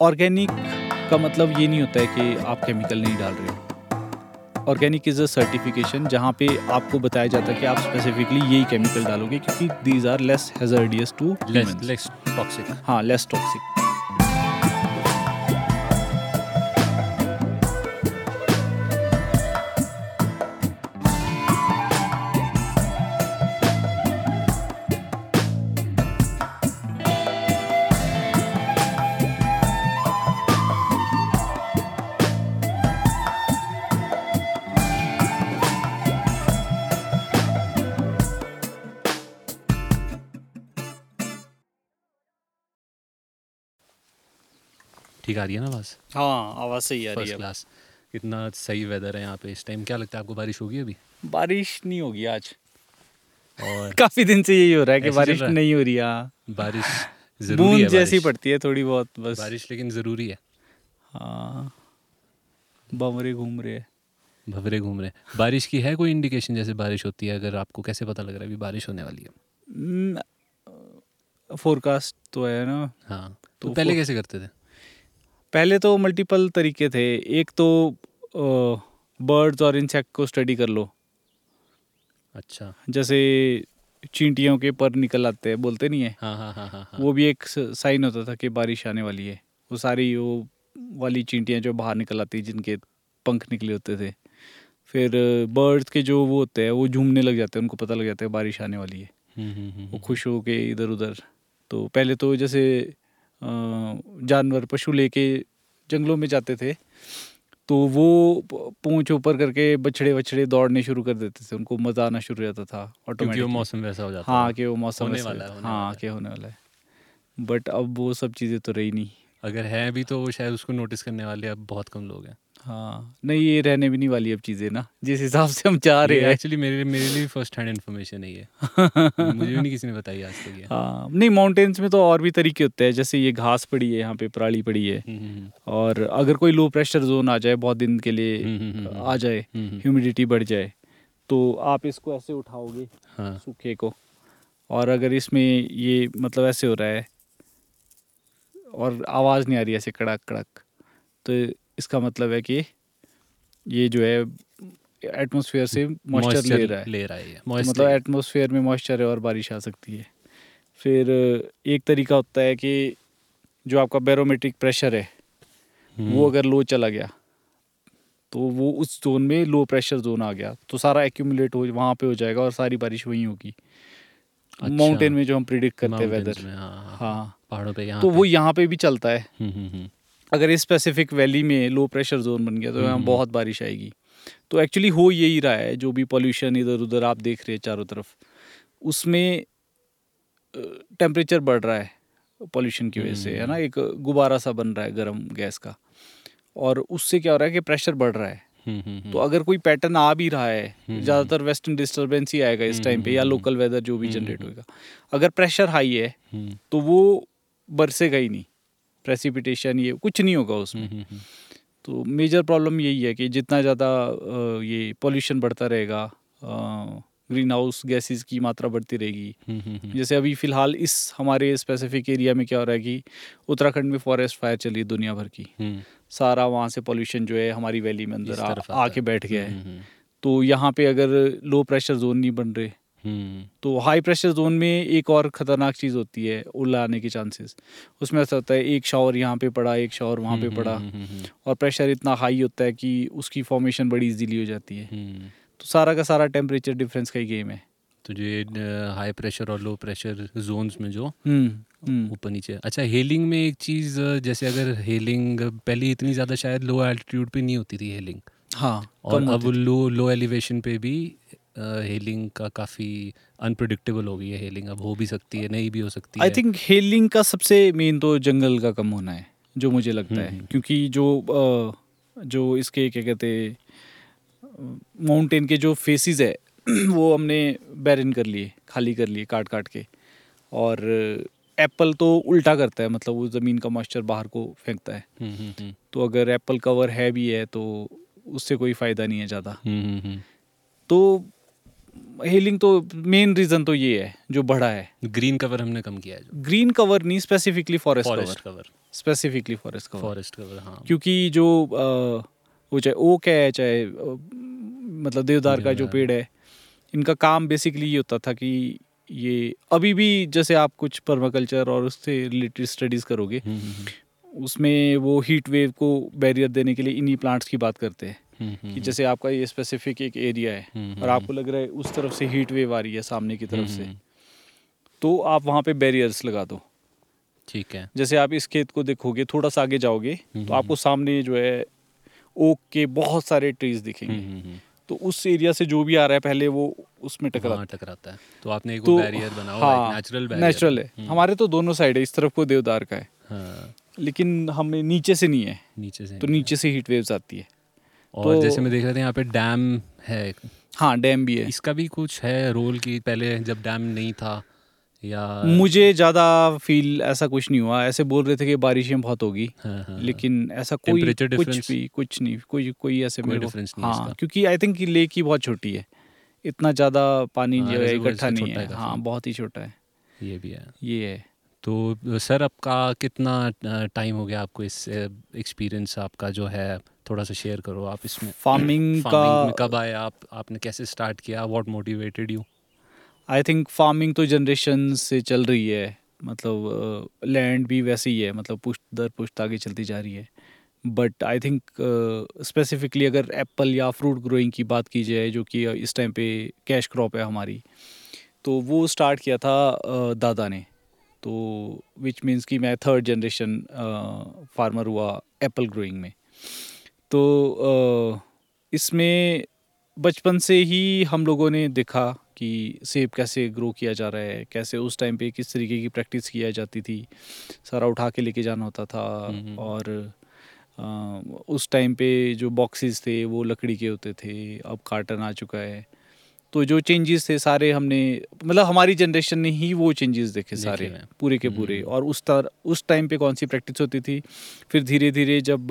Organic का मतलब ये नहीं होता है कि आप केमिकल नहीं डाल रहे हो। ऑर्गेनिक इज़ अ सर्टिफिकेशन जहाँ पे आपको बताया जाता है कि आप स्पेसिफिकली यही केमिकल डालोगे क्योंकि these are less hazardous to less less toxic हाँ लेस टॉक्सिक ठीक आ रही है ना आवाज़? हाँ आवाज़ सही आ रही है। क्लास कितना सही वेदर है यहाँ पे इस टाइम क्या लगता है आपको बारिश होगी अभी? बारिश नहीं होगी आज। और? काफ़ी दिन से यही हो रहा है कि बारिश नहीं हो रही हाँ। बारिश ज़रूरी बूंद है जैसी पड़ती है थोड़ी बहुत बस। बारिश लेकिन ज़रूरी है। हाँ। बमरे घूम रहे हैं। भवरे घूम रहे हैं। बारिश की है कोई इंडिकेशन जैसे बारिश होती है? अगर आपको कैसे पता लग रहा है अभी बारिश होने वाली है? फोरकास्ट तो है ना। हाँ। तो तो पहले कैसे करते थे? पहले तो मल्टीपल तरीके थे। एक तो बर्ड्स और इंसेक्ट को स्टडी कर लो। अच्छा। जैसे चींटियों के पर निकल आते हैं बोलते नहीं है? हाँ हाँ हाँ हाँ हाँ। वो भी एक साइन होता था कि बारिश आने वाली है। वो सारी वो वाली चींटियाँ जो बाहर निकल आती जिनके पंख निकले होते थे। फिर बर्ड्स के जो वो होते हैं वो झूमने लग जाते हैं उनको पता लग जाता है बारिश आने वाली है। हम्म, हम्म, हम्म, वो खुश हो के इधर उधर तो पहले तो जैसे जानवर पशु लेके जंगलों में जाते थे तो वो पूछ ऊपर करके बछड़े वछड़े दौड़ने शुरू कर देते थे उनको मज़ा आना शुरू हो जाता था क्योंकि वो ऑटोमेटिक मौसम वैसा हो जाता हाँ के वो मौसम होने वाला है, है कि होने वाला है। बट अब वो सब चीज़ें तो रही नहीं। अगर है भी तो वो शायद उसको नोटिस करने वाले अब बहुत कम लोग हैं। हाँ। नहीं ये रहने भी नहीं वाली अब चीज़ें ना जिस हिसाब से हम चाह रहे हैं। एक्चुअली मेरे लिए मेरे लिए फ़र्स्ट हैंड इन्फॉर्मेशन है ये। मुझे भी नहीं किसी ने बताई आज तक ये। हाँ नहीं माउंटेन्स में तो और भी तरीके होते हैं जैसे ये घास पड़ी है यहाँ पे पराली पड़ी है। हम्म, हम्म, और अगर कोई लो प्रेशर जोन आ जाए बहुत दिन के हम्म, लिए हम्म, हम्म, आ जाए हम्म, हम्म, ह्यूमिडिटी बढ़ जाए तो आप इसको ऐसे उठाओगे हाँ। सूखे को। और अगर इसमें ये मतलब ऐसे हो रहा है और आवाज़ नहीं आ रही ऐसे कड़क कड़क तो इसका मतलब है कि ये जो है एटमॉस्फेयर से मॉइस्चर ले रहा है। ले रहा है तो मतलब एटमॉस्फेयर में मॉइस्चर है और बारिश आ सकती है। फिर एक तरीका होता है कि जो आपका बैरोमेट्रिक प्रेशर है हम्म, वो अगर लो चला गया तो वो उस जोन में लो प्रेशर जोन आ गया तो सारा एक्यूमुलेट हो वहाँ पे हो जाएगा और सारी बारिश वहीं होगी। अच्छा, माउंटेन में जो हम प्रिडिक्ट करते हैं वेदर हाँ, हाँ, हाँ। पहाड़ों पे यहाँ तो पे। वो यहाँ पे भी चलता है। हम्म, हम्म, हम्म, अगर इस स्पेसिफिक वैली में लो प्रेशर जोन बन गया तो यहाँ हम्म। बहुत बारिश आएगी। तो एक्चुअली हो यही रहा है जो भी पॉल्यूशन इधर उधर आप देख रहे हैं चारों तरफ़ उसमें टेम्परेचर बढ़ रहा है पॉल्यूशन की वजह से है ना? एक गुब्बारा सा बन रहा है गर्म गैस का और उससे क्या हो रहा है कि प्रेशर बढ़ रहा है। हम्म, हम्म, हम्म, तो अगर कोई पैटर्न आ भी रहा है हम्म। ज़्यादातर वेस्टर्न डिस्टर्बेंस ही आएगा इस टाइम पे या हम्म, लोकल वेदर जो भी हम्म, जनरेट होगा अगर प्रेशर हाई है हम्म, तो वो बरसेगा ही नहीं। प्रेसिपिटेशन ये कुछ नहीं होगा उसमें। हम्म, हम्म, हम्म, तो मेजर प्रॉब्लम यही है कि जितना ज़्यादा ये पॉल्यूशन बढ़ता रहेगा ग्रीन हाउस गैसेस की मात्रा बढ़ती रहेगी। जैसे अभी फ़िलहाल इस हमारे स्पेसिफिक एरिया में क्या हो रहा है कि उत्तराखंड में फॉरेस्ट फायर चल रही है दुनिया भर की। सारा वहाँ से पॉल्यूशन जो है हमारी वैली में अंदर। आके बैठ गया है। तो यहाँ पे अगर लो प्रेशर जोन नहीं बन रहे तो हाई प्रेशर जोन में एक और ख़तरनाक चीज़ होती है ओला आने के चांसेस उसमें ऐसा होता है एक शावर यहाँ पे पड़ा एक शावर वहाँ पे हम्म, पड़ा। हम्म, हम्म, हम्म, और प्रेशर इतना हाई होता है कि उसकी फॉर्मेशन बड़ी इजीली हो जाती है। हम्म। तो सारा का सारा टेम्परेचर डिफरेंस का ही गेम है। तो ये हाई प्रेशर और लो प्रेशर जोन्स में जो हम्म हम्म। ऊपर नीचे। अच्छा हेलिंग में एक चीज़ जैसे अगर हेलिंग पहले इतनी ज़्यादा शायद लो एल्टीट्यूड पे नहीं होती थी हेलिंग हाँ और अब लो लो एलिवेशन पे भी हेलिंग का काफ़ी अनप्रडिक्टेबल हो गई है हेलिंग अब हो भी सकती है नहीं भी हो सकती आई थिंक हेलिंग का सबसे मेन तो जंगल का कम होना है जो मुझे लगता है। हम्म। क्योंकि जो जो इसके क्या कहते माउंटेन के जो फेसिस है वो हमने बैरन कर लिए खाली कर लिए काट काट के। और एप्पल तो उल्टा करता है मतलब वो ज़मीन का मॉइस्चर बाहर को फेंकता है। हम्म, हम्म, हम्म, तो अगर एप्पल कवर है भी है तो उससे कोई फ़ायदा नहीं है ज़्यादा। हम्म, हम्म, हम्म, तो हेलिंग तो मेन रीज़न तो ये है जो बढ़ा है। ग्रीन कवर हमने कम किया है ग्रीन कवर नहीं specifically forest forest cover specifically forest cover forest cover हाँ। क्योंकि जो अ, वो चाहे ओक है चाहे मतलब देवदार का जो पेड़ है इनका काम बेसिकली ये होता था कि ये अभी भी जैसे आप कुछ पर्माकल्चर और उससे रिलेटेड स्टडीज़ करोगे हम्म, हम्म, उसमें वो हीट वेव को बैरियर देने के लिए इन्हीं प्लांट्स की बात करते हैं। हम्म, हम्म, कि जैसे आपका ये स्पेसिफिक एक एरिया है हम्म, और आपको लग रहा है उस तरफ़ से हीट वेव आ रही है सामने की तरफ़ हम्म, से हम्म, तो आप वहाँ पे बैरियर्स लगा दो। ठीक है। जैसे आप इस खेत को देखोगे थोड़ा सा आगे जाओगे हम्म, तो आपको सामने जो है ओक के बहुत सारे ट्रीज दिखेंगे। हम्म, हम्म, हम्म, तो उस एरिया से जो भी आ रहा है पहले वो उसमें टकरा वहाँ टकराता है। तो आपने एक तो बैरियर बना है हाँ नेचुरल बैरियर नेचुरल है। हमारे तो दोनों साइड है इस तरफ़ को देवदार का है। हाँ। लेकिन हमें नीचे से नहीं है नीचे से तो नीचे से हीट वेव्स आती है। और तो- जैसे मैं देख रहा था यहाँ पे डैम है। हाँ डैम भी है। इसका भी कुछ है रोल की पहले जब डैम नहीं था या मुझे ज़्यादा फील ऐसा कुछ नहीं हुआ। ऐसे बोल रहे थे कि बारिशें बहुत होगी हाँ, हाँ, लेकिन ऐसा कोई कुछ भी कुछ नहीं कोई कोई ऐसे कोई मेरे नहीं हाँ क्योंकि आई थिंक लेक ही बहुत छोटी है। इतना ज़्यादा पानी हाँ, जो है इकट्ठा नहीं है। है हाँ बहुत ही छोटा है। ये भी है। ये है। तो सर आपका कितना टाइम हो गया आपको इस एक्सपीरियंस आपका जो है? थोड़ा सा शेयर करो आप इसमें। फ़ार्मिंग का कब आए आप? आपने कैसे स्टार्ट किया? What motivated you I think farming तो जनरेशन से चल रही है। मतलब लैंड भी वैसे ही है। मतलब पुश्त दर पुश्त आगे चलती जा रही है। बट आई थिंक स्पेसिफिकली अगर एप्पल या फ्रूट ग्रोइंग की बात की जाए जो कि इस टाइम पे कैश क्रॉप है हमारी तो वो स्टार्ट किया था अ, दादा ने। तो विच मीन्स कि मैं थर्ड जनरेशन फार्मर हुआ एप्पल ग्रोइंग में। तो इसमें बचपन से ही हम लोगों ने देखा कि सेब कैसे ग्रो किया जा रहा है कैसे उस टाइम पे किस तरीके की प्रैक्टिस किया जाती थी। सारा उठा के लेके जाना होता था हम्म। और आ, उस टाइम पे जो बॉक्सेस थे वो लकड़ी के होते थे। अब कार्टन आ चुका है। तो जो चेंजेस थे सारे हमने मतलब हमारी जनरेशन ने ही वो चेंजेस देखे सारे पूरे के पूरे। हम्म। और उस तर उस टाइम पे कौन सी प्रैक्टिस होती थी? फिर धीरे धीरे जब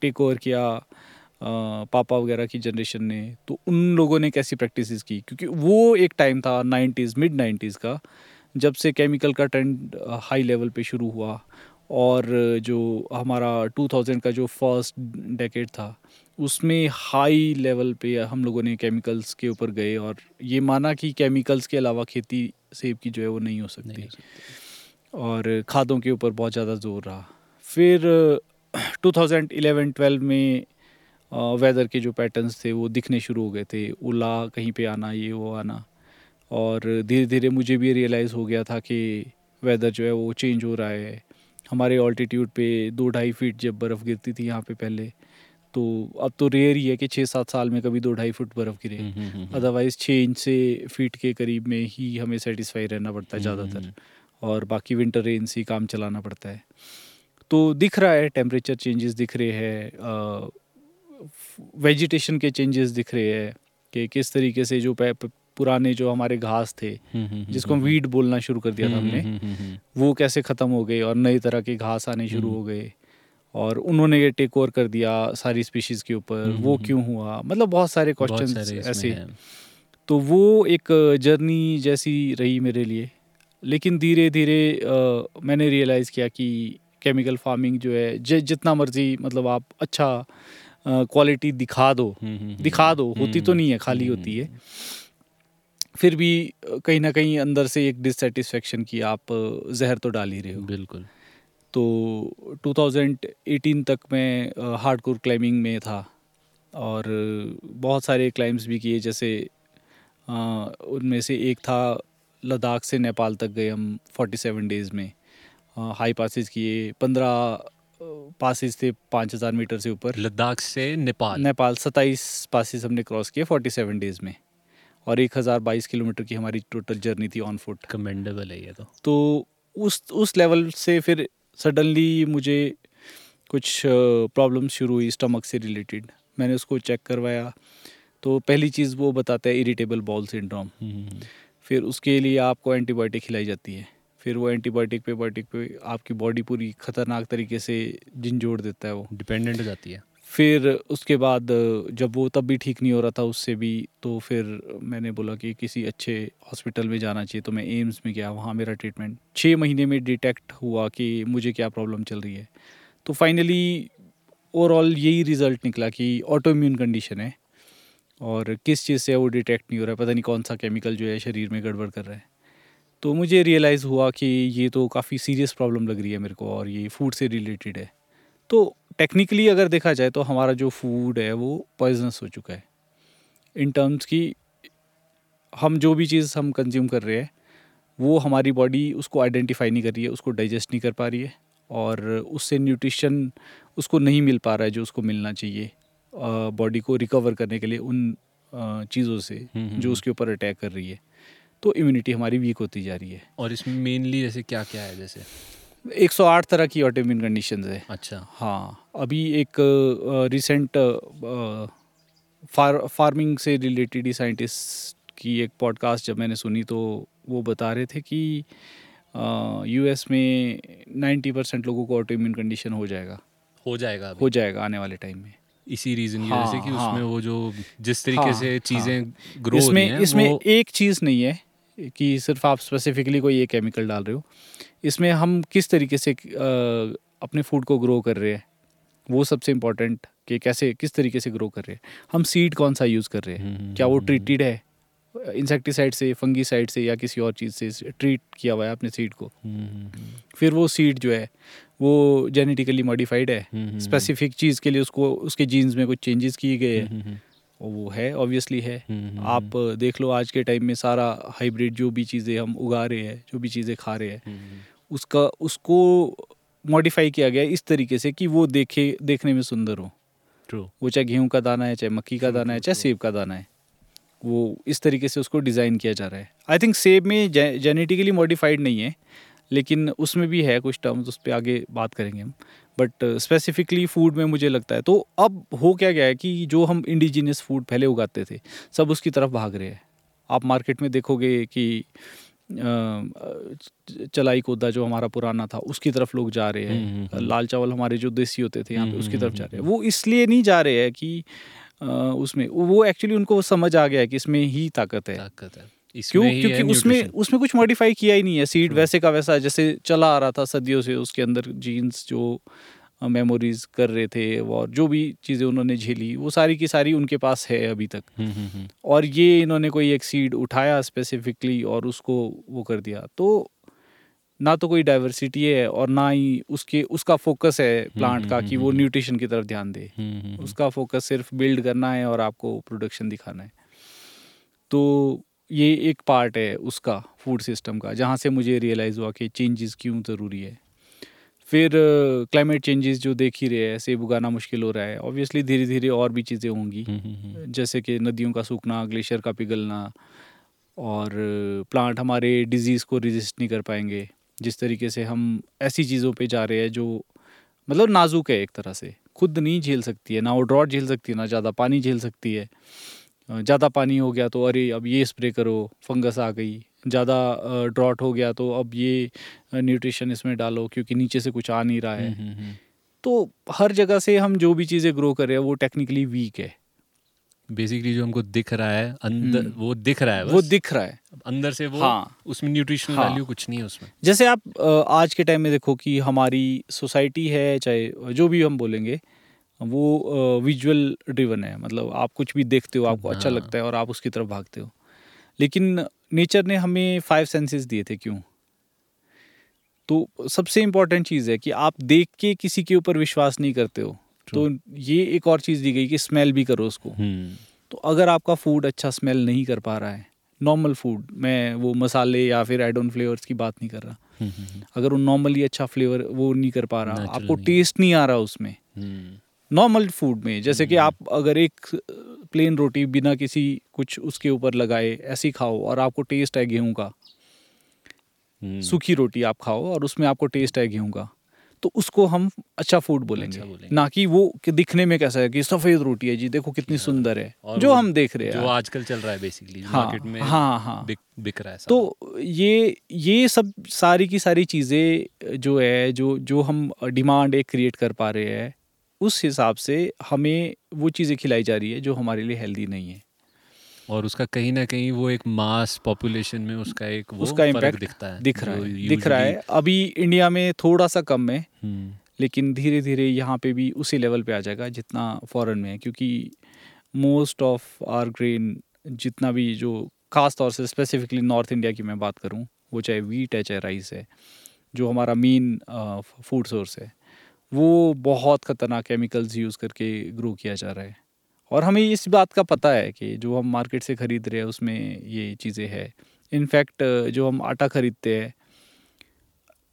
टेक ओवर किया पापा वगैरह की जनरेशन ने तो उन लोगों ने कैसी प्रैक्टिसेस की? क्योंकि वो एक टाइम था नाइन्टीज़ मिड नाइन्टीज़ का जब से केमिकल का ट्रेंड हाई लेवल पे शुरू हुआ। और जो हमारा 2000 का जो फ़र्स्ट डेकेड था उसमें हाई लेवल पे हम लोगों ने केमिकल्स के ऊपर गए और ये माना कि केमिकल्स के अलावा खेती सेब की जो है वो नहीं हो सकती। नहीं हो सकती। और खादों के ऊपर बहुत ज़्यादा ज़ोर रहा। फिर 2011-12 में वेदर के जो पैटर्न्स थे वो दिखने शुरू हो गए थे। ओला कहीं पे आना ये वो आना। और धीरे धीरे मुझे भी रियलाइज़ हो गया था कि वेदर जो है वो चेंज हो रहा है। हमारे ऑल्टीट्यूड पे दो ढाई फीट जब बर्फ़ गिरती थी यहाँ पे पहले तो अब तो रेयर ही है कि छः सात साल में कभी दो ढाई फुट बर्फ़ गिरे। हम्म, हम्म, हम्म, अदरवाइज़ छः इंच से फीट के करीब में ही हमें सेटिस्फाई रहना पड़ता है हम्म, ज़्यादातर। हम्म, और बाकी विंटर रेन से ही काम चलाना पड़ता है। तो दिख रहा है टेम्परेचर चेंजेस दिख रहे हैं वेजिटेशन के चेंजेस दिख रहे हैं कि किस तरीके से जो पुराने जो हमारे घास थे हम्म, हम्म, जिसको हम वीड बोलना शुरू कर दिया था हम्म, हमने हम्म, हम्म, हम्म, वो कैसे ख़त्म हो गए और नई तरह के घास आने शुरू हम्म। हो गए। और उन्होंने ये टेक ओवर कर दिया सारी स्पीशीज़ के ऊपर। हम्म, वो हम्म, क्यों हुआ? मतलब बहुत सारे क्वेश्चन ऐसे। तो वो एक जर्नी जैसी रही मेरे लिए। लेकिन धीरे धीरे मैंने रियलाइज़ किया कि केमिकल फ़ार्मिंग जो है ज, जितना मर्ज़ी मतलब आप अच्छा क्वालिटी दिखा दो। हम्म, हम्म, हम्म, दिखा दो होती तो हम्म, नहीं है खाली हम्म, होती है। फिर भी कहीं ना कहीं अंदर से एक डिससेटिस्फेक्शन की आप जहर तो डाल ही रहे हो। बिल्कुल। तो 2018 तक मैं हार्डकोर क्लाइंबिंग में था। और बहुत सारे क्लाइंब्स भी किए जैसे उनमें से एक था लद्दाख से नेपाल तक गए हम 47 डेज़ में। हाई पासिस किए 15 पासिस थे 5000 मीटर से ऊपर। लद्दाख से नेपाल। नेपाल 27 पासिस हमने क्रॉस किए 47 डेज़ में। और 1022 किलोमीटर की हमारी टोटल जर्नी थी ऑन फुट कमेंडेबल है ये तो। तो उस उस लेवल से फिर सडनली मुझे कुछ प्रॉब्लम शुरू हुई स्टमक से रिलेटेड। मैंने उसको चेक करवाया तो पहली चीज़ वो बताता है irritable bowel syndrome. Hmm, hmm, फिर उसके लिए आपको एंटीबायोटिक खिलाई जाती है। फिर वो एंटीबायोटिक पे बायोटिक पे आपकी बॉडी पूरी ख़तरनाक तरीके से झिंझोड़ देता है वो। डिपेंडेंट हो जाती है। फिर उसके बाद, जब वो तब भी ठीक नहीं हो रहा था उससे भी तो फिर मैंने बोला कि किसी अच्छे हॉस्पिटल में जाना चाहिए तो मैं एम्स में गया, वहाँ मेरा ट्रीटमेंट छः महीने में डिटेक्ट हुआ कि मुझे क्या प्रॉब्लम चल रही है। तो फाइनली ओवरऑल यही रिज़ल्ट निकला कि ऑटो इम्यून कंडीशन है, और किस चीज़ से वो डिटेक्ट नहीं हो रहा है, पता नहीं कौन सा केमिकल जो है शरीर में गड़बड़ कर रहा है। तो मुझे रियलाइज़ हुआ कि ये तो काफ़ी सीरियस प्रॉब्लम लग रही है मेरे को, और ये फ़ूड से रिलेटेड है। तो टेक्निकली अगर देखा जाए तो हमारा जो फ़ूड है वो पॉइजनस हो चुका है। इन टर्म्स की हम जो भी चीज़ हम कंज्यूम कर रहे हैं वो हमारी बॉडी उसको आइडेंटिफाई नहीं कर रही है उसको डाइजेस्ट नहीं कर पा रही है और उससे न्यूट्रिशन उसको नहीं मिल पा रहा है जो उसको मिलना चाहिए बॉडी को रिकवर करने के लिए उन चीज़ों से हम्म, हम्म, जो हम्म। उसके ऊपर अटैक कर रही है। तो इम्यूनिटी हमारी वीक होती जा रही है। और इसमें मेनली जैसे क्या क्या है जैसे? 108 तरह की ऑटोइम्यून कंडीशन है। अच्छा। हाँ अभी एक रिसेंट फार फ़ार्मिंग से रिलेटेड ही साइंटिस्ट की एक पॉडकास्ट जब मैंने सुनी तो वो बता रहे थे कि यूएस में 90 परसेंट लोगों को ऑटोइम्यून कंडीशन हो जाएगा। हो जाएगा हो जाएगा आने वाले टाइम में। इसी रीजन की हाँ, वजह से कि हाँ। उसमें वो जो जिस तरीके हाँ, से हाँ। चीज़ें ग्रो हो इसमें इसमें एक चीज़ नहीं है कि सिर्फ़ आप स्पेसिफिकली कोई ये केमिकल डाल रहे हो। इसमें हम किस तरीके से अपने फ़ूड को ग्रो कर रहे हैं? वो सबसे इम्पोर्टेंट कि कैसे किस तरीके से ग्रो कर रहे हैं? हम सीड कौन सा यूज़ कर रहे हैं? हम्म, क्या वो हम्म, ट्रीटेड है? इंसेक्टिसाइड से फंगीसाइड से या किसी और चीज़ से ट्रीट किया हुआ है अपने सीड को? हम्म, हम्म, फिर वो सीड जो है वो जेनेटिकली मॉडिफाइड है। हम्म, हम्म, स्पेसिफिक चीज़ के लिए उसको उसके जीन्स में कुछ चेंजेस किए गए हैं। हम्म, हम्म, वो है ऑब्वियसली है। हम्म, हम्म, आप देख लो आज के टाइम में सारा हाइब्रिड जो भी चीज़ें हम उगा रहे हैं जो भी चीज़ें खा रहे हैं हम्म, उसका उसको मॉडिफाई किया गया इस तरीके से कि वो देखे देखने में सुंदर हो। ट्रू वो चाहे गेहूँ का दाना है चाहे मक्की का True, दाना है चाहे सेब का दाना है वो इस तरीके से उसको डिज़ाइन किया जा रहा है। आई थिंक सेब में जेनेटिकली मॉडिफाइड नहीं है लेकिन उसमें भी है कुछ टर्म्स उस पर आगे बात करेंगे हम। बट स्पेसिफिकली फ़ूड में मुझे लगता है तो अब हो क्या गया है कि जो हम इंडिजिनियस फ़ूड पहले उगाते थे सब उसकी तरफ़ भाग रहे हैं। आप मार्केट में देखोगे कि चलाई कोदा जो हमारा पुराना था उसकी तरफ़ लोग जा रहे हम्म, हम्म, हैं हम्म। लाल चावल हमारे जो देसी होते थे यहाँ पे हम्म, उसकी हम्म, तरफ़ जा रहे हैं। हम्म, वो इसलिए नहीं जा रहे हैं कि उसमें वो एक्चुअली उनको समझ आ गया है कि इसमें ही ताकत है। ताकत है। क्यों? क्योंकि उसमें उसमें कुछ मॉडिफाई किया ही नहीं है। सीड वैसे का वैसा जैसे चला आ रहा था सदियों से उसके अंदर जीन्स जो मेमोरीज कर रहे थे और जो भी चीज़ें उन्होंने झेली वो सारी की सारी उनके पास है अभी तक। हम्म, हम्म, और ये इन्होंने कोई एक सीड उठाया स्पेसिफिकली और उसको वो कर दिया। तो ना तो कोई डाइवर्सिटी है और ना ही उसके उसका फोकस है प्लांट का कि वो न्यूट्रिशन की तरफ़ ध्यान दे। उसका फोकस सिर्फ़ बिल्ड करना है और आपको प्रोडक्शन दिखाना है। तो ये एक पार्ट है उसका फ़ूड सिस्टम का जहाँ से मुझे रियलाइज़ हुआ कि चेंजेस क्यों ज़रूरी है। फिर क्लाइमेट चेंजेस जो देख ही रहे हैं सेब उगाना मुश्किल हो रहा है। ऑब्वियसली धीरे धीरे और भी चीज़ें होंगी। हम्म, हम्म, हम्म, जैसे कि नदियों का सूखना ग्लेशियर का पिघलना और प्लांट हमारे डिज़ीज़ को रिजिस्ट नहीं कर पाएँगे। जिस तरीके से हम ऐसी चीज़ों पे जा रहे हैं जो मतलब नाजुक है एक तरह से। खुद नहीं झेल सकती है ना वो ड्रॉट झेल सकती है ना ज़्यादा पानी झेल सकती है। ज़्यादा पानी हो गया तो अरे अब ये स्प्रे करो फंगस आ गई। ज़्यादा ड्रॉट हो गया तो अब ये न्यूट्रिशन इसमें डालो क्योंकि नीचे से कुछ आ नहीं रहा है। हम्म, हम्म, हम्म। तो हर जगह से हम जो भी चीज़ें ग्रो कर रहे हैं वो टेक्निकली वीक है। बेसिकली जो हमको दिख रहा है अंदर। वो दिख रहा है वो दिख रहा है। अंदर से वो हाँ। उसमें न्यूट्रिशनल वैल्यू हाँ। वैल्यू कुछ नहीं है उसमें। जैसे आप आज के टाइम में देखो कि हमारी सोसाइटी है चाहे जो भी हम बोलेंगे वो विजुअल ड्रिवन है। मतलब आप कुछ भी देखते हो आपको अच्छा हाँ। लगता है और आप उसकी तरफ़ भागते हो। लेकिन नेचर ने हमें फाइव सेंसेस दिए थे क्यों? तो सबसे इंपॉर्टेंट चीज़ है कि आप देख के किसी के ऊपर विश्वास नहीं करते हो। तो ये एक और चीज़ दी गई कि स्मेल भी करो उसको। हम्म, तो अगर आपका फ़ूड अच्छा स्मेल नहीं कर पा रहा है नॉर्मल फ़ूड मैं वो मसाले या फिर एड ऑन फ्लेवर्स की बात नहीं कर रहा। हम्म, हम्म, अगर वो नॉर्मली अच्छा फ्लेवर वो नहीं कर पा रहा आपको। टेस्ट नहीं आ रहा उसमें। नॉर्मल फ़ूड में जैसे कि हम्म। आप अगर एक प्लेन रोटी बिना किसी कुछ उसके ऊपर लगाए ऐसी खाओ और आपको टेस्ट है गेहूँ का। हम्म, सूखी रोटी आप खाओ और उसमें आपको टेस्ट है गेहूँ का। तो उसको हम अच्छा फ़ूड बोलेंगे। अच्छा बोलेंगे। ना कि वो कि दिखने में कैसा है कि सफ़ेद रोटी है जी देखो कितनी हाँ। सुंदर है और जो हम देख रहे हैं जो आजकल चल रहा है बेसिकली हाँ मार्केट में हाँ हाँ। बिक बिक रहा है तो ये ये सब सारी की सारी चीज़ें जो है जो जो हम डिमांड एक क्रिएट कर पा रहे हैं उस हिसाब से हमें वो चीज़ें खिलाई जा रही है जो हमारे लिए हेल्दी नहीं है। और उसका कहीं ना कहीं वो एक मास पॉपुलेशन में उसका एक वो उसका इम्पैक्ट दिखता है दिख रहा है दिख रहा है। अभी इंडिया में थोड़ा सा कम है हम्म, लेकिन धीरे धीरे यहाँ पे भी उसी लेवल पे आ जाएगा जितना फॉरेन में है क्योंकि मोस्ट ऑफ़ आर ग्रेन जितना भी जो खास तौर से स्पेसिफिकली नॉर्थ इंडिया की मैं बात करूँ वो चाहे वीट है चाहे राइस है जो हमारा मेन फ़ूड सोर्स है। वो बहुत ख़तरनाक केमिकल्स यूज़ करके ग्रो किया जा रहा है। और हमें इस बात का पता है कि जो हम मार्केट से ख़रीद रहे हैं, उसमें ये चीज़ें है। इनफैक्ट जो हम आटा ख़रीदते हैं,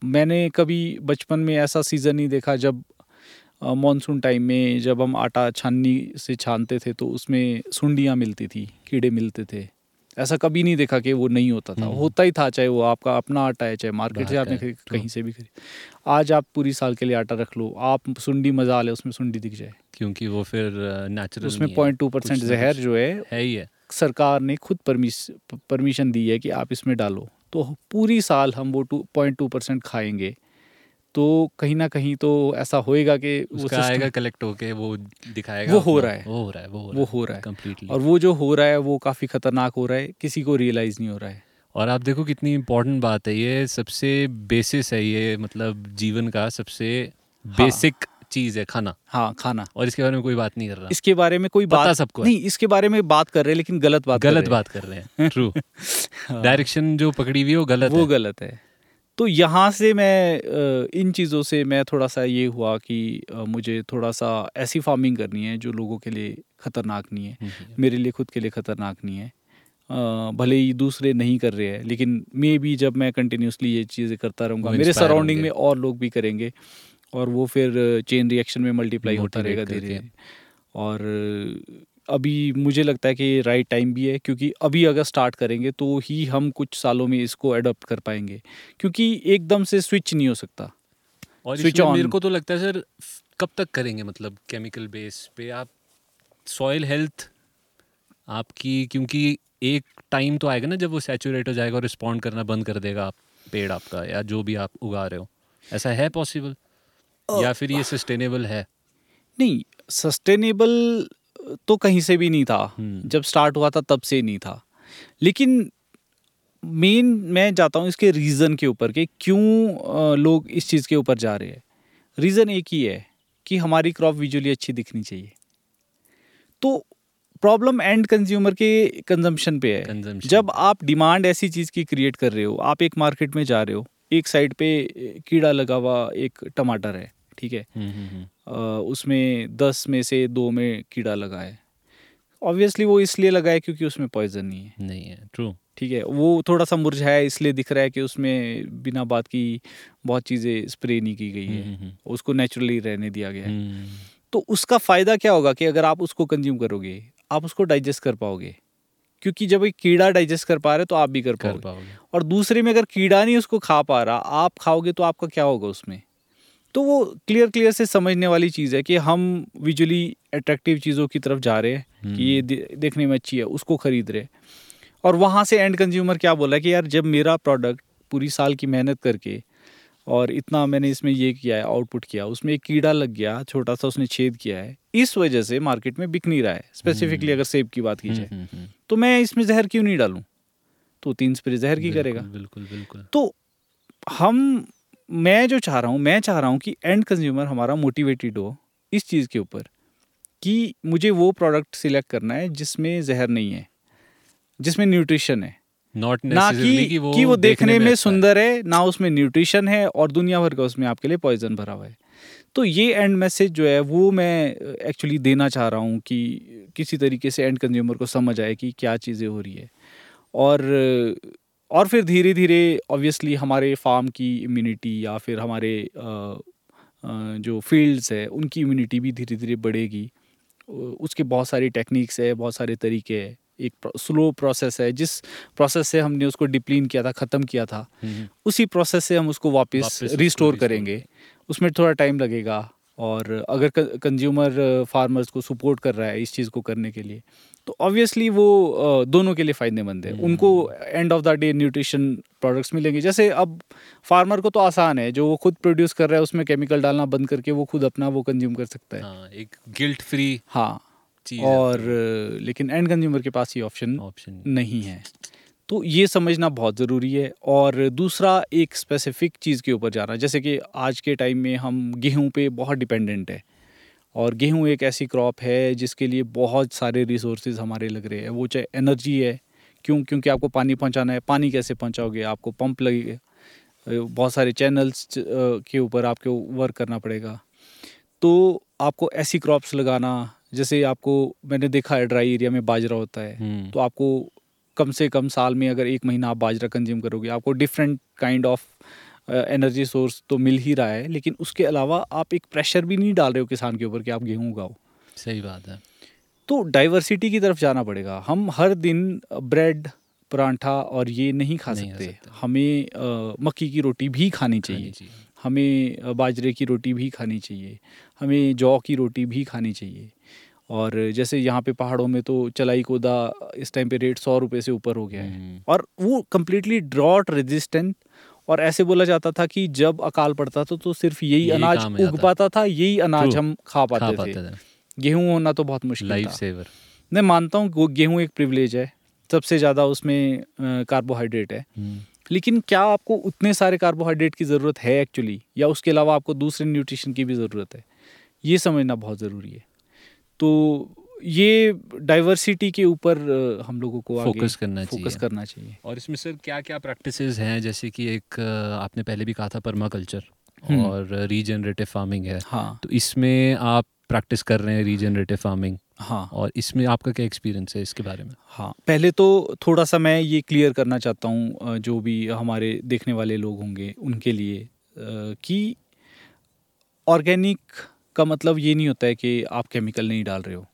मैंने कभी बचपन में ऐसा सीज़न नहीं देखा जब मानसून टाइम में जब हम आटा छाननी से छानते थे तो उसमें सुंडियाँ मिलती थी, कीड़े मिलते थे। ऐसा कभी नहीं देखा कि वो नहीं होता था। हम्म। होता ही था चाहे वो आपका अपना आटा है चाहे मार्केट से आपने कहीं से भी खरीद। आज आप पूरी साल के लिए आटा रख लो आप सुंडी मज़ा ले उसमें सुंडी दिख जाए। क्योंकि वो फिर नेचुरल उसमें पॉइंट टू परसेंट जहर जो है है ही है। सरकार ने खुद परमिशन दी है कि आप इसमें डालो। तो पूरी साल हम वो टू पॉइंट टू परसेंट खाएँगे। तो कहीं ना कहीं तो ऐसा होएगा कि उसका आएगा कलेक्ट होके वो दिखाएगा वो हो रहा है। वो हो रहा है वो हो वो हो रहा है। कंप्लीटली और वो जो हो रहा है वो काफ़ी खतरनाक हो रहा है किसी को रियलाइज़ नहीं हो रहा है। और आप देखो कितनी इम्पोर्टेंट बात है ये सबसे बेसिस है ये मतलब जीवन का सबसे हाँ। बेसिक चीज़ है खाना। हाँ खाना। और इसके बारे में कोई बात नहीं कर रहा। इसके बारे में कोई बात सबको नहीं इसके बारे में बात कर रहे हैं लेकिन गलत बात गलत रहे बात कर रहे हैं ट्रू हाँ। डायरेक्शन जो पकड़ी हुई है वो गलत वो है। गलत है। तो यहाँ से मैं इन चीज़ों से मैं थोड़ा सा ये हुआ कि मुझे थोड़ा सा ऐसी फ़ार्मिंग करनी है जो लोगों के लिए ख़तरनाक नहीं है हम्म, मेरे लिए खुद के लिए ख़तरनाक नहीं है। भले ही दूसरे नहीं कर रहे हैं लेकिन मे भी जब मैं कंटिन्यूसली ये चीज़ें करता रहूँगा मेरे सराउंडिंग में और लोग भी करेंगे और वो फिर चेन रिएक्शन में मल्टीप्लाई होता रहेगा धीरे धीरे और अभी मुझे लगता है कि राइट टाइम भी है क्योंकि अभी अगर स्टार्ट करेंगे तो ही हम कुछ सालों में इसको अडॉप्ट कर पाएँगे। क्योंकि एकदम से स्विच नहीं हो सकता। और स्विच इसमें मेरे को तो लगता है सर कब तक करेंगे मतलब केमिकल बेस पे? आप सॉइल हेल्थ आपकी क्योंकि एक टाइम तो आएगा ना जब वो सैचुरेट हो जाएगा और रिस्पॉन्ड करना बंद कर देगा आप पेड़ आपका या जो भी आप उगा रहे हो। ऐसा है पॉसिबल या फिर ये सस्टेनेबल है? नहीं सस्टेनेबल तो कहीं से भी नहीं था। हम्म। जब स्टार्ट हुआ था तब से नहीं था। लेकिन मेन मैं जाता हूँ इसके रीज़न के ऊपर कि क्यों लोग इस चीज़ के ऊपर जा रहे हैं। रीज़न एक ही है कि हमारी क्रॉप विजुअली अच्छी दिखनी चाहिए। तो प्रॉब्लम एंड कंज्यूमर के कंजम्पशन पे है। Consumption जब आप डिमांड ऐसी चीज़ की क्रिएट कर रहे हो आप एक मार्केट में जा रहे हो एक साइड पे कीड़ा लगा हुआ एक टमाटर है। ठीक है? हम्म, हम्म, हम्म। उसमें दस में से दो में कीड़ा लगा है ऑब्वियसली वो इसलिए लगा है क्योंकि उसमें पॉइजन नहीं है। नहीं है ट्रू ठीक है वो थोड़ा सा मुरझाया इसलिए दिख रहा है कि उसमें बिना बात की बहुत चीज़ें स्प्रे नहीं की गई है। उसको नेचुरली रहने दिया गया है। तो उसका फ़ायदा क्या होगा कि अगर आप उसको कंज्यूम करोगे आप उसको डाइजेस्ट कर पाओगे? क्योंकि जब एक कीड़ा डाइजेस्ट कर पा रहे तो आप भी कर कर पाओगे। पाओगे। और दूसरे में अगर कीड़ा नहीं उसको खा पा रहा आप खाओगे तो आपका क्या होगा उसमें? तो वो क्लियर क्लियर से समझने वाली चीज़ है कि हम विजुअली अट्रैक्टिव चीज़ों की तरफ़ जा रहे हैं कि ये देखने में अच्छी है उसको खरीद रहे और वहाँ से एंड कंज्यूमर क्या बोला कि यार जब मेरा प्रोडक्ट पूरी साल की मेहनत करके और इतना मैंने इसमें ये किया है आउटपुट किया उसमें एक कीड़ा लग गया छोटा सा उसने छेद किया है इस वजह से मार्केट में बिक नहीं रहा है स्पेसिफिकली अगर सेब की बात की जाए। हम्म, हम्म, हम्म। तो मैं इसमें जहर क्यों नहीं डालूं? तो तीन स्प्रे जहर की बिल्कुल, करेगा। बिल्कुल बिल्कुल। तो हम मैं जो चाह रहा हूँ मैं चाह रहा हूँ कि एंड कंज्यूमर हमारा मोटिवेटेड हो इस चीज़ के ऊपर कि मुझे वो प्रोडक्ट सिलेक्ट करना है जिसमें जहर नहीं है जिसमें न्यूट्रिशन है। नॉट ना कि कि वो, कि वो देखने, में सुंदर है ना उसमें न्यूट्रिशन है और दुनिया भर का उसमें आपके लिए पॉइजन भरा हुआ है। तो ये एंड मैसेज जो है वो मैं एक्चुअली देना चाह रहा हूँ कि किसी तरीके से एंड कंज्यूमर को समझ आए कि क्या चीज़ें हो रही है। और और फिर धीरे धीरे ऑब्वियसली हमारे फार्म की इम्यूनिटी या फिर हमारे जो फील्ड्स है उनकी इम्यूनिटी भी धीरे धीरे बढ़ेगी। उसके बहुत सारी टेक्निक्स है बहुत सारे तरीके है। एक स्लो प्रोसेस है जिस प्रोसेस से हमने उसको डिप्लीन किया था ख़त्म किया था हम्म, उसी प्रोसेस से हम उसको वापस रिस्टोर करेंगे। उसमें थोड़ा टाइम लगेगा। और अगर कंज्यूमर फार्मर्स को सपोर्ट कर रहा है इस चीज़ को करने के लिए तो ऑब्वियसली वो दोनों के लिए फ़ायदेमंद है। उनको end of the day nutrition products मिलेंगे। जैसे अब फार्मर को तो आसान है जो वो खुद प्रोड्यूस कर रहा है उसमें केमिकल डालना बंद करके वो खुद अपना वो कंज्यूम कर सकता है। हाँ एक गिल्ट फ्री हाँ। और लेकिन एंड कंज्यूमर के पास ये ऑप्शन ऑप्शन नहीं है। तो ये समझना बहुत ज़रूरी है और दूसरा एक स्पेसिफिक चीज़ के ऊपर जाना जैसे कि आज के टाइम में हम गेहूँ पे बहुत डिपेंडेंट है और गेहूँ एक ऐसी क्रॉप है जिसके लिए बहुत सारे रिसोर्सेज हमारे लग रहे हैं वो चाहे एनर्जी है क्यों क्योंकि आपको पानी पहुंचाना है पानी कैसे पहुंचाओगे आपको पंप लगेगा अ, बहुत सारे चैनल्स के ऊपर आपको वर्क करना पड़ेगा। तो आपको ऐसी क्रॉप्स लगाना जैसे आपको मैंने देखा है ड्राई एरिया में बाजरा होता है हम्म। तो आपको कम से कम साल में अगर एक महीना आप बाजरा कंज्यूम करोगे आपको different kind of energy source तो मिल ही रहा है लेकिन उसके अलावा आप एक प्रेशर भी नहीं डाल रहे हो किसान के ऊपर कि आप गेहूँ उगाओ। सही बात है। तो डाइवर्सिटी की तरफ़ जाना पड़ेगा। हम हर दिन ब्रेड परांठा और ये नहीं खा नहीं सकते। सकते। हमें अ, मक्की की रोटी भी खानी चाहिए खानी चाहिए। हमें बाजरे की रोटी भी खानी चाहिए। हमें जौ की रोटी भी खानी चाहिए। और जैसे यहाँ पे पहाड़ों में तो चलाई कोदा इस टाइम पे रेट सौ रुपये से ऊपर हो गया है। हम्म, और वो कम्प्लीटली ड्रॉट रेजिस्टेंट और ऐसे बोला जाता था कि जब अकाल पड़ता था तो सिर्फ़ यही यही अनाज उग पाता था यही अनाज हम खा पाते, खा पाते थे। थे। गेहूँ होना तो बहुत मुश्किल लाइफ सेवर मैं मानता हूँ गेहूँ एक प्रिविलेज है सबसे ज़्यादा उसमें कार्बोहाइड्रेट है। लेकिन क्या आपको उतने सारे कार्बोहाइड्रेट की ज़रूरत है एक्चुअली या उसके अलावा आपको दूसरे न्यूट्रिशन की भी ज़रूरत है? ये समझना बहुत ज़रूरी है। तो ये डाइवर्सिटी के ऊपर हम लोगों को फोकस करना फोकस चाहिए। करना चाहिए। और इसमें सर क्या क्या प्रैक्टिसेस हैं जैसे कि एक आपने पहले भी कहा था परमा कल्चर हम्म। और रीजनरेटिव फ़ार्मिंग है। हाँ। तो इसमें आप प्रैक्टिस कर रहे हैं रीजनरेटिव फ़ार्मिंग हाँ। और इसमें आपका क्या एक्सपीरियंस है इसके बारे में? हाँ पहले तो थोड़ा सा मैं ये क्लियर करना चाहता हूँ जो भी हमारे देखने वाले लोग होंगे उनके लिए कि ऑर्गेनिक का मतलब ये नहीं होता है कि आप केमिकल नहीं डाल रहे हो।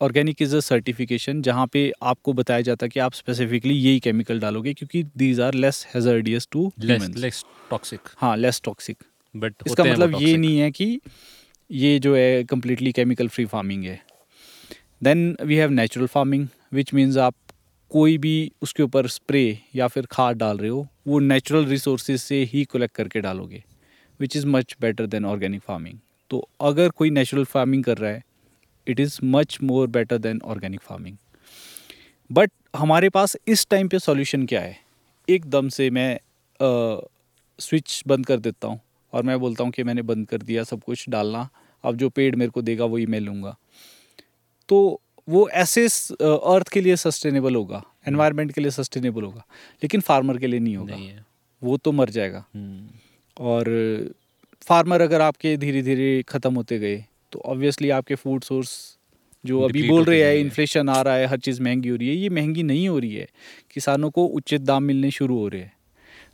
ऑर्गेनिक इज़ अ सर्टिफिकेशन जहाँ पे आपको बताया जाता है कि आप स्पेसिफिकली यही केमिकल डालोगे क्योंकि these are less hazardous to less toxic हाँ लेस टॉक्सिक बट इसका मतलब ये नहीं है कि ये जो है कम्प्लीटली केमिकल फ्री फ़ार्मिंग है। Then we have natural farming which means आप कोई भी उसके ऊपर स्प्रे या फिर खाद डाल रहे हो वो नेचुरल रिसोर्सेज से ही कलेक्ट करके डालोगे which is much better than organic farming तो अगर कोई नेचुरल फ़ार्मिंग कर रहा है it is much more better than organic farming but हमारे पास इस टाइम पे सॉल्यूशन क्या है? एकदम से मैं स्विच बंद कर देता हूँ और मैं बोलता हूँ कि मैंने बंद कर दिया सब कुछ डालना अब जो पेड़ मेरे को देगा वही मैं लूँगा। तो वो ऐसे अर्थ के लिए सस्टेनेबल होगा एनवायरनमेंट के लिए सस्टेनेबल होगा लेकिन फार्मर के लिए नहीं होगा। नहीं वो तो मर जाएगा। हम्म, और फार्मर अगर आपके धीरे धीरे ख़त्म होते गए तो ऑब्वियसली आपके फ़ूड सोर्स जो अभी बोल रहे हैं इन्फ्लेशन आ रहा है हर चीज़ महँगी हो रही है ये महँगी नहीं हो रही है। किसानों को उचित दाम मिलने शुरू हो रहे हैं।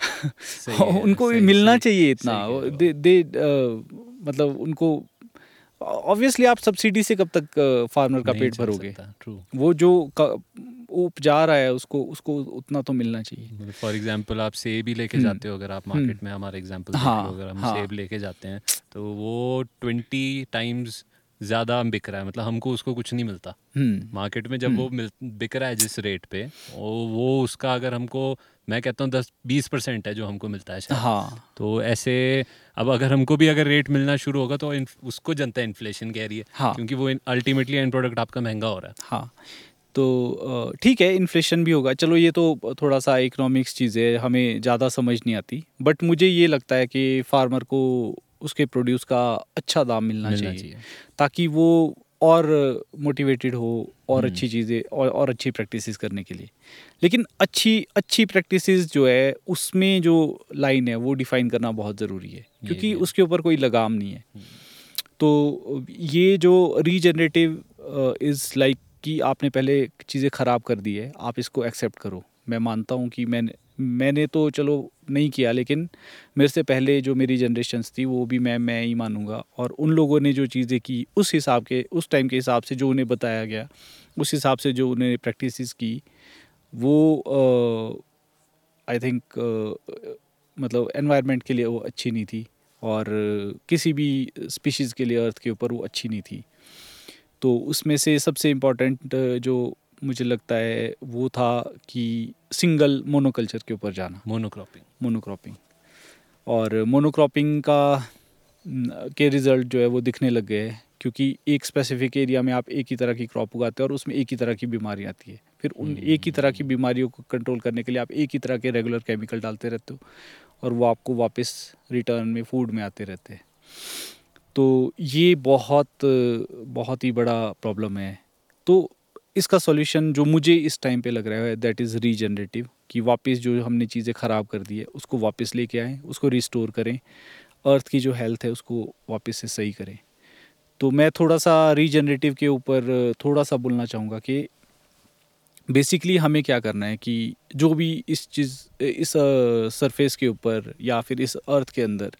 उनको भी मिलना सही- चाहिए इतना। दे दे अ, मतलब उनको ऑब्वियसली आप सब्सिडी से कब तक फार्मर का पेट भरोगे? वो जो उपजा रहा है उसको उसको उतना तो मिलना चाहिए। फॉर एग्ज़ाम्पल आप सेब ही लेके हम्म, जाते हो अगर आप मार्केट में हमारे एग्ज़ाम्पल हाँ, अगर हम हाँ। सेब लेके जाते हैं तो वो ट्वेंटी टाइम्स ज़्यादा बिक रहा है। मतलब हमको उसको कुछ नहीं मिलता। हम्म। मार्केट में जब वो मिल बिक रहा है जिस रेट पे वो वो उसका अगर हमको मैं कहता हूँ दस बीस परसेंट है जो हमको मिलता है हाँ। तो ऐसे अब अगर हमको भी अगर रेट मिलना शुरू होगा तो उसको जनता इन्फ्लेशन कह रही है हाँ। क्योंकि वो अल्टीमेटली एंड प्रोडक्ट आपका महँगा हो रहा है। हाँ। तो ठीक है इन्फ्लेशन भी होगा। चलो ये तो थोड़ा सा इकोनॉमिक्स चीज़ है हमें ज़्यादा समझ नहीं आती। बट मुझे ये लगता है कि फार्मर को उसके प्रोड्यूस का अच्छा दाम मिलना, मिलना चाहिए, चाहिए। ताकि वो और मोटिवेटेड हो और हम्म। अच्छी चीज़ें और और अच्छी प्रैक्टिसेस करने के लिए। लेकिन अच्छी अच्छी प्रैक्टिसेस जो है उसमें जो लाइन है वो डिफाइन करना बहुत ज़रूरी है। क्योंकि। उसके ऊपर कोई लगाम नहीं है। तो ये जो रीजनरेटिव इज़ लाइक कि आपने पहले चीज़ें ख़राब कर दी है, आप इसको एक्सेप्ट करो। मैं मानता हूँ कि मैंने मैंने तो चलो नहीं किया, लेकिन मेरे से पहले जो मेरी जनरेशन्स थी, वो भी मैं मैं ही मानूँगा। और उन लोगों ने जो चीज़ें की, उस हिसाब के, उस टाइम के हिसाब से जो उन्हें बताया गया, उस हिसाब से जो उन्हें प्रैक्टिस की, वो आई थिंक मतलब एनवायरनमेंट के लिए वो अच्छी नहीं थी। और किसी भी स्पीशीज़ के लिए अर्थ के ऊपर वो अच्छी नहीं थी। तो उसमें से सबसे इम्पोर्टेंट जो मुझे लगता है वो था कि सिंगल मोनोकल्चर के ऊपर जाना। मोनोक्रॉपिंग मोनोक्रॉपिंग और मोनोक्रॉपिंग का के रिज़ल्ट जो है वो दिखने लग गए हैं क्योंकि एक स्पेसिफिक एरिया में आप एक ही तरह की क्रॉप उगाते हैं और उसमें एक ही तरह की बीमारी आती है। फिर उन एक ही तरह की बीमारियों को कंट्रोल करने के लिए आप एक ही तरह के रेगुलर केमिकल डालते रहते हो और वो आपको वापस रिटर्न में फ़ूड में आते रहते हैं। तो ये बहुत बहुत ही बड़ा प्रॉब्लम है। तो इसका सॉल्यूशन जो मुझे इस टाइम पे लग रहा है दैट इज़ रीजनरेटिव कि वापस जो हमने चीज़ें ख़राब कर दी है, उसको वापस लेके आएँ, उसको रिस्टोर करें अर्थ की जो हेल्थ है, उसको वापस से सही करें। तो मैं थोड़ा सा रीजनरेटिव के ऊपर, थोड़ा सा बोलना चाहूँगा कि बेसिकली हमें क्या करना है कि जो भी इस चीज़, इस सरफेस के ऊपर या फिर इस अर्थ के अंदर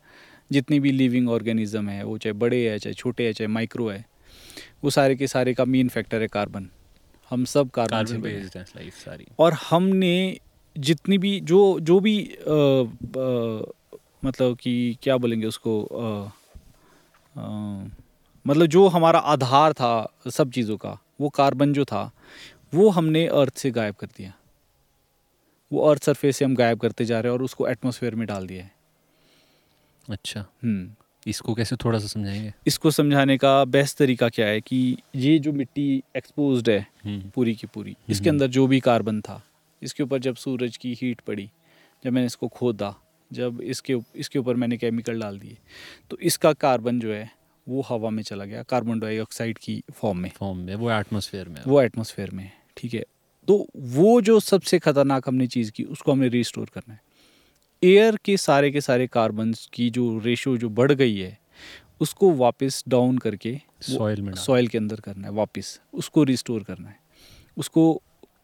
जितनी भी लिविंग ऑर्गेनिज्म है वो चाहे बड़े है चाहे छोटे है चाहे माइक्रो है वो सारे के सारे का मेन फैक्टर है कार्बन हम सब कार्बन से बेस्ड है लाइफ सारी। और हमने जितनी भी जो जो भी आ, आ, मतलब कि क्या बोलेंगे उसको आ, आ, मतलब जो हमारा आधार था सब चीज़ों का वो कार्बन जो था वो हमने अर्थ से गायब कर दिया। वो अर्थ सरफेस से हम गायब करते जा रहे हैं और उसको एटमोसफेयर में डाल दिया है। अच्छा। हम्म। इसको कैसे थोड़ा सा समझाएँगे? इसको समझाने का बेस्ट तरीका क्या है कि ये जो मिट्टी एक्सपोज्ड है हम्म। पूरी की पूरी इसके अंदर जो भी कार्बन था इसके ऊपर जब सूरज की हीट पड़ी जब मैंने इसको खोदा जब इसके इसके ऊपर मैंने केमिकल डाल दिए तो इसका कार्बन जो है वो हवा में चला गया कार्बन डाइऑक्साइड की फॉर्म में। फॉर्म में वो एटमोसफेयर में। वो एटमोसफेयर में ठीक है? तो वो जो सबसे खतरनाक हमने चीज़ की उसको हमने रिस्टोर करना है। एयर के सारे के सारे कार्बन की जो रेशो जो बढ़ गई है उसको वापस डाउन करके सॉइल में सॉइल के अंदर करना है वापस उसको रिस्टोर करना है। उसको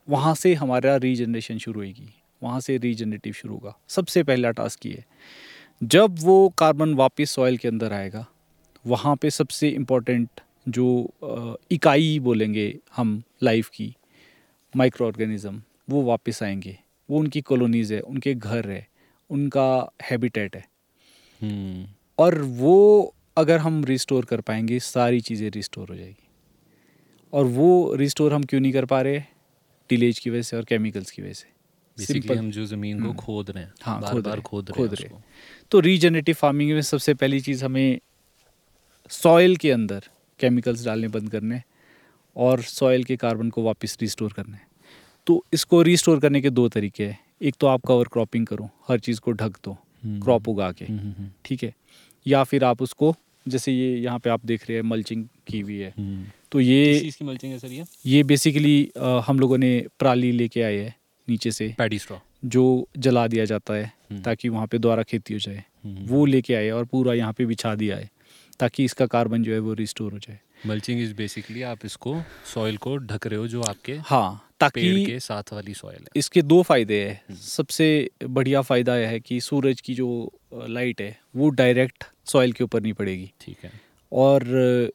वहाँ से हमारा रीजनरेशन शुरू होगी वहाँ से रीजनरेटिव शुरू होगा। सबसे पहला टास्क ये है। जब वो कार्बन वापस सॉइल के अंदर आएगा वहाँ पे सबसे इम्पोर्टेंट जो इकाई बोलेंगे हम लाइफ की माइक्रो ऑर्गेनिज़म वो वापस आएँगे। वो उनकी कॉलोनीज़ है उनके घर है। उनका हैबिटेट है। हम्म। और वो अगर हम रिस्टोर कर पाएँगे सारी चीज़ें रिस्टोर हो जाएगी। और वो रिस्टोर हम क्यों नहीं कर पा रहे? टिलेज की वजह से और केमिकल्स की वजह से। बेसिकली हम जो ज़मीन को हम्म। खोद रहे हैं हाँ, बार खोद बार रहे हैं, खोद रहे खोद रहे तो रीजनरेटिव फ़ार्मिंग में सबसे पहली चीज़ हमें सॉइल के अंदर केमिकल्स डालने बंद करने और सॉयल के कार्बन को वापस रिस्टोर करना। है तो इसको रिस्टोर करने के दो तरीके हैं। एक तो आप कवर क्रॉपिंग करो हर चीज़ को ढक दो हम्म। क्रॉप उगा के हम्म, हम्म, ठीक है या फिर आप उसको जैसे ये यहाँ पे आप देख रहे हैं मल्चिंग की हुई है हम्म। तो ये इसकी मल्चिंग है सर ये ये बेसिकली हम लोगों ने पराली लेके आए है नीचे से पैडी स्ट्रॉ जो जला दिया जाता है हम्म। ताकि वहाँ पे दोबारा खेती हो जाए हम्म। वो लेके आए और पूरा यहाँ पे बिछा दिया है ताकि इसका कार्बन जो है वो रिस्टोर हो जाए मल्चिंग इज़ बेसिकली आप इसको सॉइल को ढक रहे हो जो आपके हाँ पेड़ ताकि के साथ वाली सॉइल है। इसके दो फ़ायदे हैं। हम्म। सबसे बढ़िया फ़ायदा यह है कि सूरज की जो लाइट है वो डायरेक्ट सॉइल के ऊपर नहीं पड़ेगी। ठीक है। और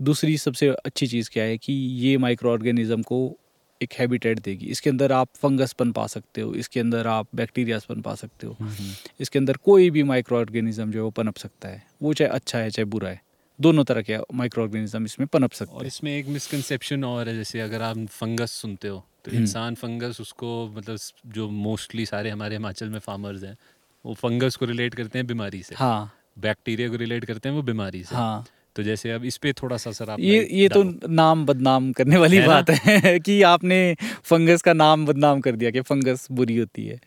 दूसरी सबसे अच्छी चीज़ क्या है कि ये माइक्रो ऑर्गेनिज़म को एक हैबिटेट देगी। इसके अंदर आप फंगस पन पा सकते हो इसके अंदर आप बैक्टीरियाज पन पा सकते हो। हम्म, इसके अंदर कोई भी माइक्रो ऑर्गेनिज्म जो है वो पनप सकता है। वो चाहे अच्छा है चाहे बुरा है। दोनों तरह के माइक्रो ऑर्गेनिज्म इसमें पनप सकते हैं। और इसमें एक मिसकंसेप्शन और है जैसे अगर आप फंगस सुनते हो तो हम्म। इंसान फंगस उसको मतलब जो मोस्टली सारे हमारे हिमाचल में फार्मर्स हैं वो फंगस को रिलेट करते हैं बीमारी से। हाँ। बैक्टीरिया को रिलेट करते हैं वो बीमारी से। हाँ। तो जैसे अब इस पे थोड़ा सा सर आप ये ये तो नाम बदनाम करने वाली है बात है कि आपने फंगस का नाम बदनाम कर दिया कि फंगस बुरी होती है।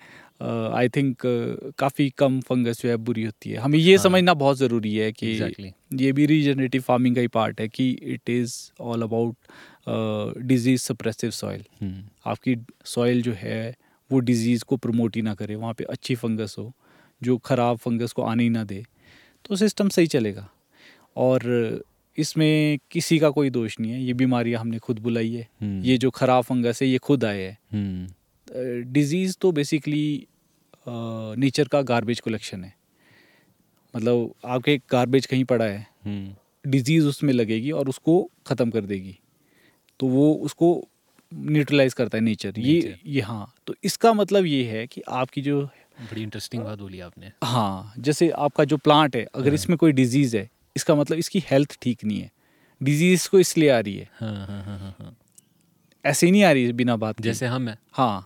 आई थिंक काफ़ी कम फंगस जो है बुरी होती है। हमें ये हाँ। समझना बहुत ज़रूरी है कि Exactly. ये भी रीजनरेटिव फ़ार्मिंग का ही पार्ट है कि it is all about disease suppressive soil आपकी सॉइल जो है वो डिज़ीज़ को प्रमोट ही ना करे वहाँ पे अच्छी फंगस हो जो ख़राब फंगस को आने ही ना दे तो सिस्टम सही चलेगा। और इसमें किसी का कोई दोष नहीं है ये बीमारियाँ हमने खुद बुलाई है। हम्म, ये जो ख़राब फंगस है ये खुद आए है। डिज़ीज़ तो बेसिकली नेचर का गार्बेज कलेक्शन है। मतलब आपके गार्बेज कहीं पड़ा है हम्म, डिज़ीज़ उसमें लगेगी और उसको ख़त्म कर देगी। तो वो उसको न्यूट्रलाइज करता है नेचर ये ये हाँ तो इसका मतलब ये है कि आपकी जो बड़ी इंटरेस्टिंग बात बोली आपने। हाँ जैसे आपका जो प्लांट है अगर हाँ। इसमें कोई डिज़ीज़ है इसका मतलब इसकी हेल्थ ठीक नहीं है। डिज़ीज़ को इसलिए आ रही है। हाँ हाँ हाँ हाँ हाँ। ऐसे ही नहीं आ रही है बिना बात जैसे हम हैं। हाँ।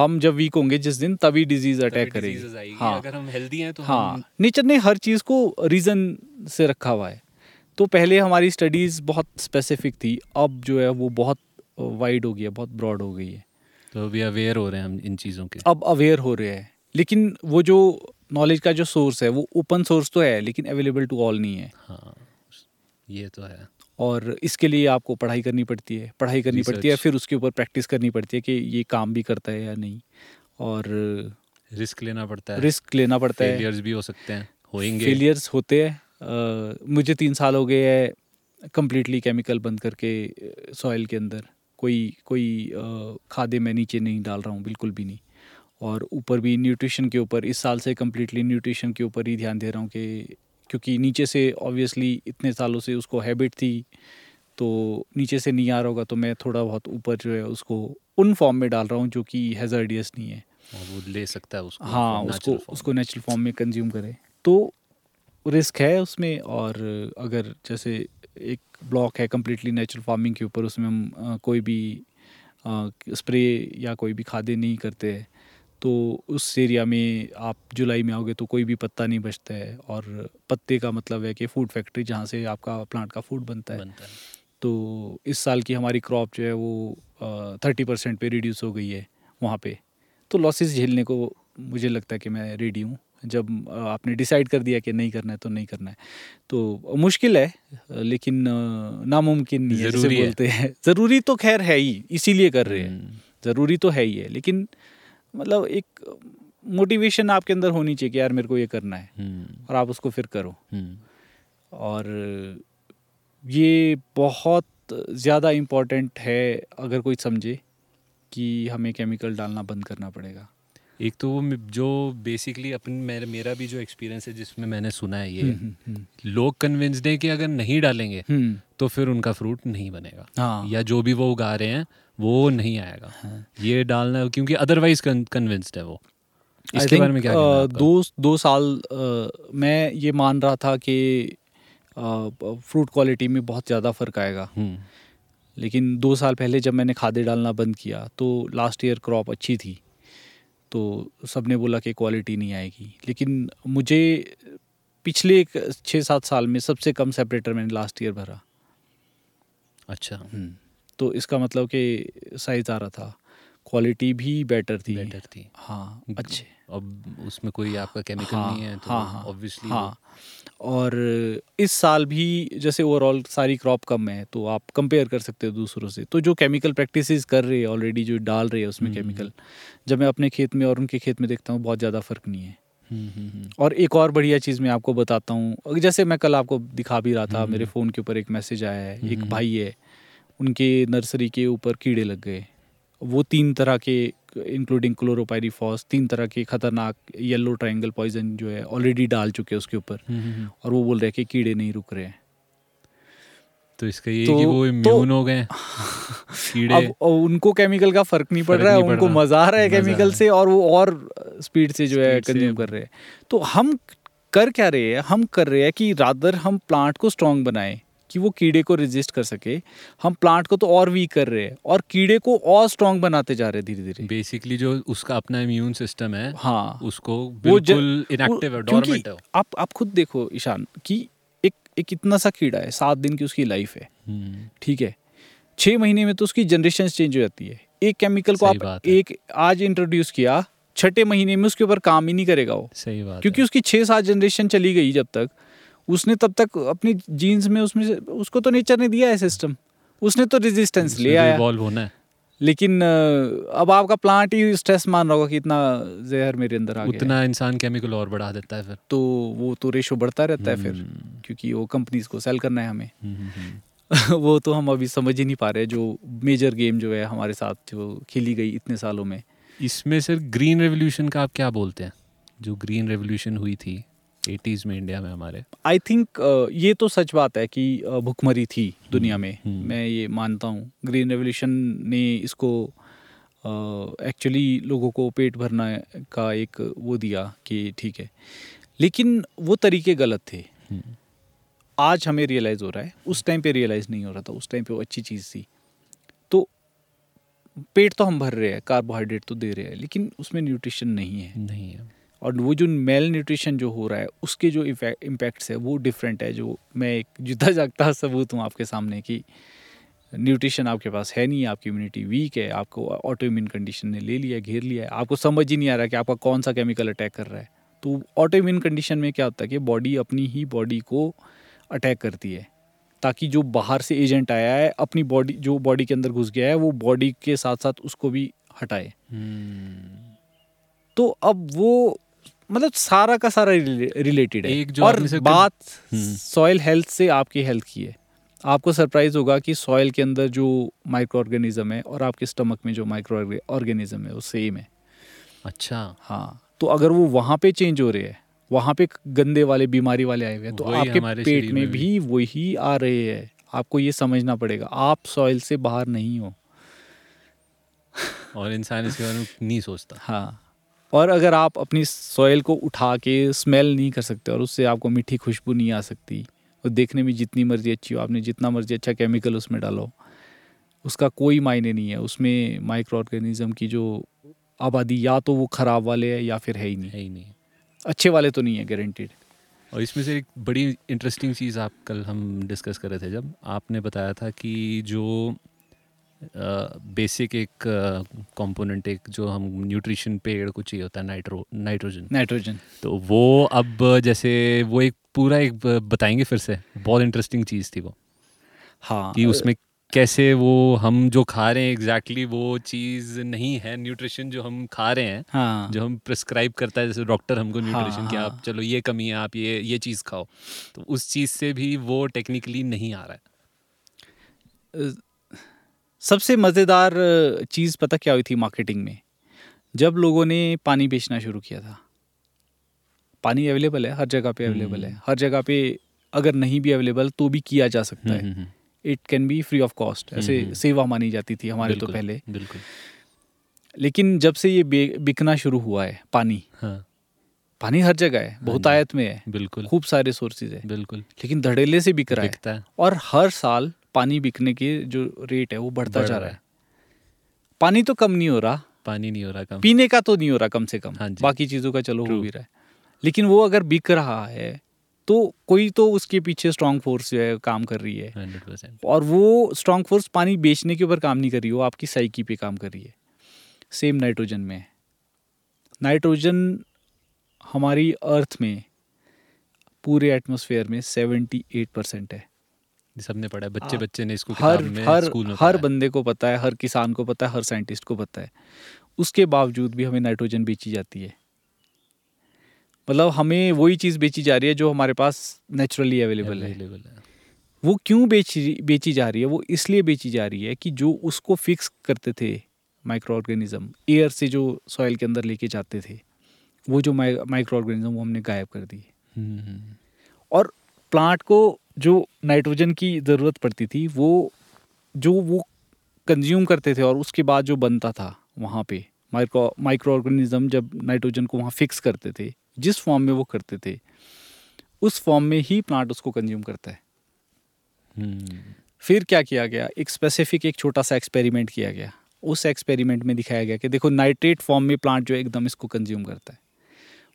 हम जब वीक होंगे जिस दिन तभी डिज़ीज़ अटैक करेगी। हाँ। अगर हम हेल्दी हैं तो हाँ। हम नेचर ने हर चीज़ को रीज़न से रखा हुआ है। तो पहले हमारी स्टडीज़ बहुत स्पेसिफिक थी अब जो है वो बहुत वाइड हो गई है बहुत ब्रॉड हो गई है। तो अभी अवेयर हो रहे हैं हम इन चीज़ों के। अब अवेयर हो रहे हैं। लेकिन वो जो नॉलेज का जो सोर्स है वो ओपन सोर्स तो है लेकिन अवेलेबल टू ऑल नहीं है। हाँ। ये तो है। और इसके लिए आपको पढ़ाई करनी पड़ती है पढ़ाई करनी पड़ती है. फिर उसके ऊपर प्रैक्टिस करनी पड़ती है कि ये काम भी करता है या नहीं। और रिस्क लेना पड़ता है। रिस्क लेना पड़ता है। फेलियर्स भी हो सकते हैं होएँगे। फेलियर्स होते हैं। मुझे तीन साल हो गए हैं कम्प्लीटली केमिकल बंद करके सॉइल के अंदर। कोई कोई खादे मैं नीचे नहीं डाल रहा हूँ बिल्कुल भी नहीं। और ऊपर भी न्यूट्रिशन के ऊपर इस साल से कम्प्लीटली न्यूट्रिशन के ऊपर ही ध्यान दे रहा हूँ कि क्योंकि नीचे से ऑब्वियसली इतने सालों से उसको हैबिट थी तो नीचे से नहीं आ रहा होगा तो मैं थोड़ा बहुत ऊपर जो है उसको उन फॉर्म में डाल रहा हूँ जो कि हैज़र्डियस नहीं है। वो ले सकता है उसको हाँ उसको उसको नेचुरल फॉर्म में कंज्यूम करें। तो रिस्क है उसमें और अगर जैसे एक ब्लॉक है कम्प्लीटली नेचुरल फ़ार्मिंग के ऊपर उसमें हम कोई भी स्प्रे या कोई भी खादे नहीं करते। हैं तो उस एरिया में आप जुलाई में आओगे तो कोई भी पत्ता नहीं बचता है और पत्ते का मतलब है कि फ़ूड फैक्ट्री जहाँ से आपका प्लांट का फ़ूड बनता है। बनता है। तो इस साल की हमारी क्रॉप जो है वो थर्टी परसेंट पर रिड्यूस हो गई है वहाँ पे। तो लॉसेस झेलने को मुझे लगता है कि मैं रेडी हूँ। जब आपने डिसाइड कर दिया कि नहीं करना है तो नहीं करना है। तो मुश्किल है लेकिन नामुमकिन नहीं है ज़रूरी है। बोलते हैं। ज़रूरी तो खैर है ही इसीलिए कर रहे हैं। हम्म, ज़रूरी तो है ही है लेकिन मतलब एक मोटिवेशन आपके अंदर होनी चाहिए कि यार मेरे को ये करना है। हम्म, और आप उसको फिर करो। हम्म, और ये बहुत ज़्यादा इम्पोर्टेंट है अगर कोई समझे कि हमें केमिकल डालना बंद करना पड़ेगा। एक तो वो जो बेसिकली अपन मेरा मेरा भी जो एक्सपीरियंस है जिसमें मैंने सुना है ये हम्म, लोग कन्विंस्ड हैं कि अगर नहीं डालेंगे तो फिर उनका फ्रूट नहीं बनेगा। हाँ। या जो भी वो उगा रहे हैं वो नहीं आएगा। ये डालना क्योंकि अदरवाइज़ कन्विंस्ड है वो। इसके बारे में क्या है? दो दो साल मैं ये मान रहा था कि फ्रूट क्वालिटी में बहुत ज़्यादा फ़र्क आएगा। हम्म, लेकिन दो साल पहले जब मैंने खादे डालना बंद किया तो लास्ट ईयर क्रॉप अच्छी थी। तो सबने बोला कि क्वालिटी नहीं आएगी। लेकिन मुझे पिछले एक छः सात साल में सबसे कम सेपरेटर मैंने लास्ट ईयर भरा। अच्छा। तो इसका मतलब कि साइज़ आ रहा था। क्वालिटी भी बेटर थी। बेटर थी। हाँ अच्छे। अब उसमें कोई आपका केमिकल हाँ, नहीं है तो हाँ, हाँ, ऑब्वियसली हाँ। और इस साल भी जैसे ओवरऑल सारी क्रॉप कम है तो आप कंपेयर कर सकते हो दूसरों से। तो जो केमिकल प्रैक्टिसेस कर रहे हैं ऑलरेडी जो डाल रहे हैं उसमें हम्म, केमिकल जब मैं अपने खेत में और उनके खेत में देखता हूँ बहुत ज़्यादा फ़र्क नहीं है। हम्म, और एक और बढ़िया चीज़ मैं आपको बताता हूँ। जैसे मैं कल आपको दिखा भी रहा था हम्म। मेरे फ़ोन के ऊपर एक मैसेज आया है एक हम्म। भाई है। उनके नर्सरी के ऊपर कीड़े लग गए। वो तीन तरह के इंक्लूडिंग क्लोरोपायरीफॉस तीन तरह के खतरनाक येलो ट्रायंगल पॉइजन जो है ऑलरेडी डाल चुके हैं उसके ऊपर। और वो बोल रहे हैं कि कीड़े नहीं रुक रहे हैं। तो इसका ये तो- कि वो इम्यून तो- हो गए कीड़े। अब अब उनको केमिकल का फ़र्क नहीं पड़ रहा है उनको मज़ा आ रहा है केमिकल से और वो और स्पीड से जो है कंज्यूम कर रहे हैं। तो हम कर क्या रहे हैं? हम कर रहे हैं कि रादर हम प्लांट को स्ट्रांग बनाएँ। कि वो कीड़े को रेजिस्ट कर सके। हम प्लांट को तो और वीक कर रहे हैं और कीड़े को और स्ट्रांग बनाते जा रहे हैं धीरे धीरे बेसिकली जो उसका अपना इम्यून सिस्टम है हाँ। उसको बिल्कुल इनएक्टिव है है आप आप खुद देखो ईशान कि एक एक इतना सा कीड़ा है सात दिन की उसकी लाइफ है। हम्म, ठीक है? छः महीने में तो उसकी जनरेशन चेंज हो जाती है। एक केमिकल को आप एक आज इंट्रोड्यूस किया छठे महीने में उसके ऊपर काम ही नहीं करेगा वो। सही बात क्योंकि उसकी छः सात जनरेशन चली गई जब तक। उसने तब तक अपनी जीन्स में उसमें से उसको तो नेचर ने दिया है सिस्टम उसने तो रेजिस्टेंस ले आया। होना है। लेकिन अब आपका प्लांट ही स्ट्रेस मान रहा होगा कि इतना जहर मेरे अंदर आ गया उतना इंसान केमिकल और बढ़ा देता है फिर। तो वो तो रेशो बढ़ता रहता है फिर हम्म, क्योंकि वो कंपनीज़ को सेल करना है हमें। हम्म, हम्म। वो तो हम अभी समझ ही नहीं पा रहे जो मेजर गेम जो है हमारे साथ जो खेली गई इतने सालों में। इसमें सर ग्रीन रेवोल्यूशन का आप क्या बोलते हैं? जो ग्रीन रेवोल्यूशन हुई थी एटीज़ में इंडिया में हमारे। आई थिंक ये तो सच बात है कि अ, भुखमरी थी दुनिया में। हम्म। मैं ये मानता हूँ। ग्रीन रेवोल्यूशन ने इसको एक्चुअली uh, लोगों को पेट भरना का एक वो दिया कि ठीक है। लेकिन वो तरीके गलत थे। हम्म, आज हमें रियलाइज़ हो रहा है। उस टाइम पे रियलाइज़ नहीं हो रहा था। उस टाइम पे वो अच्छी चीज़ थी। तो पेट तो हम भर रहे हैं कार्बोहाइड्रेट तो दे रहे हैं लेकिन उसमें न्यूट्रिशन नहीं है। नहीं है। और वो जो मेल न्यूट्रिशन जो हो रहा है उसके जो इम्पैक्ट्स है वो डिफरेंट है जो मैं एक जुदा जागता सबूत हूँ आपके सामने कि न्यूट्रिशन आपके पास है नहीं आपकी इम्यूनिटी वीक है आपको ऑटो इम्यून कंडीशन ने ले लिया घेर लिया है। आपको समझ ही नहीं आ रहा कि आपका कौन सा केमिकल अटैक कर रहा है। तो ऑटो इम्यून कंडीशन में क्या होता है कि बॉडी अपनी ही बॉडी को अटैक करती है ताकि जो बाहर से एजेंट आया है अपनी बॉडी जो बॉडी के अंदर घुस गया है वो बॉडी के साथ साथ उसको भी हटाए। हम्म, तो अब वो मतलब सारा का सारा रिलेटेड है। एक जो और बात हम्म। सॉइल हेल्थ से आपकी हेल्थ की है। आपको सरप्राइज़ होगा कि सॉइल के अंदर जो माइक्रो ऑर्गेनिज्म है और आपके स्टमक में जो माइक्रो ऑर्गेनिज्म है वो सेम है। अच्छा। हाँ तो अगर वो वहाँ पे चेंज हो रहे हैं वहाँ पे गंदे वाले बीमारी वाले आए हुए हैं तो आपके पेट में। भी वही आ रहे हैं। आपको ये समझना पड़ेगा आप सॉइल से बाहर नहीं हो। और इंसान इसके बारे में नहीं सोचता। हाँ। और अगर आप अपनी सॉइल को उठा के स्मेल नहीं कर सकते और उससे आपको मीठी खुशबू नहीं आ सकती और देखने में जितनी मर्ज़ी अच्छी हो आपने जितना मर्ज़ी अच्छा केमिकल उसमें डालो उसका कोई मायने नहीं है। उसमें माइक्रो ऑर्गेनिज्म की जो आबादी या तो वो ख़राब वाले है या फिर है ही नहीं। है ही नहीं अच्छे वाले तो नहीं है गारंटेड और इसमें से एक बड़ी इंटरेस्टिंग चीज़ आप कल हम डिस्कस कर रहे थे जब आपने बताया था कि जो बेसिक एक कंपोनेंट एक जो हम न्यूट्रिशन पेड़ को चाहिए होता है नाइट्रो नाइट्रोजन नाइट्रोजन तो वो अब जैसे वो एक पूरा एक बताएँगे फिर से। बहुत इंटरेस्टिंग चीज़ थी वो। हाँ कि उसमें कैसे वो हम जो खा रहे हैं एग्जैक्टली exactly वो चीज़ नहीं है न्यूट्रिशन जो हम खा रहे हैं हाँ। जो हम प्रिस्क्राइब करता है जैसे डॉक्टर हमको न्यूट्रिशन कि हाँ। आप चलो ये कमी है आप ये ये चीज़ खाओ। तो उस चीज़ से भी वो टेक्निकली नहीं आ रहा है। सबसे मज़ेदार चीज़ पता क्या हुई थी मार्केटिंग में? जब लोगों ने पानी बेचना शुरू किया था। पानी अवेलेबल है हर जगह पे अवेलेबल है। हम्म। हर जगह पे अगर नहीं भी अवेलेबल तो भी किया जा सकता है। Hmm, hmm, it can be free of cost ऐसे हम्म। सेवा मानी जाती थी हमारे तो पहले। बिल्कुल। लेकिन जब से ये बिकना शुरू हुआ है पानी। हाँ। पानी हर जगह है बहुत हाँ आयत में है। बिल्कुल। खूब सारे सोर्सेज है। बिल्कुल। लेकिन धड़ेले से बिक रहा है। है। और हर साल पानी बिकने के जो रेट है वो बढ़ता जा रहा है। पानी तो कम नहीं हो रहा। पानी नहीं हो रहा कम। पीने का तो नहीं हो रहा कम से कम। हाँ जी। बाकी चीज़ों का चलो हो भी रहा है। लेकिन वो अगर बिक रहा है तो कोई तो उसके पीछे स्ट्रांग फोर्स जो है काम कर रही है। Hundred percent. और वो स्ट्रांग फोर्स पानी बेचने के ऊपर काम नहीं कर रही वो आपकी साइकी पे काम कर रही है। सेम नाइट्रोजन में। नाइट्रोजन हमारी अर्थ में पूरे एटमोसफेयर में सेवेंटी एट परसेंट है। सबने पढ़ा है। बच्चे आ- बच्चे ने इसको हर में हर स्कूल में हर बंदे को पता है हर किसान को पता है हर साइंटिस्ट को पता है। उसके बावजूद भी हमें नाइट्रोजन बेची जाती है। मतलब हमें वही चीज़ बेची जा रही है जो हमारे पास नेचुरली अवेलेबल है। वो क्यों बेची बेची जा रही है? वो इसलिए बेची जा रही है कि जो उसको फिक्स करते थे माइक्रो ऑर्गेनिज्म एयर से जो सॉइल के अंदर लेके जाते थे वो जो माइक्रो ऑर्गेनिज्म वो हमने गायब कर दिए हम्म, हम्म, और प्लांट को जो नाइट्रोजन की ज़रूरत पड़ती थी वो जो वो कंज्यूम करते थे और उसके बाद जो बनता था वहाँ पे माइक्रो माइक्रो ऑर्गेनिज्म जब नाइट्रोजन को वहाँ फिक्स करते थे जिस फॉर्म में वो करते थे उस फॉर्म में ही प्लांट उसको कंज्यूम करता है। हम्म, फिर क्या किया गया? एक स्पेसिफिक एक छोटा सा एक्सपेरिमेंट किया गया। उस एक्सपेरिमेंट में दिखाया गया कि देखो नाइट्रेट फॉर्म में प्लांट जो एकदम इसको कंज्यूम करता है।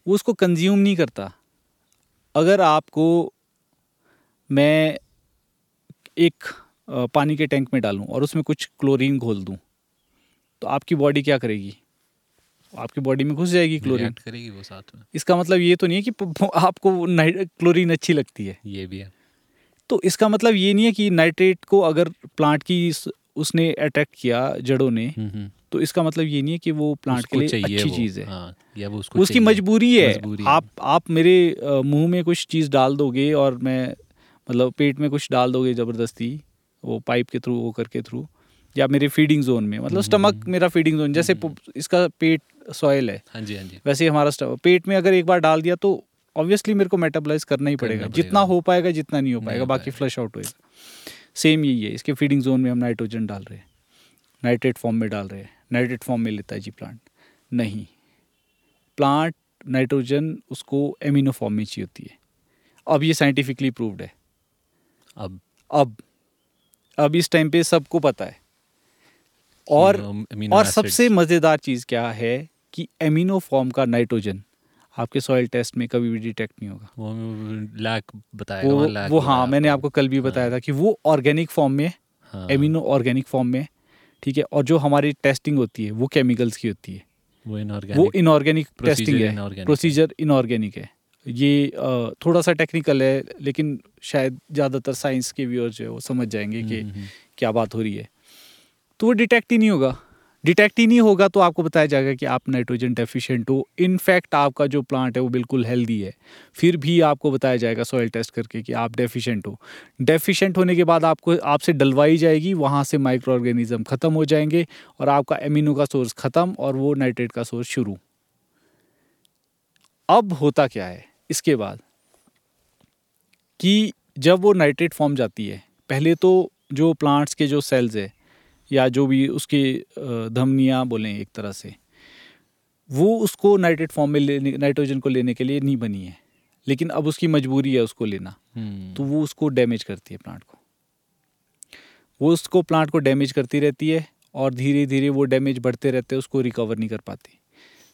वो उसको कंज्यूम नहीं करता। अगर आपको मैं एक पानी के टैंक में डालूं और उसमें कुछ क्लोरीन घोल दूँ तो आपकी बॉडी क्या करेगी? आपकी बॉडी में घुस जाएगी क्लोरीन। करेगी वो साथ में। इसका मतलब ये तो नहीं है कि आपको क्लोरीन अच्छी लगती है। ये भी है। तो इसका मतलब ये नहीं है कि नाइट्रेट को अगर प्लांट की उसने अट्रैक्ट किया जड़ों ने हम्म, हम्म, तो इसका मतलब ये नहीं है कि वो प्लांट के लिए अच्छी चीज़ है। हाँ, या वो उसको उसकी मजबूरी है। मजबूरी है। आप आप मेरे मुँह में कुछ चीज़ डाल दोगे और मैं मतलब पेट में कुछ डाल दोगे ज़बरदस्ती वो पाइप के थ्रू वो करके थ्रू या मेरे फीडिंग जोन में मतलब हम्म, स्टमक मेरा फीडिंग जोन जैसे हम्म। इसका पेट सॉयल है हाँ जी हाँ जी वैसे ही हमारा स्टमक पेट में अगर एक बार डाल दिया तो ऑब्वियसली मेरे को मेटाबलाइज करना ही पड़ेगा। जितना हो पाएगा जितना नहीं हो पाएगा बाकी। फ्लश आउट होएगा सेम यही है इसके फीडिंग जोन में हम नाइट्रोजन डाल रहे हैं नाइट्रेट फॉर्म में डाल रहे हैं नाइट्रेट फॉर्म में लेता है जी प्लांट नहीं प्लांट नाइट्रोजन उसको एमिनो फॉर्म में चाहिए होती है अब ये साइंटिफिकली प्रूव्ड है अब। अब अब इस टाइम पे सबको पता है। और और सबसे मज़ेदार चीज़ क्या है कि एमिनो फॉर्म का नाइट्रोजन आपके सॉइल टेस्ट में कभी भी डिटेक्ट नहीं होगा। वो लैक बताएगा वो वो हाँ बताया मैंने आपको कल भी बताया था कि वो ऑर्गेनिक फॉर्म में हाँ, एमिनो ऑर्गेनिक फॉर्म में ठीक है और जो हमारी टेस्टिंग होती है वो केमिकल्स की होती है। वो वो इनऑर्गेनिक टेस्टिंग है। है। प्रोसीजर इनऑर्गेनिक है। ये थोड़ा सा टेक्निकल है लेकिन शायद ज़्यादातर साइंस के व्यूअर्स जो है वो समझ जाएँगे कि हम्म, क्या बात हो रही है। तो वो डिटेक्ट ही नहीं होगा। डिटेक्ट ही नहीं होगा तो आपको बताया जाएगा कि आप नाइट्रोजन डेफिशिएंट हो। इनफैक्ट आपका जो प्लांट है वो बिल्कुल हेल्दी है। फिर भी आपको बताया जाएगा सॉइल टेस्ट करके कि आप डेफिशिएंट हो। डेफिशिएंट होने के बाद आपको आपसे डलवाई जाएगी वहाँ से माइक्रो ऑर्गेनिज्म ख़त्म हो जाएँगे और आपका एमिनो का सोर्स ख़त्म और वो नाइट्रेट का सोर्स शुरू। अब होता क्या है? इसके बाद कि जब वो नाइट्रेट फॉर्म जाती है पहले तो जो प्लांट्स के जो सेल्स है या जो भी उसके धमनियाँ बोलें एक तरह से वो उसको नाइट्रेट फॉर्म में लेने नाइट्रोजन को लेने के लिए नहीं बनी है। लेकिन अब उसकी मजबूरी है उसको लेना। हम्म, तो वो उसको डैमेज करती है प्लांट को। वो उसको प्लांट को डैमेज करती रहती है और धीरे धीरे वो डैमेज बढ़ते रहते हैं उसको रिकवर नहीं कर पाती।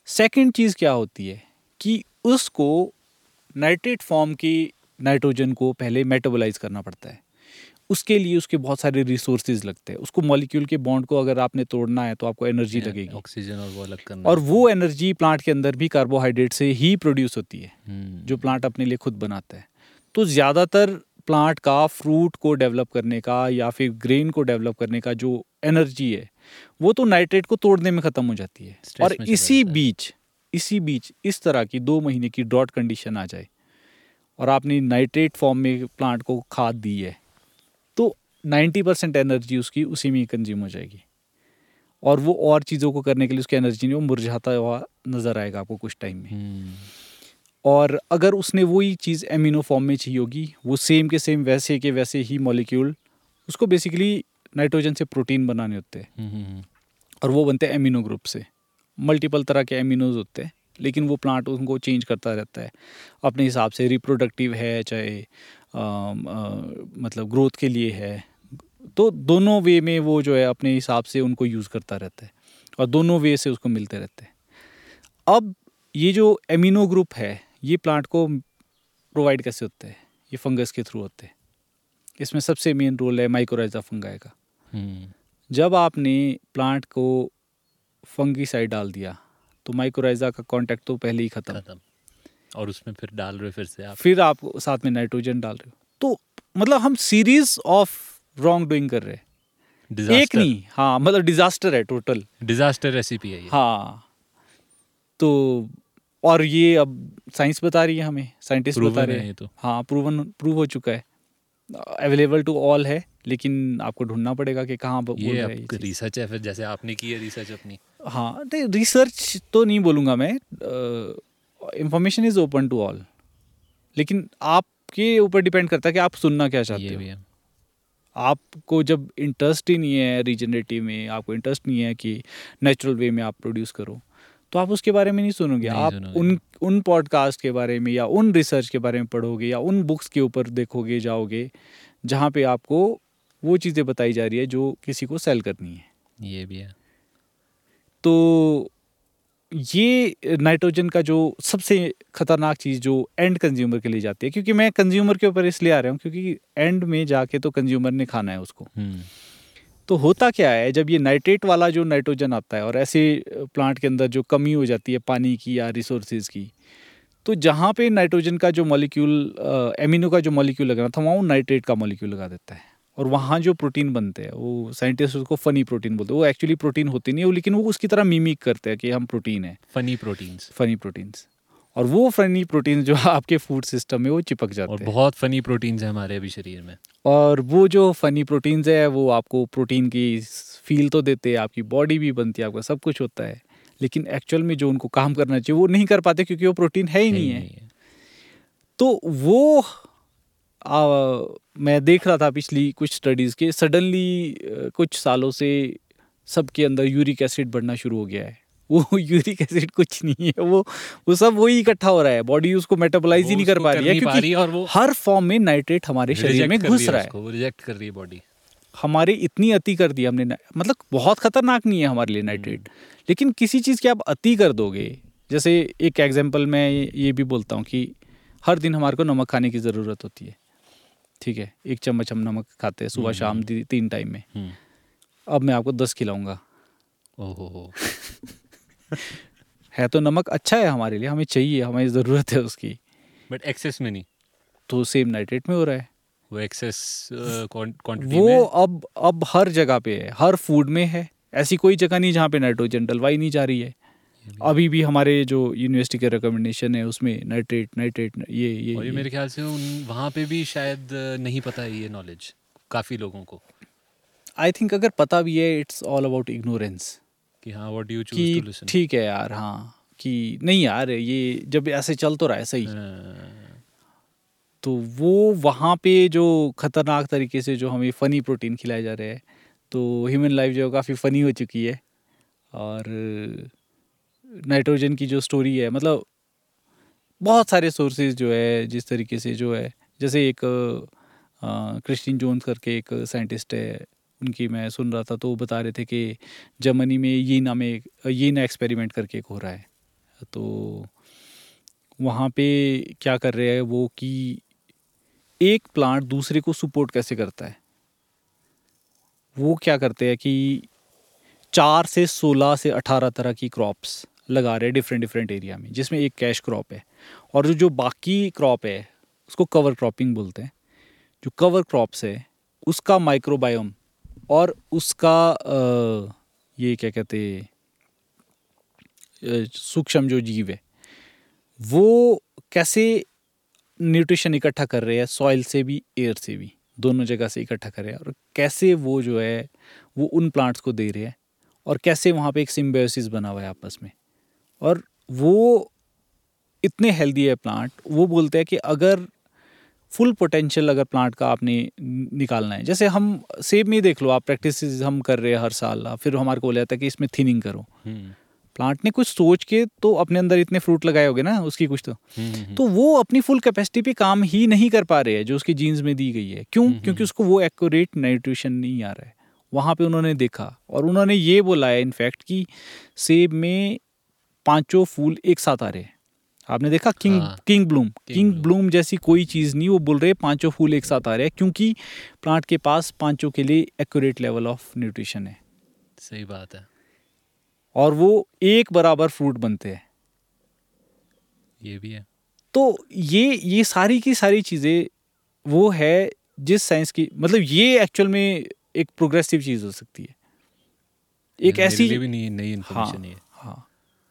सेकंड चीज़ क्या होती है कि उसको नाइट्रेट फॉर्म की नाइट्रोजन को पहले मेटाबोलाइज करना पड़ता है। उसके लिए उसके बहुत सारे रिसोर्सेज लगते हैं। उसको मॉलिक्यूल के बॉन्ड को अगर आपने तोड़ना है तो आपको एनर्जी लगेगी। ऑक्सीजन और वो अलग करना और वो एनर्जी प्लांट के अंदर भी कार्बोहाइड्रेट से ही प्रोड्यूस होती है हम्म, जो प्लांट अपने लिए खुद बनाता है। तो ज़्यादातर प्लांट का फ्रूट को डेवलप करने का या फिर ग्रेन को डेवलप करने का जो एनर्जी है वो तो नाइट्रेट को तोड़ने में ख़त्म हो जाती है। और इसी। बीच इसी बीच इस तरह की दो महीने की ड्रॉट कंडीशन आ जाए। और आपने नाइट्रेट फॉर्म में प्लांट को खाद दी है तो 90 परसेंट एनर्जी उसकी उसी में कंज्यूम हो जाएगी। और वो और चीज़ों को करने के लिए उसकी एनर्जी नहीं वो मुरझाता हुआ नज़र आएगा आपको कुछ टाइम में। हम्म, और अगर उसने वही चीज़ एमिनो फॉर्म में चाहिए होगी वो सेम के सेम वैसे के वैसे ही मॉलिक्यूल उसको बेसिकली नाइट्रोजन से प्रोटीन बनाने होते हैं। हम्म, हम्म, और वो बनते हैं एमिनो ग्रुप से। मल्टीपल तरह के एमिनोज होते हैं लेकिन वो प्लांट उनको चेंज करता रहता है। अपने हिसाब से रिप्रोडक्टिव है चाहे अम, अ, मतलब ग्रोथ के लिए है। तो दोनों वे में वो जो है अपने हिसाब से उनको यूज़ करता रहता है और दोनों वे से उसको मिलते रहते हैं। अब ये जो एमिनो ग्रुप है ये प्लांट को प्रोवाइड कैसे होते हैं? ये फंगस के थ्रू होते हैं। इसमें सबसे मेन रोल है माइक्रोराइजा फंगाई का। हम्म, जब आपने प्लांट को फंगीसाइड डाल दिया तो माइक्रोराइजा का कांटेक्ट तो पहले ही खत्म। और उसमें फिर डाल रहे हो फिर से आप? फिर आप साथ में नाइट्रोजन डाल रहे हो। तो मतलब हम सीरीज़ ऑफ़ रॉन्ग डूइंग कर रहे हैं। एक नहीं हाँ मतलब डिजास्टर है टोटल डिजास्टर रेसिपी है ये। हाँ तो और ये अब साइंस बता रही है हमें साइंटिस्ट बता रहे हैं तो। हाँ प्रूवन प्रूव हो चुका है। अवेलेबल टू ऑल है लेकिन आपको ढूंढना पड़ेगा कि कहाँ ये ये रिसर्च है फिर जैसे आपने की है रिसर्च अपनी। हाँ नहीं रिसर्च तो नहीं बोलूँगा मैं information is open to all लेकिन आपके ऊपर डिपेंड करता है कि आप सुनना क्या चाहते हो। है। आपको जब इंटरेस्ट ही नहीं है रीजनरेटिव में आपको इंटरेस्ट नहीं है कि नेचुरल वे में आप प्रोड्यूस करो तो आप उसके बारे में नहीं सुनोगे। नहीं आप सुनोगे। उन उन पॉडकास्ट के बारे में या उन रिसर्च के बारे में पढ़ोगे या उन बुक्स के ऊपर देखोगे जाओगे जहाँ पे आपको वो चीज़ें बताई जा रही है जो किसी को सेल करनी है। ये भी है। तो ये नाइट्रोजन का जो सबसे खतरनाक चीज़ जो एंड कंज्यूमर के लिए जाती है क्योंकि मैं कंज्यूमर के ऊपर इसलिए आ रहा हूँ क्योंकि एंड में जाके तो कंज्यूमर ने खाना है उसको। हम्म, तो होता क्या है जब ये नाइट्रेट वाला जो नाइट्रोजन आता है और ऐसे प्लांट के अंदर जो कमी हो जाती है पानी की या रिसोर्सेज की तो जहाँ पे नाइट्रोजन का जो मॉलिक्यूल एमिनो का जो मॉलिक्यूल लगाना था वहाँ नाइट्रेट का मॉलिक्यूल लगा देता है। और वहाँ जो प्रोटीन बनते हैं वो साइंटिस्ट उसको फनी प्रोटीन बोलते हैं। वो एक्चुअली प्रोटीन होती नहीं है लेकिन वो उसकी तरह मिमिक करते हैं कि हम प्रोटीन है। फनी प्रोटीन्स फनी प्रोटीन्स और वो फनी प्रोटीन जो आपके फ़ूड सिस्टम में वो चिपक जाते और हैं। बहुत फनी प्रोटीन्स हैं हमारे अभी शरीर में। और वो जो फनी प्रोटीन्स है वो आपको प्रोटीन की फील तो देते हैं आपकी बॉडी भी बनती है आपका सब कुछ होता है। लेकिन एक्चुअल में जो उनको काम करना चाहिए वो नहीं कर पाते क्योंकि वो प्रोटीन है ही। नहीं है। तो वो आ, मैं देख रहा था पिछली कुछ स्टडीज़ के सडनली कुछ सालों से सबके अंदर यूरिक एसिड बढ़ना शुरू हो गया है। वो यूरिक एसिड कुछ नहीं है वो वो सब वही इकट्ठा हो रहा है बॉडी उसको मेटाबोलाइज ही नहीं कर पा रही है क्योंकि और वो हर फॉर्म में नाइट्रेट हमारे शरीर में घुस रहा है रिजेक्ट कर रही है बॉडी हमारे इतनी अति कर दी हमने मतलब बहुत खतरनाक नहीं है हमारे लिए नाइट्रेट लेकिन किसी चीज़ की आप अति कर दोगे जैसे एक एग्ज़ाम्पल मैं ये भी बोलता हूँ कि हर दिन हमारे को नमक खाने की ज़रूरत होती है। ठीक है एक चम्मच हम नमक खाते हैं सुबह शाम ती- तीन टाइम में। हम्म। अब मैं आपको दस खिलाऊँगा। ओहो। है तो नमक अच्छा है हमारे लिए हमें चाहिए हमें ज़रूरत है उसकी। बट एक्सेस में नहीं। तो सेम नाइट्रेट में हो रहा है। वो एक्सेस क्वांटिटी वो में? अब अब हर जगह पे है हर फ़ूड में है। ऐसी कोई जगह नहीं जहाँ पे नाइट्रोजन डलवाई नहीं जा रही है। अभी भी हमारे जो यूनिवर्सिटी के रिकमेंडेशन है उसमें नाइट्रेट नाइट्रेट ये ये, और ये ये। मेरे ख्याल से उन वहाँ पे भी शायद नहीं पता है ये नॉलेज काफ़ी लोगों को। आई थिंक अगर पता भी है इट्स ऑल अबाउट इग्नोरेंस कि हाँ व्हाट यू चूज़ टू कि लिसन ठीक है यार हाँ कि नहीं यार ये जब ऐसे चल तो रहा है सही। तो वो वहाँ पे जो खतरनाक तरीके से जो हमें फ़नी प्रोटीन खिलाए जा रहे हैं तो ह्यूमन लाइफ जो है काफ़ी फ़नी हो चुकी है। और नाइट्रोजन की जो स्टोरी है मतलब बहुत सारे सोर्सेज जो है, जिस तरीके से जो है, जैसे एक क्रिस्टिन जोन्स करके एक साइंटिस्ट है, उनकी मैं सुन रहा था तो वो बता रहे थे कि जर्मनी में ये ना में ये ना एक्सपेरिमेंट करके एक हो रहा है। तो वहाँ पे क्या कर रहे हैं वो कि एक प्लांट दूसरे को सपोर्ट कैसे करता है? वो क्या करते हैं कि चार से सोलह से अठारह तरह की क्रॉप्स लगा रहे हैं डिफरेंट डिफरेंट एरिया में, जिसमें एक कैश क्रॉप है। और जो जो बाकी क्रॉप है, उसको कवर क्रॉपिंग बोलते हैं। जो कवर क्रॉप्स है, उसका माइक्रोबायोम और उसका ये क्या कहते सूक्ष्म जो जीव है, वो कैसे न्यूट्रिशन इकट्ठा कर रहे हैं सॉइल से भी एयर से भी, दोनों जगह से इकट्ठा कर रहे हैं। और कैसे वो जो है, वो उन प्लांट्स को दे रहे हैं और कैसे वहाँ पे एक सिम्बायोसिस बना हुआ है आपस में। और वो इतने हेल्दी है प्लांट वो बोलते हैं कि अगर फुल पोटेंशियल अगर प्लांट का आपने निकालना है जैसे हम सेब में ही देख लो आप प्रैक्टिस हम कर रहे हैं हर साल फिर हमारे को बोला जाता है कि इसमें थिनिंग करो। प्लांट ने कुछ सोच के तो अपने अंदर इतने फ्रूट लगाए होगे ना उसकी कुछ तो। तो वो अपनी फुल कैपेसिटी पे काम ही नहीं कर पा रहे हैं जो उसकी जीन्स में दी गई है। क्यों? हम्म, क्योंकि उसको वो एक्यूरेट न्यूट्रिशन नहीं आ रहा है। वहाँ पे उन्होंने देखा और उन्होंने ये बोला है इनफैक्ट कि सेब में पाँचों फूल एक साथ आ रहे हैं। आपने देखा? किंग हाँ, king bloom king bloom. Bloom जैसी कोई चीज़ नहीं वो बोल रहे पाँचों फूल एक साथ आ रहे हैं क्योंकि प्लांट के पास पाँचों के लिए एक्यूरेट लेवल ऑफ़ न्यूट्रिशन है। सही बात है। और वो एक बराबर फ्रूट बनते हैं। ये भी है। तो ये ये सारी की सारी चीज़ें वो है जिस साइंस की मतलब ये एक्चुअल में एक प्रोग्रेसिव चीज़ हो सकती है। एक ऐसी भी नहीं नई हाँ। इन्फॉर्मेशन है हाँ।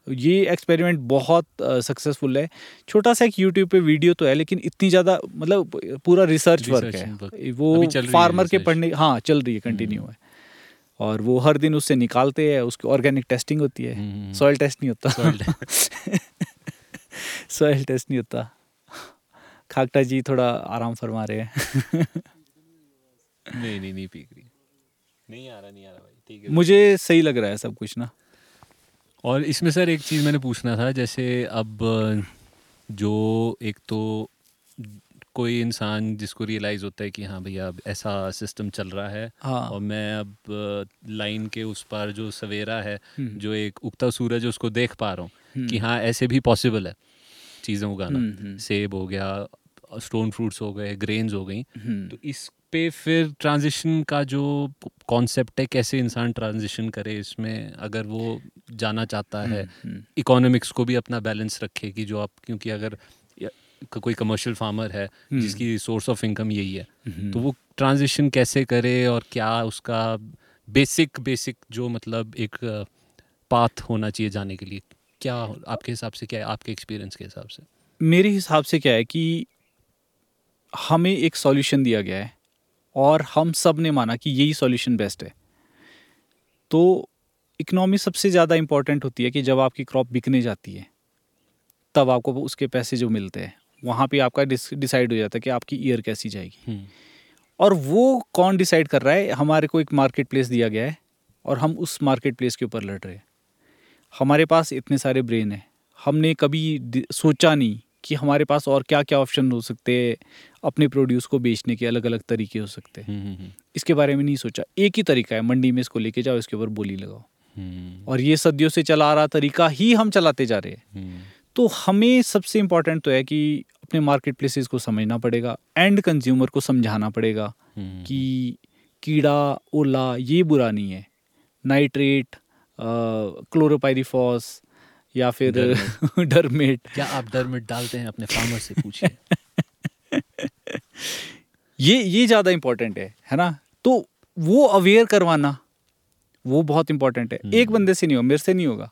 ये एक्सपेरिमेंट बहुत सक्सेसफुल है। छोटा सा एक यूट्यूब पे वीडियो तो है लेकिन इतनी ज़्यादा मतलब पूरा रिसर्च वर्क है। वो फार्मर के पढ़ने हाँ चल रही है कंटिन्यू है। और वो हर दिन उससे निकालते हैं उसकी ऑर्गेनिक टेस्टिंग होती है। हम्म, सॉइल टेस्ट नहीं होता। सॉइल टेस्ट नहीं होता। खाकटा जी थोड़ा आराम फरमा रहे हैं। नहीं नहीं नहीं पी रही। नहीं आ रहा नहीं आ रहा भाई। ठीक है मुझे सही लग रहा है सब कुछ ना। और इसमें सर एक चीज़ मैंने पूछना था जैसे अब जो एक तो कोई इंसान जिसको रियलाइज़ होता है कि हाँ भैया अब ऐसा सिस्टम चल रहा है हाँ और मैं अब लाइन के उस पार जो सवेरा है हम्म। जो एक उगता सूरज उसको देख पा रहा हूँ हम्म। कि हाँ ऐसे भी पॉसिबल है चीज़ें उगाना हम्म। सेब हो गया स्टोन फ्रूट्स हो गए ग्रेन्स हो गई तो इस पे फिर ट्रांजिशन का जो कॉन्सेप्ट है कैसे इंसान ट्रांजिशन करे इसमें अगर वो जाना चाहता है हम्म, इकोनॉमिक्स को भी अपना बैलेंस रखे कि जो आप क्योंकि अगर कोई कमर्शियल फार्मर है हम्म। जिसकी सोर्स ऑफ़ इनकम यही है हम्म। तो वो ट्रांजिशन कैसे करे और क्या उसका बेसिक बेसिक जो मतलब एक पाथ होना चाहिए जाने के लिए क्या आपके हिसाब से क्या है आपके एक्सपीरियंस के हिसाब से मेरे हिसाब से क्या है कि हमें एक सॉल्यूशन दिया गया है और हम सबने माना कि यही सॉल्यूशन बेस्ट है। तो इकनॉमी सबसे ज़्यादा इंपॉर्टेंट होती है कि जब आपकी क्रॉप बिकने जाती है तब आपको उसके पैसे जो मिलते हैं वहाँ पे आपका डिसाइड हो जाता है कि आपकी ईयर कैसी जाएगी। और वो कौन डिसाइड कर रहा है हमारे को एक मार्केट प्लेस दिया गया है और हम उस मार्केट प्लेस के ऊपर लड़ रहे हैं। हमारे पास इतने सारे ब्रेन हैं हमने कभी सोचा नहीं कि हमारे पास और क्या क्या ऑप्शन हो सकते हैं अपने प्रोड्यूस को बेचने के अलग अलग तरीके हो सकते हैं। हम्म, हम्म, हम्म, इसके बारे में नहीं सोचा। एक ही तरीका है मंडी में इसको लेके जाओ इसके ऊपर बोली लगाओ। और ये सदियों से चला आ रहा तरीका ही हम चलाते जा रहे हैं। तो हमें सबसे इम्पोर्टेंट तो है कि अपने मार्केट प्लेसेस को समझना पड़ेगा एंड कंज्यूमर को समझाना पड़ेगा कि कीड़ा ओला ये बुरा नहीं है। नाइट्रेट क्लोरोपायरिफॉस या फिर डरमेट। क्या आप डर मिट डालते हैं? अपने फार्मर से पूछिए। ये ये ज़्यादा इम्पोर्टेंट है है ना? तो वो अवेयर करवाना वो बहुत इंपॉर्टेंट है। एक हम्म। बंदे से नहीं होगा मेरे से नहीं होगा।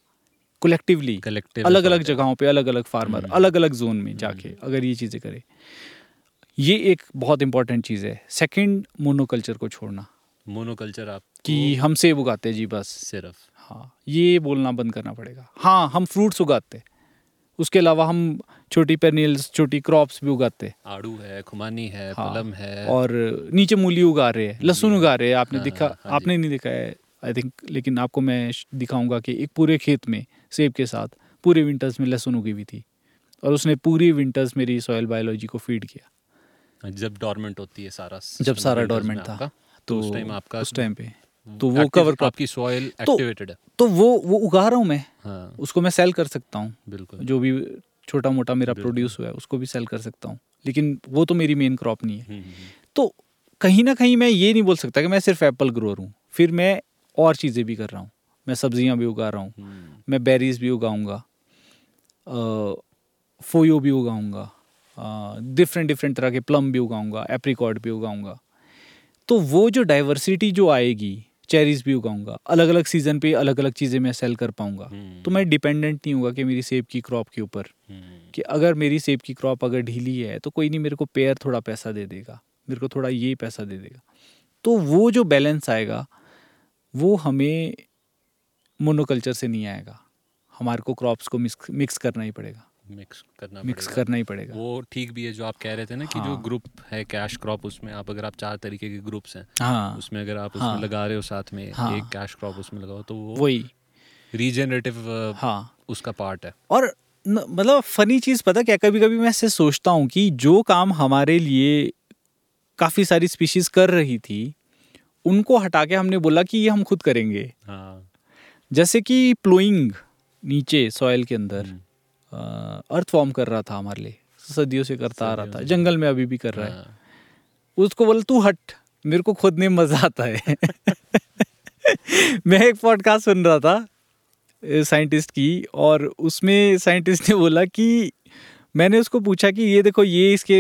कलेक्टिवली कलेक्टिव अलग अलग जगहों पे अलग अलग फार्मर हम्म। अलग अलग जोन में जाके अगर ये चीज़ें करे। ये एक बहुत इंपॉर्टेंट चीज़ है। सेकंड मोनोकल्चर को छोड़ना। मोनोकल्चर आप कि हम सेब उगाते हैं जी बस। सिर्फ़। हाँ ये बोलना बंद करना पड़ेगा। हाँ हम फ्रूट्स उगाते हैं। उसके अलावा हम छोटी पेनिल्स छोटी क्रॉप्स भी उगाते हैं। आड़ू है खुमानी है हाँ, पलम है। और नीचे मूली उगा रहे हैं लहसुन उगा रहे हैं। आपने हाँ, दिखा हाँ जी। आपने नहीं दिखा है आई थिंक लेकिन आपको मैं दिखाऊँगा कि एक पूरे खेत में सेब के साथ पूरे विंटर्स में लहसुन उगी हुई थी। और उसने पूरी विंटर्स मेरी सॉयल बायोलॉजी को फ़ीड किया। जब डॉर्मेंट होती है सारा जब सारा डोरमेंट था। तो उस टाइम आपका उस टाइम पे। तो वो कवर क्रॉप आपकी सॉइल एक्टिवेटेड है। तो वो वो उगा रहा हूँ मैं। हाँ। उसको मैं सेल कर सकता हूँ। बिल्कुल। जो भी छोटा मोटा मेरा प्रोड्यूस हुआ है उसको भी सेल कर सकता हूँ। लेकिन वो तो मेरी मेन क्रॉप नहीं है। हम्म, हम्म, हम्म, तो कहीं ना कहीं मैं ये नहीं बोल सकता कि मैं सिर्फ़ एप्पल ग्रोअर हूँ। फिर मैं और चीज़ें भी कर रहा हूँ। मैं सब्ज़ियाँ भी उगा रहा हूँ। हम्म, मैं बेरीज भी उगाऊँगा। फोयो भी उगाऊँगा। डिफरेंट डिफरेंट तरह के प्लम भी उगाऊँगा एप्रिकॉट भी उगाऊँगा। तो वो जो डाइवर्सिटी जो आएगी चेरीज भी उगाऊँगा अलग अलग सीज़न पे अलग अलग चीज़ें मैं सेल कर पाऊँगा। हम्म, तो मैं डिपेंडेंट नहीं होगा कि मेरी सेब की क्रॉप के ऊपर। हम्म, कि अगर मेरी सेब की क्रॉप अगर ढीली है तो कोई नहीं मेरे को पेयर थोड़ा पैसा दे देगा। मेरे को थोड़ा ये पैसा दे देगा। तो वो जो बैलेंस आएगा वो हमें मोनोकल्चर से नहीं आएगा। हमारे को क्रॉप्स को मिक्स मिक्स करना ही पड़ेगा। मिक्स करना मिक्स पड़ेगा। करना ही पड़ेगा। वो ठीक भी है जो आप कह रहे थे ना कि जो हाँ। ग्रुप है कैश क्रॉप उसमें आप अगर आप चार तरीके के ग्रुप्स हैं हाँ। उसमें अगर आप उसमें हाँ। लगा रहे हो साथ में हाँ। एक कैश क्रॉप उसमें लगाओ तो वो वही। रीजनरेटिव हाँ। उसका पार्ट है। और न- मतलब फनी चीज़ पता क्या कभी कभी मैं ऐसे सोचता हूँ कि जो काम हमारे लिए काफ़ी सारी स्पीशीज़ कर रही थी उनको हटा के हमने बोला कि ये हम खुद करेंगे। हाँ। जैसे कि प्लोइंग नीचे सॉइल के अंदर। हम्म, अर्थ फॉर्म कर रहा था हमारे लिए सदियों से करता आ रहा था जंगल में अभी भी कर रहा है। उसको बोल तू हट मेरे को खोदने में मज़ा आता है। मैं एक पॉडकास्ट सुन रहा था साइंटिस्ट की और उसमें साइंटिस्ट ने बोला कि मैंने उसको पूछा कि ये देखो ये इसके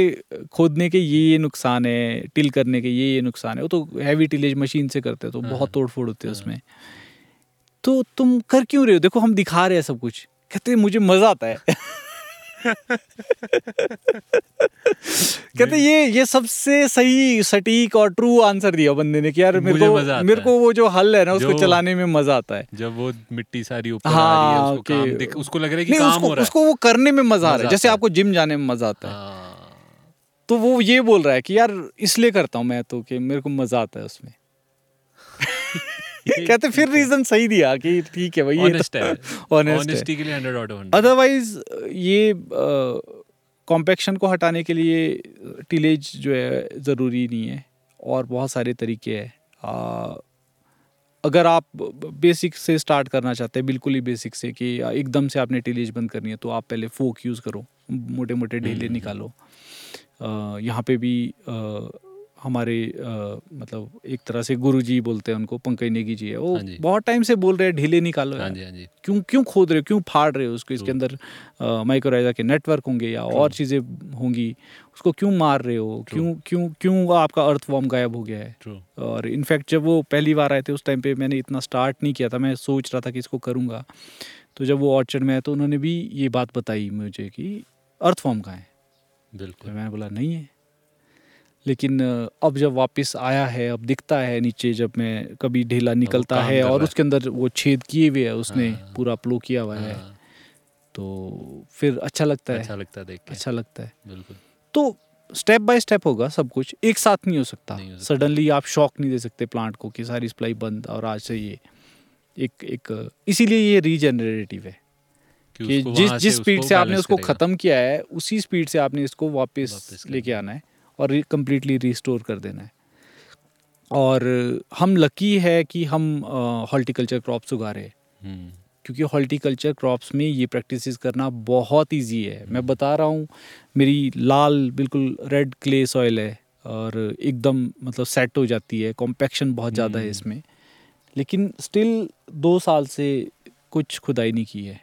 खोदने के ये ये नुकसान है टिल करने के ये ये नुकसान है। वो तो हैवी टिलेज मशीन से करते हैं तो हाँ, बहुत तोड़ फोड़ होती है हाँ। उसमें। तो तुम कर क्यों रहे हो? देखो हम दिखा रहे हैं सब कुछ। कहते मुझे मज़ा आता है। कहते ये ये सबसे सही सटीक और ट्रू आंसर दिया बंदे ने कि यार मेरे को मेरे को वो जो हल है ना उसको चलाने में मज़ा आता है। जब वो मिट्टी सारी ऊपर हाँ, आ रही है हाँ उसको काम दिख उसको लग रहा है कि काम उसको हो रहा है। उसको वो करने में मज़ा आ रहा है। जैसे आपको जिम जाने में मज़ा आता है। हाँ, तो वो ये बोल रहा है कि यार इसलिए करता हूँ मैं तो कि मेरे को मज़ा आता है उसमें। कहते फिर रीजन सही दिया कि ठीक है भाई ये honest है। ऑनेस्टी के लिए 100 आउट ऑफ़ 100 अदरवाइज़ ये कॉम्पैक्शन को हटाने के लिए टिलेज जो है ज़रूरी नहीं है। और बहुत सारे तरीके हैं। अगर आप बेसिक से स्टार्ट करना चाहते हैं बिल्कुल ही बेसिक से कि एकदम से आपने टिलेज बंद करनी है तो आप पहले फोक यूज़ करो। मोटे मोटे ढेले हम्म। निकालो। यहाँ पे भी हमारे आ, मतलब एक तरह से गुरुजी बोलते हैं उनको पंकज नेगी जी है। वो हाँ जी। बहुत टाइम से बोल रहे हैं ढीले निकालो हाँ। जी हाँ जी। क्यों क्यों खोद रहे हो? क्यों फाड़ रहे हो उसको? इसके अंदर माइक्रोराइजा के नेटवर्क होंगे या और चीज़ें होंगी। उसको क्यों मार रहे हो? क्यों क्यों क्यों आपका अर्थ फॉर्म गायब हो गया है? और इनफैक्ट जब वो पहली बार आए थे उस टाइम पे मैंने इतना स्टार्ट नहीं किया था मैं सोच रहा था कि इसको करूँगा। तो जब वो ऑर्चर्ड में आए तो उन्होंने भी ये बात बताई मुझे कि अर्थ फॉर्म कहाँ है? तो बिल्कुल मैंने बोला नहीं है। लेकिन अब जब वापस आया है अब दिखता है नीचे जब मैं कभी ढीला निकलता है और उसके अंदर वो छेद किए हुए है उसने हाँ। पूरा प्लो किया हुआ है। हाँ, तो फिर अच्छा लगता है। अच्छा लगता है देख अच्छा लगता है। बिल्कुल। तो स्टेप बाय स्टेप होगा सब कुछ एक साथ नहीं हो सकता। सडनली आप शॉक नहीं दे सकते प्लांट को कि सारी सप्लाई बंद और आज से ये एक एक इसीलिए ये रीजनरेटिव है कि जिस जिस स्पीड से आपने उसको ख़त्म किया है उसी स्पीड से आपने इसको वापस लेके आना है। और कम्प्लीटली रिस्टोर कर देना है। और हम लकी है कि हम हॉर्टिकल्चर क्रॉप्स उगा रहे हैं। हम्म, क्योंकि हॉर्टिकल्चर क्रॉप्स में ये प्रैक्टिसेस करना बहुत इजी है। मैं बता रहा हूँ मेरी लाल बिल्कुल रेड क्ले सॉइल है और एकदम मतलब सेट हो जाती है कॉम्पैक्शन बहुत ज़्यादा है हम्म। इसमें। लेकिन स्टिल दो साल से कुछ खुदाई नहीं की है।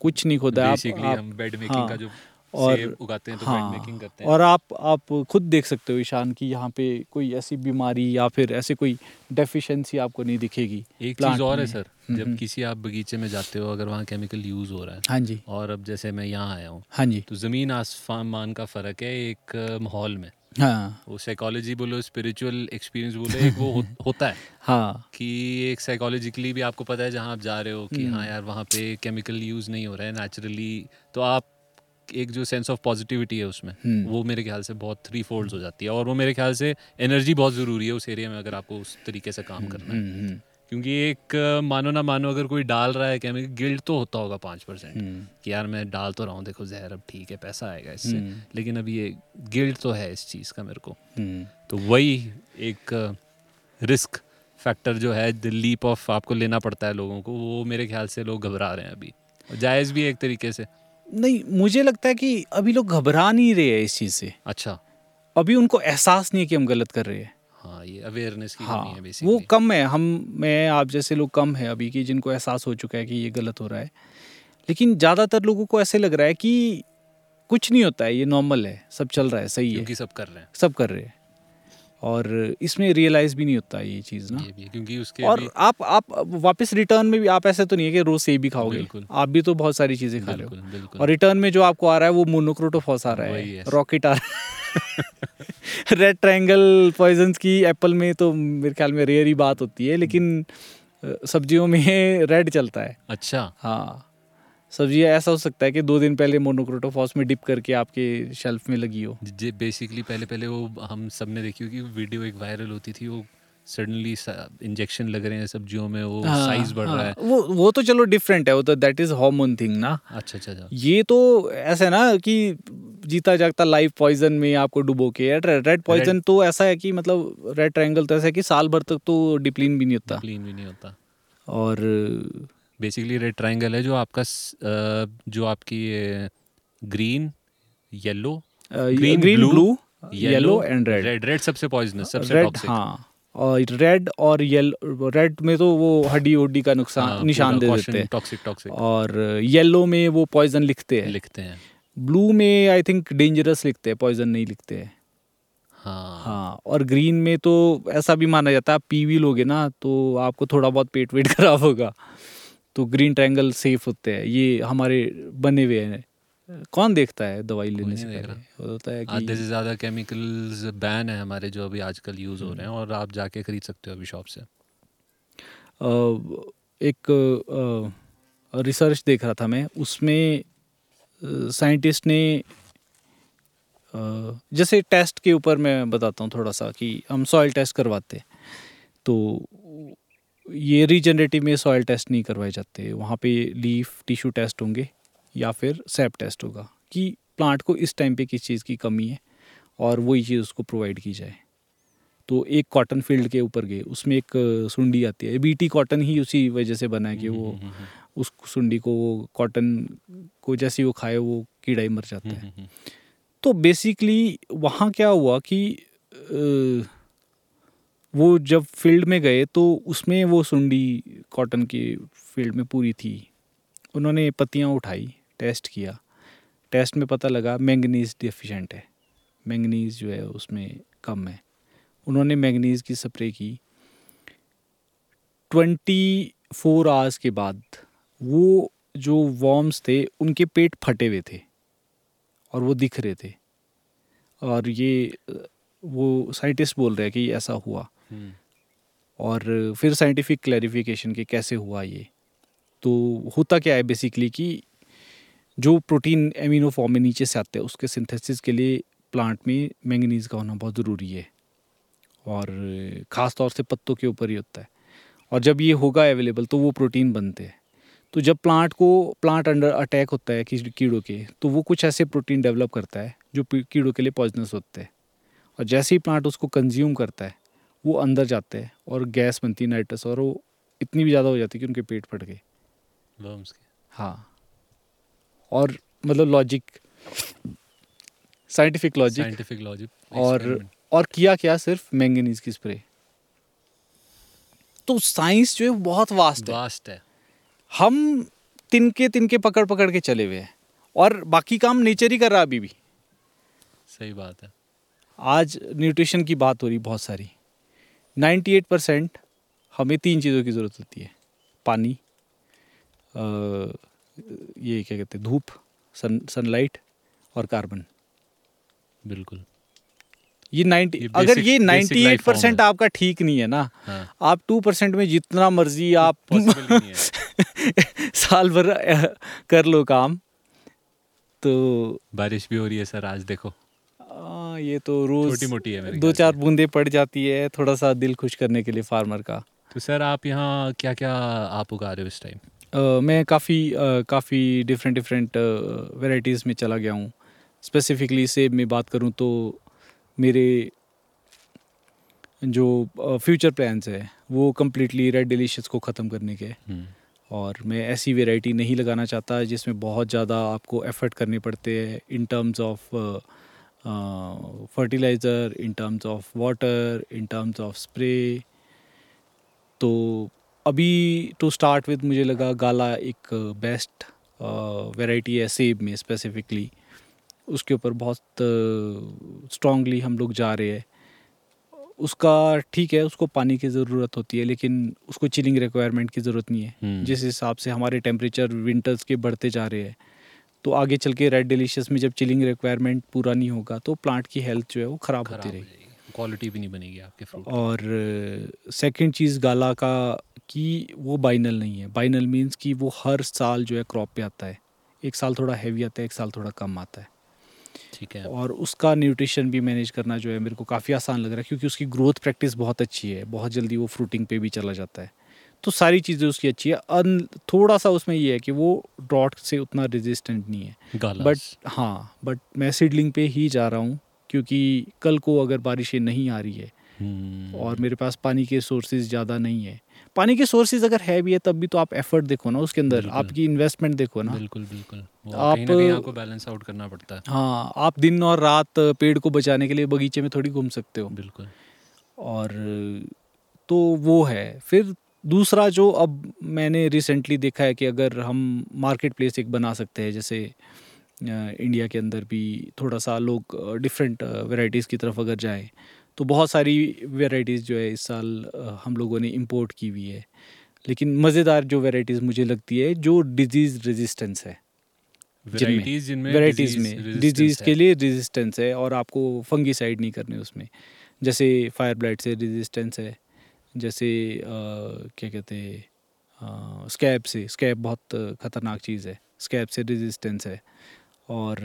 कुछ नहीं खुदा। आप, आप हम बेड मेकिंग हाँ, का जो और- उगाते हैं तो हाँ मेकिंग करते हैं। और आप आप खुद देख सकते हो ईशान की यहाँ पे कोई ऐसी बीमारी या फिर ऐसे कोई डेफिशिएंसी आपको नहीं दिखेगी एक चीज़ और है सर हम्म, जब हम्म। किसी आप बगीचे में जाते हो अगर वहाँ केमिकल यूज़ हो रहा है हाँ जी। और अब जैसे मैं यहाँ आया हूँ हाँ जी। तो ज़मीन आसमान का फ़र्क है एक माहौल में। हाँ। वो साइकोलॉजी बोलो स्पिरिचुअल एक्सपीरियंस बोलो एक वो हो, होता है हाँ। कि एक साइकोलॉजिकली भी आपको पता है जहाँ आप जा रहे हो कि हम्म। हाँ यार वहाँ पे केमिकल यूज़ नहीं हो रहा है नेचुरली तो आप एक जो सेंस ऑफ़ पॉजिटिविटी है उसमें हम्म। वो मेरे ख्याल से बहुत थ्री फोल्ड हो जाती है और वो मेरे ख्याल से एनर्जी बहुत ज़रूरी है उस एरिया में अगर आपको उस तरीके से काम करना है। हम्म, हम्म, क्योंकि एक मानो ना मानो अगर कोई डाल रहा है केमिकल गिल्ट तो होता होगा पाँच परसेंट कि यार मैं डाल तो रहा हूँ देखो जहर अब ठीक है पैसा आएगा इससे। लेकिन अब ये गिल्ट तो है इस चीज़ का मेरे को। तो वही एक रिस्क फैक्टर जो है द लीप ऑफ़ आपको लेना पड़ता है लोगों को वो मेरे ख्याल से लोग घबरा रहे हैं अभी। जायज़ भी है एक तरीके से। नहीं मुझे लगता है कि अभी लोग घबरा नहीं रहे हैं इस चीज़ से। अच्छा। अभी उनको एहसास नहीं है कि हम गलत कर रहे हैं। हाँ ये अवेयरनेस की हाँ कमी है वो कम है। हम मैं आप जैसे लोग कम है अभी कि जिनको एहसास हो चुका है कि ये गलत हो रहा है। लेकिन ज़्यादातर लोगों को ऐसे लग रहा है कि कुछ नहीं होता है ये नॉर्मल है सब चल रहा है सही है। क्योंकि सब कर रहे हैं। सब कर रहे हैं। और इसमें रियलाइज़ भी नहीं होता ये चीज़ ना। ये भी क्योंकि उसके और भी आप आप वापस रिटर्न में भी आप ऐसे तो नहीं है कि रोज सेब भी खाओगे। आप भी तो बहुत सारी चीज़ें खा रहे हो। और रिटर्न में जो आपको आ रहा है वो मोनोक्रोटोफॉस आ रहा है। है। रॉकेट आ रहा है। रेड ट्रायंगल पॉइजन की एप्पल में तो मेरे ख्याल में रेयर ही बात होती है लेकिन सब्जियों में रेड चलता है। अच्छा। हाँ। सब्ज़ी ऐसा हो सकता है कि दो दिन पहले मोनोक्रोटोफॉस में डिप करके आपके शेल्फ में लगी हो। जे बेसिकली पहले पहले वो हम सबने देखी होगी वीडियो एक वायरल होती थी वो सडनली इंजेक्शन लग रहे हैं सब्जियों में वो हाँ, साइज़ बढ़ हाँ, रहा हाँ, वो वो तो चलो डिफरेंट है वो तो दैट इज़ हार्मोन थिंग ना। अच्छा अच्छा अच्छा। ये तो ऐसा है ना कि जीता जागता लाइव पॉइजन में आपको डुबो के रेड पॉइजन तो ऐसा है कि मतलब रेड ट्रायंगल तो ऐसा है कि साल भर तक तो डिप्लिन भी नहीं होता। क्लीन भी नहीं होता। और बेसिकली रेड ट्रायंगल है जो आपका जो आपकी green yellow green blue yellow and red red red सबसे पॉइजनस सबसे रेड हाँ और रेड और येलो रेड में तो वो हड्डी उड्डी का नुकसान निशान दे देते हैं। टॉक्सिक टॉक्सिक और येलो में वो पॉइजन लिखते हैं। लिखते हैं। ब्लू में आई थिंक डेंजरस लिखते हैं पॉइजन नहीं लिखते हैं। हाँ। हाँ और ग्रीन में तो ऐसा भी माना जाता है आप पीवी लोगे ना तो आपको थोड़ा बहुत पेट वेट खराब होगा। तो ग्रीन ट्रायंगल सेफ़ होते हैं। ये हमारे बने हुए हैं। कौन देखता है दवाई लेने से पहले? होता है आधे से ज़्यादा केमिकल्स बैन है हमारे जो अभी आजकल यूज़ हो रहे हैं और आप जाके खरीद सकते हो अभी शॉप से। एक रिसर्च देख रहा था मैं। उसमें साइंटिस्ट ने जैसे टेस्ट के ऊपर मैं बताता हूँ थोड़ा सा कि हम सॉइल टेस्ट करवाते हैं। तो ये रीजनरेटिव में सॉयल टेस्ट नहीं करवाए जाते। वहाँ पे लीफ टिश्यू टेस्ट होंगे या फिर सेप टेस्ट होगा कि प्लांट को इस टाइम पे किस चीज़ की कमी है और वही चीज़ उसको प्रोवाइड की जाए। तो एक कॉटन फ़ील्ड के ऊपर गए उसमें एक सुंडी आती है। बीटी कॉटन ही उसी वजह से बना है कि वो हम्म, हम्म, उस सुंडी को वो कॉटन को जैसे वो खाए वो कीड़ा ही मर जाता हम्म, है। हम्म, हम्म, तो बेसिकली वहाँ क्या हुआ कि वो जब फ़ील्ड में गए तो उसमें वो सुंडी कॉटन की फ़ील्ड में पूरी थी। उन्होंने पत्तियाँ उठाई, टेस्ट किया। टेस्ट में पता लगा मैंगनीज डिफिशेंट है। मैंगनीज जो है उसमें कम है। उन्होंने मैंगनीज की स्प्रे की। ट्वेंटी फोर आवर्स के बाद वो जो वॉर्म्स थे, उनके पेट फटे हुए थे और वो दिख रहे थे। और ये, वो साइंटिस्ट बोल रहे हैं कि ऐसा हुआ। और फिर साइंटिफिक क्लैरिफिकेशन के कैसे हुआ ये? तो होता क्या है बेसिकली कि जो प्रोटीन एमिनो फॉर्म में नीचे से आते हैं, उसके सिंथेसिस के लिए प्लांट में मैंगनीज का होना बहुत ज़रूरी है। और ख़ास तौर से पत्तों के ऊपर ही होता है। और जब ये होगा अवेलेबल तो वो प्रोटीन बनते हैं। तो जब प्लांट को प्लांट अंडर अटैक होता है कीड़ों के तो वो कुछ ऐसे प्रोटीन डेवलप करता है, जो कीड़ों के लिए पॉइजनस होते हैं। और जैसे ही प्लांट उसको कंज्यूम करता है वो अंदर जाते हैं और गैस बनती है नाइट्रस और वो इतनी भी ज़्यादा हो जाती है कि उनके पेट फट गए। के। हाँ। और मतलब logic scientific logic scientific logic और और किया क्या सिर्फ़? मैंगनीज की स्प्रे तो साइंस जो है बहुत वास्ट है। वास्ट है। हम तिनके तिनके पकड़ पकड़ के चले हुए हैं और बाकी काम नेचर ही कर रहा अभी भी। सही बात है। आज न्यूट्रिशन की बात हो रही बहुत सारी। 98 परसेंट हमें तीन चीज़ों की ज़रूरत होती है। पानी अ, ये क्या कहते हैं धूप सन सनलाइट और कार्बन बिल्कुल। ये नाइन्टी अगर basic- ये नाइन्टी एट परसेंट आपका ठीक नहीं है ना हाँ। आप टू परसेंट में जितना मर्ज़ी आप साल भर कर लो काम तो बारिश भी हो रही है सर आज देखो। आ, ये तो रोज छोटी-मोटी है मेरे दो चार। बूंदे पड़ जाती है थोड़ा सा दिल खुश करने के लिए फार्मर का तो सर आप यहाँ क्या क्या आप उगा रहे हो इस टाइम मैं काफ़ी काफ़ी डिफरेंट डिफरेंट वैरायटीज़ में चला गया हूँ स्पेसिफिकली सेब में बात करूँ तो मेरे जो फ्यूचर प्लान्स है वो कम्प्लीटली रेड डिलीशियस को ख़त्म करने के हैं। और मैं ऐसी वेराइटी नहीं लगाना चाहता जिसमें बहुत ज़्यादा आपको एफर्ट करने पड़ते हैं in terms of fertiliser in terms of water in terms of spray तो अभी टू स्टार्ट विद मुझे लगा गाला एक बेस्ट वैरायटी है सेब में स्पेसिफिकली उसके ऊपर बहुत स्ट्रांगली हम लोग जा रहे हैं। उसका ठीक है उसको पानी की ज़रूरत होती है लेकिन उसको चिलिंग रिक्वायरमेंट की ज़रूरत नहीं है। हम्म। जिस हिसाब से हमारे टेम्परेचर विंटर्स के बढ़ते जा रहे हैं। तो आगे चल के रेड डिलीशियस में जब चिलिंग रिक्वायरमेंट पूरा नहीं होगा तो प्लांट की हेल्थ जो है वो ख़राब होती रहेगी। क्वालिटी भी नहीं बनेगी आपके फ्रूट और सेकंड चीज़ गाला का कि वो बाइनल नहीं है। बाइनल मीन्स कि वो हर साल जो है क्रॉप पे आता है। एक साल थोड़ा हैवी आता है एक साल थोड़ा कम आता है। ठीक है। और उसका न्यूट्रिशन भी मैनेज करना जो है मेरे को काफ़ी आसान लग रहा है क्योंकि उसकी ग्रोथ प्रैक्टिस बहुत अच्छी है। बहुत जल्दी वो फ्रूटिंग पे भी चला जाता है। तो सारी चीज़ें उसकी अच्छी है। अन थोड़ा सा उसमें ये है कि वो ड्रॉट से उतना रेजिस्टेंट नहीं है। बट हाँ बट मैं सीडलिंग पे ही जा रहा हूँ क्योंकि कल को अगर बारिशें नहीं आ रही है हम्म। और मेरे पास पानी के सोर्सेज ज़्यादा नहीं है। पानी के सोर्सेज अगर है भी है तब भी तो आप एफर्ट देखो ना उसके अंदर। आपकी इन्वेस्टमेंट देखो ना। बिल्कुल बिल्कुल। आप- कहीं आपको बैलेंस आउट करना पड़ता है। हाँ आप दिन और रात पेड़ को बचाने के लिए बगीचे में थोड़ी घूम सकते हो। बिल्कुल। और तो वो है। फिर दूसरा जो अब मैंने रिसेंटली देखा है कि अगर हम मार्केट प्लेस एक बना सकते हैं जैसे इंडिया के अंदर भी थोड़ा सा लोग डिफरेंट वेराइटीज़ की तरफ़ अगर जाएँ तो बहुत सारी वेराइटीज़ जो है इस साल हम लोगों ने इम्पोर्ट की हुई है। लेकिन मज़ेदार जो वेराइटीज़ मुझे लगती है जो डिज़ीज़ रेजिस्टेंस है disease में डिज़ीज़ के लिए रेजिस्टेंस है और आपको फंगीसाइड नहीं करने उसमें जैसे फायर ब्लाइट से रेजिस्टेंस है जैसे अ, क्या कहते हैं स्कैब से स्कैब बहुत ख़तरनाक चीज़ है स्कैब से रेजिस्टेंस है और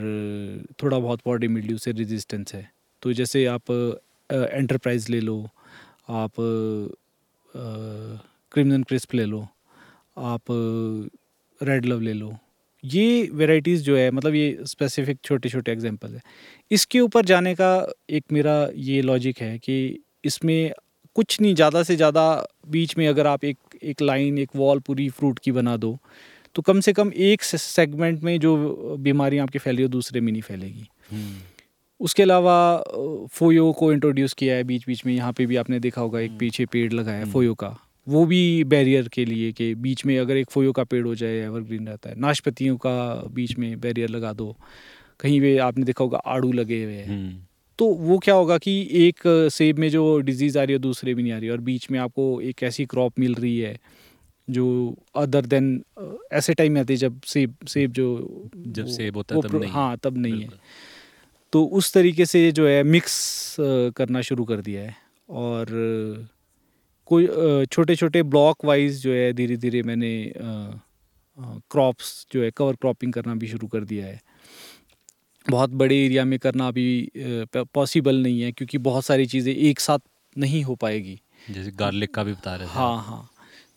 थोड़ा बहुत बॉडी मिल्ड्यू से रेजिस्टेंस है। तो जैसे आप एंटरप्राइज ले लो आप क्रिमजन क्रिस्प ले लो आप रेड लव ले लो ये वेराइटीज़ जो है मतलब ये स्पेसिफिक छोटे छोटे एग्जांपल है। इसके ऊपर जाने का एक मेरा ये लॉजिक है कि इसमें कुछ नहीं ज़्यादा से ज़्यादा बीच में अगर आप एक एक लाइन एक वॉल पूरी फ्रूट की बना दो तो कम से कम एक सेगमेंट में जो बीमारियाँ आपकी फैली हो दूसरे में नहीं फैलेगी। हम्म, उसके अलावा फोयो को इंट्रोड्यूस किया है बीच बीच में यहाँ पे भी आपने देखा होगा एक पीछे पेड़ लगाया है हम्म। फोयो का। वो भी बैरियर के लिए कि बीच में अगर एक फोयो का पेड़ हो जाए एवरग्रीन रहता है नाशपतियों का बीच में बैरियर लगा दो कहीं पे आपने देखा होगा आड़ू लगे हुए हैं। हम्म, तो वो क्या होगा कि एक सेब में जो डिज़ीज़ आ रही है दूसरे भी नहीं आ रही और बीच में आपको एक ऐसी क्रॉप मिल रही है जो अदर देन ऐसे टाइम में आती है जब सेब सेब जो जब सेब होता है तब नहीं। हाँ तब नहीं है। तो उस तरीके से जो है मिक्स करना शुरू कर दिया है और कोई छोटे छोटे ब्लॉक वाइज जो है धीरे धीरे मैंने क्रॉप्स जो है कवर क्रॉपिंग करना भी शुरू कर दिया है। बहुत बड़े एरिया में करना अभी पॉसिबल नहीं है क्योंकि बहुत सारी चीज़ें एक साथ नहीं हो पाएगी। जैसे गार्लिक का भी बता रहे थे हाँ हाँ।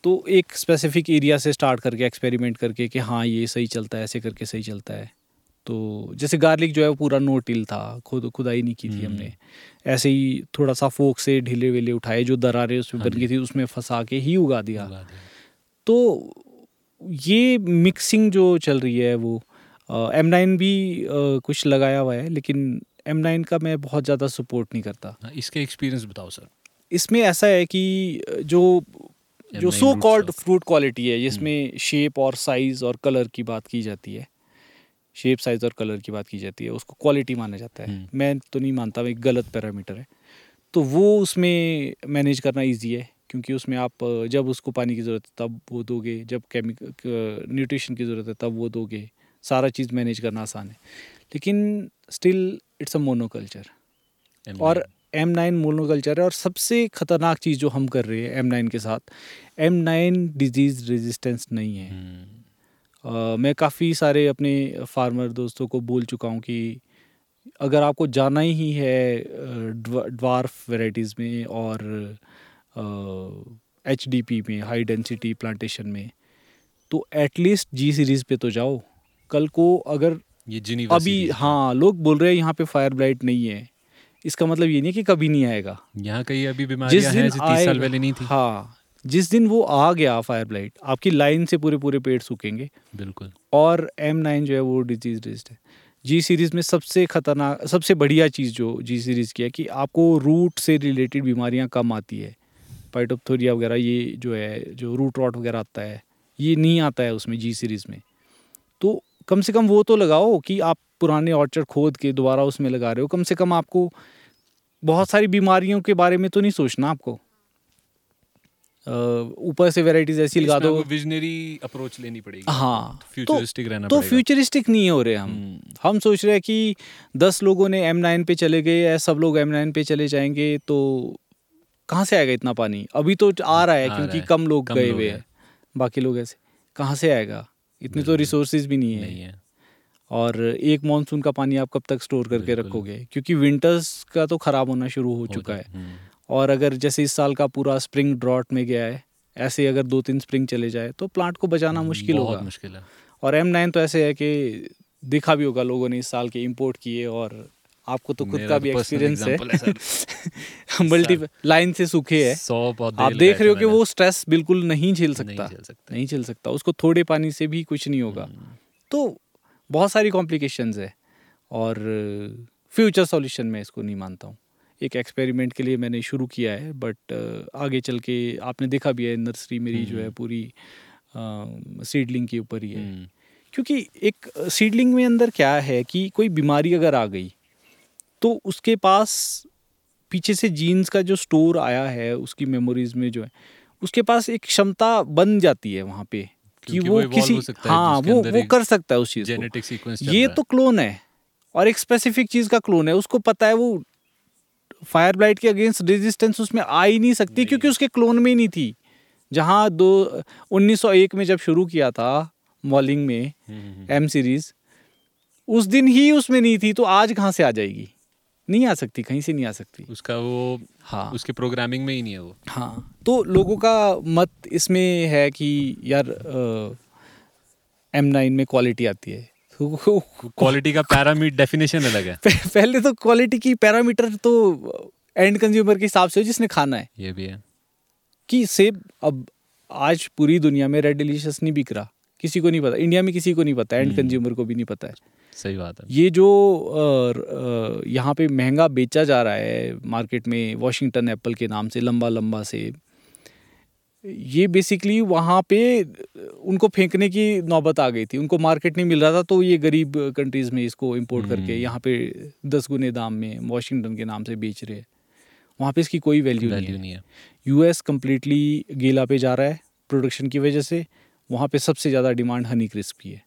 तो एक स्पेसिफिक एरिया से स्टार्ट करके एक्सपेरिमेंट करके कि हाँ ये सही चलता है ऐसे करके सही चलता है। तो जैसे गार्लिक जो है वो पूरा नो टिल था खुद खुदाई नहीं की थी हम्म। हमने। ऐसे ही थोड़ा सा फोक से ढीले वेले उठाए जो दरारें उसमें हाँ बन गई थी उसमें फंसा के ही उगा दिया। तो ये मिक्सिंग जो चल रही है वो एम नाइन भी कुछ लगाया हुआ है लेकिन एम नाइन का मैं बहुत ज़्यादा सपोर्ट नहीं करता। हाँ, इसके एक्सपीरियंस बताओ सर इसमें ऐसा है कि जो जो सो कॉल्ड फ्रूट क्वालिटी है जिसमें शेप और साइज़ और कलर की बात की जाती है शेप साइज़ और कलर की बात की जाती है उसको क्वालिटी माना जाता है। हम्म। मैं तो नहीं मानता एक गलत पैरामीटर है। तो वो उसमें मैनेज करना इजी है क्योंकि उसमें आप जब उसको पानी की ज़रूरत है तब वो दोगे जब केमिकल न्यूट्रिशन की ज़रूरत है तब वो दोगे। सारा चीज़ मैनेज करना आसान है। लेकिन स्टिल इट्स अ मोनोकल्चर। और एम नाइन मोनोकल्चर है और सबसे खतरनाक चीज़ जो हम कर रहे हैं एम नाइन के साथ एम नाइन डिज़ीज़ रेजिस्टेंस नहीं है। हम्म, अ, मैं काफ़ी सारे अपने फार्मर दोस्तों को बोल चुका हूँ कि अगर आपको जाना ही है ड्वार्फ वेराइटीज़ में और एच डी पी में हाई डेंसिटी प्लांटेशन में तो एटलीस्ट जी सीरीज़ पे तो जाओ। कल को अगर ये अभी हाँ। लोग बोल रहे हैं यहाँ पे फायर ब्लाइट नहीं है। इसका मतलब ये नहीं है कि कभी नहीं आएगा। यहाँ कई अभी जिस बीमारियाँ हैं दिन जो साल पहले नहीं थी। हाँ जिस दिन वो आ गया फायर ब्लाइट आपकी लाइन से पूरे पूरे पेड़ सूखेंगे। बिल्कुल। और एम नाइन जो है वो डिज़ीज़ रेस्ट है। जी सीरीज़ में सबसे खतरनाक सबसे बढ़िया चीज़ जो जी सीरीज़ की है कि आपको रूट से रिलेटेड बीमारियाँ कम आती है। पाइटोप्थोरिया वगैरह ये जो है जो रूट रॉट वगैरह आता है ये नहीं आता है उसमें जी सीरीज़ में। तो कम से कम वो तो लगाओ कि आप पुराने ऑर्चर्ड खोद के दोबारा उसमें लगा रहे हो। कम से कम आपको बहुत सारी बीमारियों के बारे में तो नहीं सोचना आपको? ऊपर से वेराइटीज ऐसी लगा दो। विजनरी अप्रोच लेनी पड़ेगी। हाँ तो फ्यूचरिस्टिक रहना तो फ्यूचरिस्टिक नहीं हो रहे हम। हम्म, हम सोच रहे हैं कि दस लोगों ने एम नाइन पे चले गए या सब लोग एम नाइन पे चले जाएँगे तो कहाँ से आएगा इतना पानी? अभी तो आ रहा है आ क्योंकि रहा है, कम लोग कम गए हुए। हैं। बाकी लोग ऐसे। कहाँ से आएगा? इतने तो। रिसोर्सेज भी नहीं है, नहीं है। और एक मानसून का पानी आप कब तक स्टोर करके रखोगे? क्योंकि विंटर्स का तो ख़राब होना शुरू हो चुका है हम्म, और अगर जैसे इस साल का पूरा स्प्रिंग ड्रॉट में गया है ऐसे अगर दो तीन स्प्रिंग चले जाए तो प्लांट को बचाना मुश्किल होगा। मुश्किल है। और एम नाइन तो ऐसे है कि देखा भी होगा लोगों ने इस साल के इम्पोर्ट किए और आपको तो खुद का तो भी एक्सपीरियंस है। मल्टी लाइन से सूखे है। आप देख रहे हो कि वो स्ट्रेस बिल्कुल नहीं झेल सकता। नहीं झेल सकता। उसको थोड़े पानी से भी कुछ नहीं होगा। हम्म, तो बहुत सारी कॉम्प्लिकेशंस है। और फ्यूचर सॉल्यूशन मैं इसको नहीं मानता हूँ। एक एक्सपेरिमेंट के लिए मैंने शुरू किया है बट आगे चल के आपने देखा भी है नर्सरी मेरी जो है हम्म। पूरी सीडलिंग के ऊपर ही है। हम्म, क्योंकि एक सीडलिंग में अंदर क्या है कि कोई बीमारी अगर आ गई तो उसके पास पीछे से जीन्स का जो स्टोर आया है उसकी मेमोरीज में जो है उसके पास एक क्षमता बन जाती है वहाँ पे कि वो, वो किसी हो वो वो कर सकता है उस चीज़ को। जेनेटिक सीक्वेंस ये तो क्लोन है और एक स्पेसिफिक चीज़ का क्लोन है उसको पता है वो फायर ब्लाइट के अगेंस्ट रेजिस्टेंस उसमें आ ही नहीं सकती। क्योंकि उसके क्लोन में ही नहीं थी। जहाँ दो 1901 में जब शुरू किया था मॉलिंग में हम्म, एम सीरीज़ उस दिन ही उसमें नहीं थी तो आज कहाँ से आ जाएगी? नहीं आ सकती कहीं से नहीं आ सकती। उसका वो हाँ। उसके प्रोग्रामिंग में ही नहीं है वो। हाँ तो लोगों का मत इसमें है कि यार एम नाइन में क्वालिटी आती है। क्वालिटी का पैरामीट डेफिनेशन अलग है। पहले तो क्वालिटी की पैरामीटर तो एंड कंज्यूमर के हिसाब से हो जिसने खाना है। ये भी है। कि सेब अब आज पूरी दुनिया में रेड डिलीशियस नहीं बिक रहा। किसी को नहीं पता। इंडिया में किसी को नहीं पता। And hmm. कंज्यूमर को भी नहीं पता है। सही बात है। ये जो यहाँ पे महँगा बेचा जा रहा है मार्केट में वॉशिंगटन एप्पल के नाम से लंबा लंबा से ये बेसिकली वहाँ पे उनको फेंकने की नौबत आ गई थी। उनको मार्केट नहीं मिल रहा था तो ये गरीब कंट्रीज़ में इसको इंपोर्ट करके हम्म। यहाँ पे दस गुने दाम में वॉशिंगटन के नाम से बेच रहे हैं। वहाँ पे इसकी कोई वैल्यू नहीं नहीं है। यूएस कम्प्लीटली गीला पे जा रहा है प्रोडक्शन की वजह से। वहाँ पे सबसे ज़्यादा डिमांड हनी क्रिस्प की है।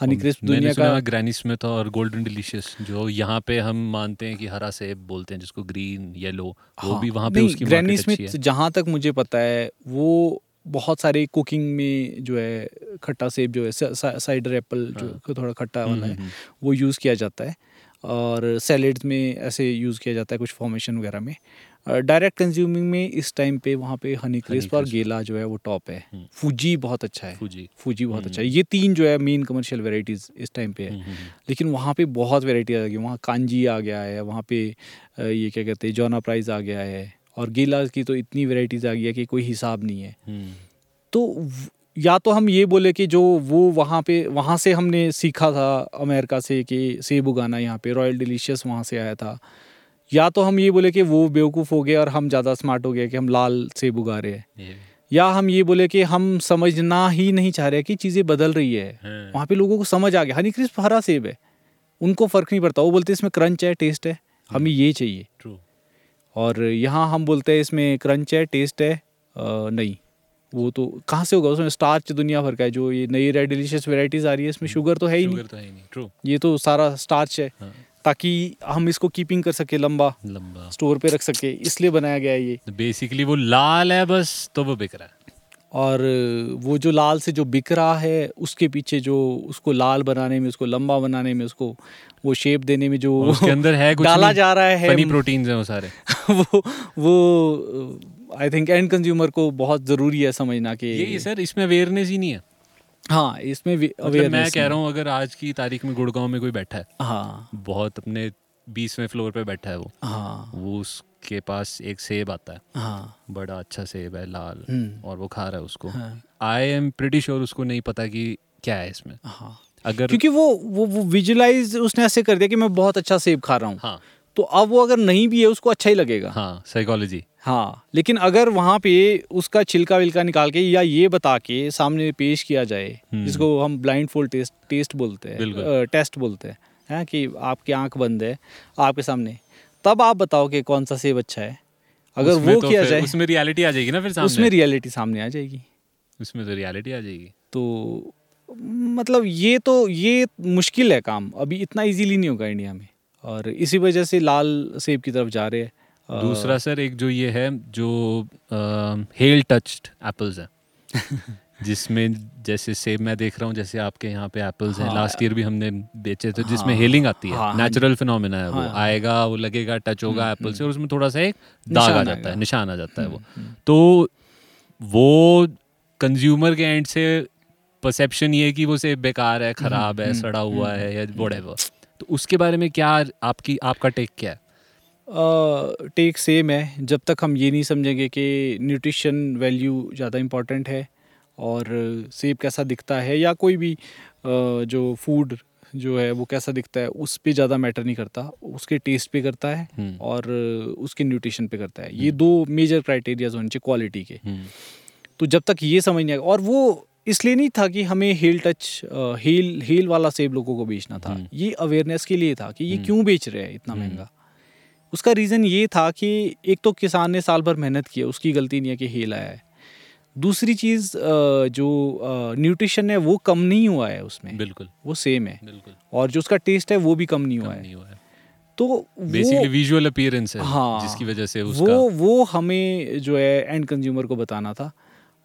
हनी क्रिस्प दुनिया का ग्रैनी स्मिथ और गोल्डन डिलीशियस जो यहाँ पे हम मानते हैं कि हरा सेब बोलते हैं जिसको ग्रीन येलो वो हाँ, भी वहाँ पे उसकी ग्रैनी स्मिथ जहाँ तक मुझे पता है वो बहुत सारे कुकिंग में जो है खट्टा सेब जो है साइडर एप्पल जो हाँ। थोड़ा खट्टा हम्म, वाला है हम्म, वो यूज़ किया जाता है। और सैलेड्स में ऐसे यूज़ किया जाता है कुछ फॉर्मेशन वगैरह में। डायरेक्ट कंज्यूमिंग में इस टाइम पे वहाँ पे हनी क्रिस्प और गेला जो है वो टॉप है। हम्म। फूजी बहुत अच्छा है। फूजी फूजी बहुत अच्छा है। ये तीन जो है मेन कमर्शियल वेराइटीज़ इस टाइम पे है। हम्म, हम्म, लेकिन वहाँ पे बहुत वेराइटी आ गई वहाँ कांजी आ गया है। वहाँ पे ये क्या कहते हैं जोना प्राइज आ गया है। और गेला की तो इतनी वेराइटीज़ आ गई है कि कोई हिसाब नहीं है। हम्म, तो या तो हम ये बोले कि जो वो वहाँ पे वहाँ से हमने सीखा था अमेरिका से कि सेब उगाना यहाँ पे। रॉयल डिलीशियस वहाँ से आया था। या तो हम ये बोले कि वो बेवकूफ़ हो गए और हम ज़्यादा स्मार्ट हो गए कि हम लाल सेब उगा रहे हैं। या हम ये बोले कि हम समझना ही नहीं चाह रहे कि चीज़ें बदल रही है। हाँ, वहाँ पे लोगों को समझ आ गया। हनी क्रिस्प हरा सेब है। उनको फ़र्क नहीं पड़ता। वो बोलते इसमें क्रंच है टेस्ट है। हमें ये चाहिए। ट्रू और यहाँ हम बोलते हैं इसमें क्रंच है टेस्ट है नहीं। वो तो कहाँ से होगा? उसमें स्टार्च दुनिया भर का है। जो ये नई रेड डिलीशियस वेराइटीज़ आ रही है इसमें शुगर तो है ही नहीं। तो है नहीं। ये तो सारा स्टार्च है। हाँ, ताकि हम इसको कीपिंग कर सके लंबा लंबा। स्टोर पे रख सके इसलिए बनाया गया है ये बेसिकली वो लाल है बस तो वो बिक रहा है। और वो जो लाल से जो बिक रहा है उसके पीछे जो उसको लाल बनाने में उसको लंबा बनाने में उसको वो शेप देने में जो उसके अंदर है कुछ डाला जा रहा है फनी प्रोटीन्स हैं वो सारे। वो वो आई थिंक एंड कंज्यूमर को बहुत ज़रूरी है समझना कि यही सर इसमें अवेयरनेस ही नहीं है। हाँ इसमें मतलब मैं कह रहा हूँ अगर आज की तारीख में गुड़गांव में कोई बैठा है हाँ। बहुत अपने बीसवें फ्लोर पे बैठा है वो हाँ। वो उसके पास एक सेब आता है। हाँ। बड़ा अच्छा सेब है लाल हम्म, और वो खा रहा है उसको। आई एम प्रिटी श्योर उसको नहीं पता कि क्या है इसमें। हाँ। अगर क्योंकि वो वो वो विजुलाइज उसने ऐसे कर दिया कि मैं बहुत अच्छा सेब खा रहा हूँ। हाँ। तो अब वो अगर नहीं भी है उसको अच्छा ही लगेगा। हाँ साइकोलॉजी हाँ लेकिन अगर वहाँ पे उसका छिलका विलका निकाल के या ये बता के सामने पेश किया जाए हम्म। जिसको हम ब्लाइंड फोल्ड टेस्ट टेस्ट बोलते हैं टेस्ट बोलते हैं हैं कि आपकी आँख बंद है आपके सामने तब आप बताओ कि कौन सा सेब अच्छा है। अगर वो तो किया जाए उसमें रियलिटी आ जाएगी ना फिर सामने। उसमें रियलिटी सामने आ जाएगी। उसमें तो रियलिटी आ जाएगी। तो मतलब ये तो ये मुश्किल है काम। अभी इतना इजीली नहीं होगा इंडिया में। और इसी वजह से लाल सेब की तरफ़ जा रहे हैं। दूसरा सर एक जो ये है जो हेल टच्ड एप्पल्स है। जिसमें जैसे सेब मैं देख रहा हूँ जैसे आपके यहाँ पे एप्पल्स हैं। हाँ। लास्ट ईयर भी हमने बेचे थे जिसमें हाँ, हेलिंग आती है। हाँ, हाँ। नेचुरल फिनोमिना है वो। हाँ, हाँ। आएगा वो लगेगा टच होगा हम्म, एप्पल से और उसमें थोड़ा सा एक दाग आ जाता है निशान आ जाता है वो। हम्म, तो वो कंज्यूमर के एंड से परसेप्शन ये है कि वो सेब बेकार है खराब है हम्म, सड़ा हुआ हम्म, है या वोडेवर तो उसके बारे में क्या आपकी आपका टेक क्या है? टेक uh, सेम है। जब तक हम ये नहीं समझेंगे कि न्यूट्रिशन वैल्यू ज़्यादा इंपॉर्टेंट है और सेब कैसा दिखता है या कोई भी अ, जो फ़ूड जो है वो कैसा दिखता है उस पर ज़्यादा मैटर नहीं करता। उसके टेस्ट पे करता है हम्म, और उसके न्यूट्रिशन पे करता है। ये दो मेजर क्राइटेरियाज होने चाहिए क्वालिटी के। हम्म, तो जब तक ये समझ नहीं आएगा और वो इसलिए नहीं था कि हमें हेल टच हेल हेल वाला सेब लोगों को बेचना था। हम्म। ये अवेयरनेस के लिए था कि ये हम्म। क्यों बेच रहे हैं इतना हम्म। महँगा? उसका रीज़न ये था कि एक तो किसान ने साल भर मेहनत की है उसकी गलती नहीं है कि हेल आया है। दूसरी चीज़ जो न्यूट्रिशन है वो कम नहीं हुआ है उसमें। बिल्कुल। वो सेम है। बिल्कुल। और जो उसका टेस्ट है वो भी कम नहीं हुआ है। नहीं हुआ है। तो बेसिकली विजुअल अपीयरेंस है हाँ, जिसकी वजह से उसका वो वो हमें जो है एंड कंज्यूमर को बताना था।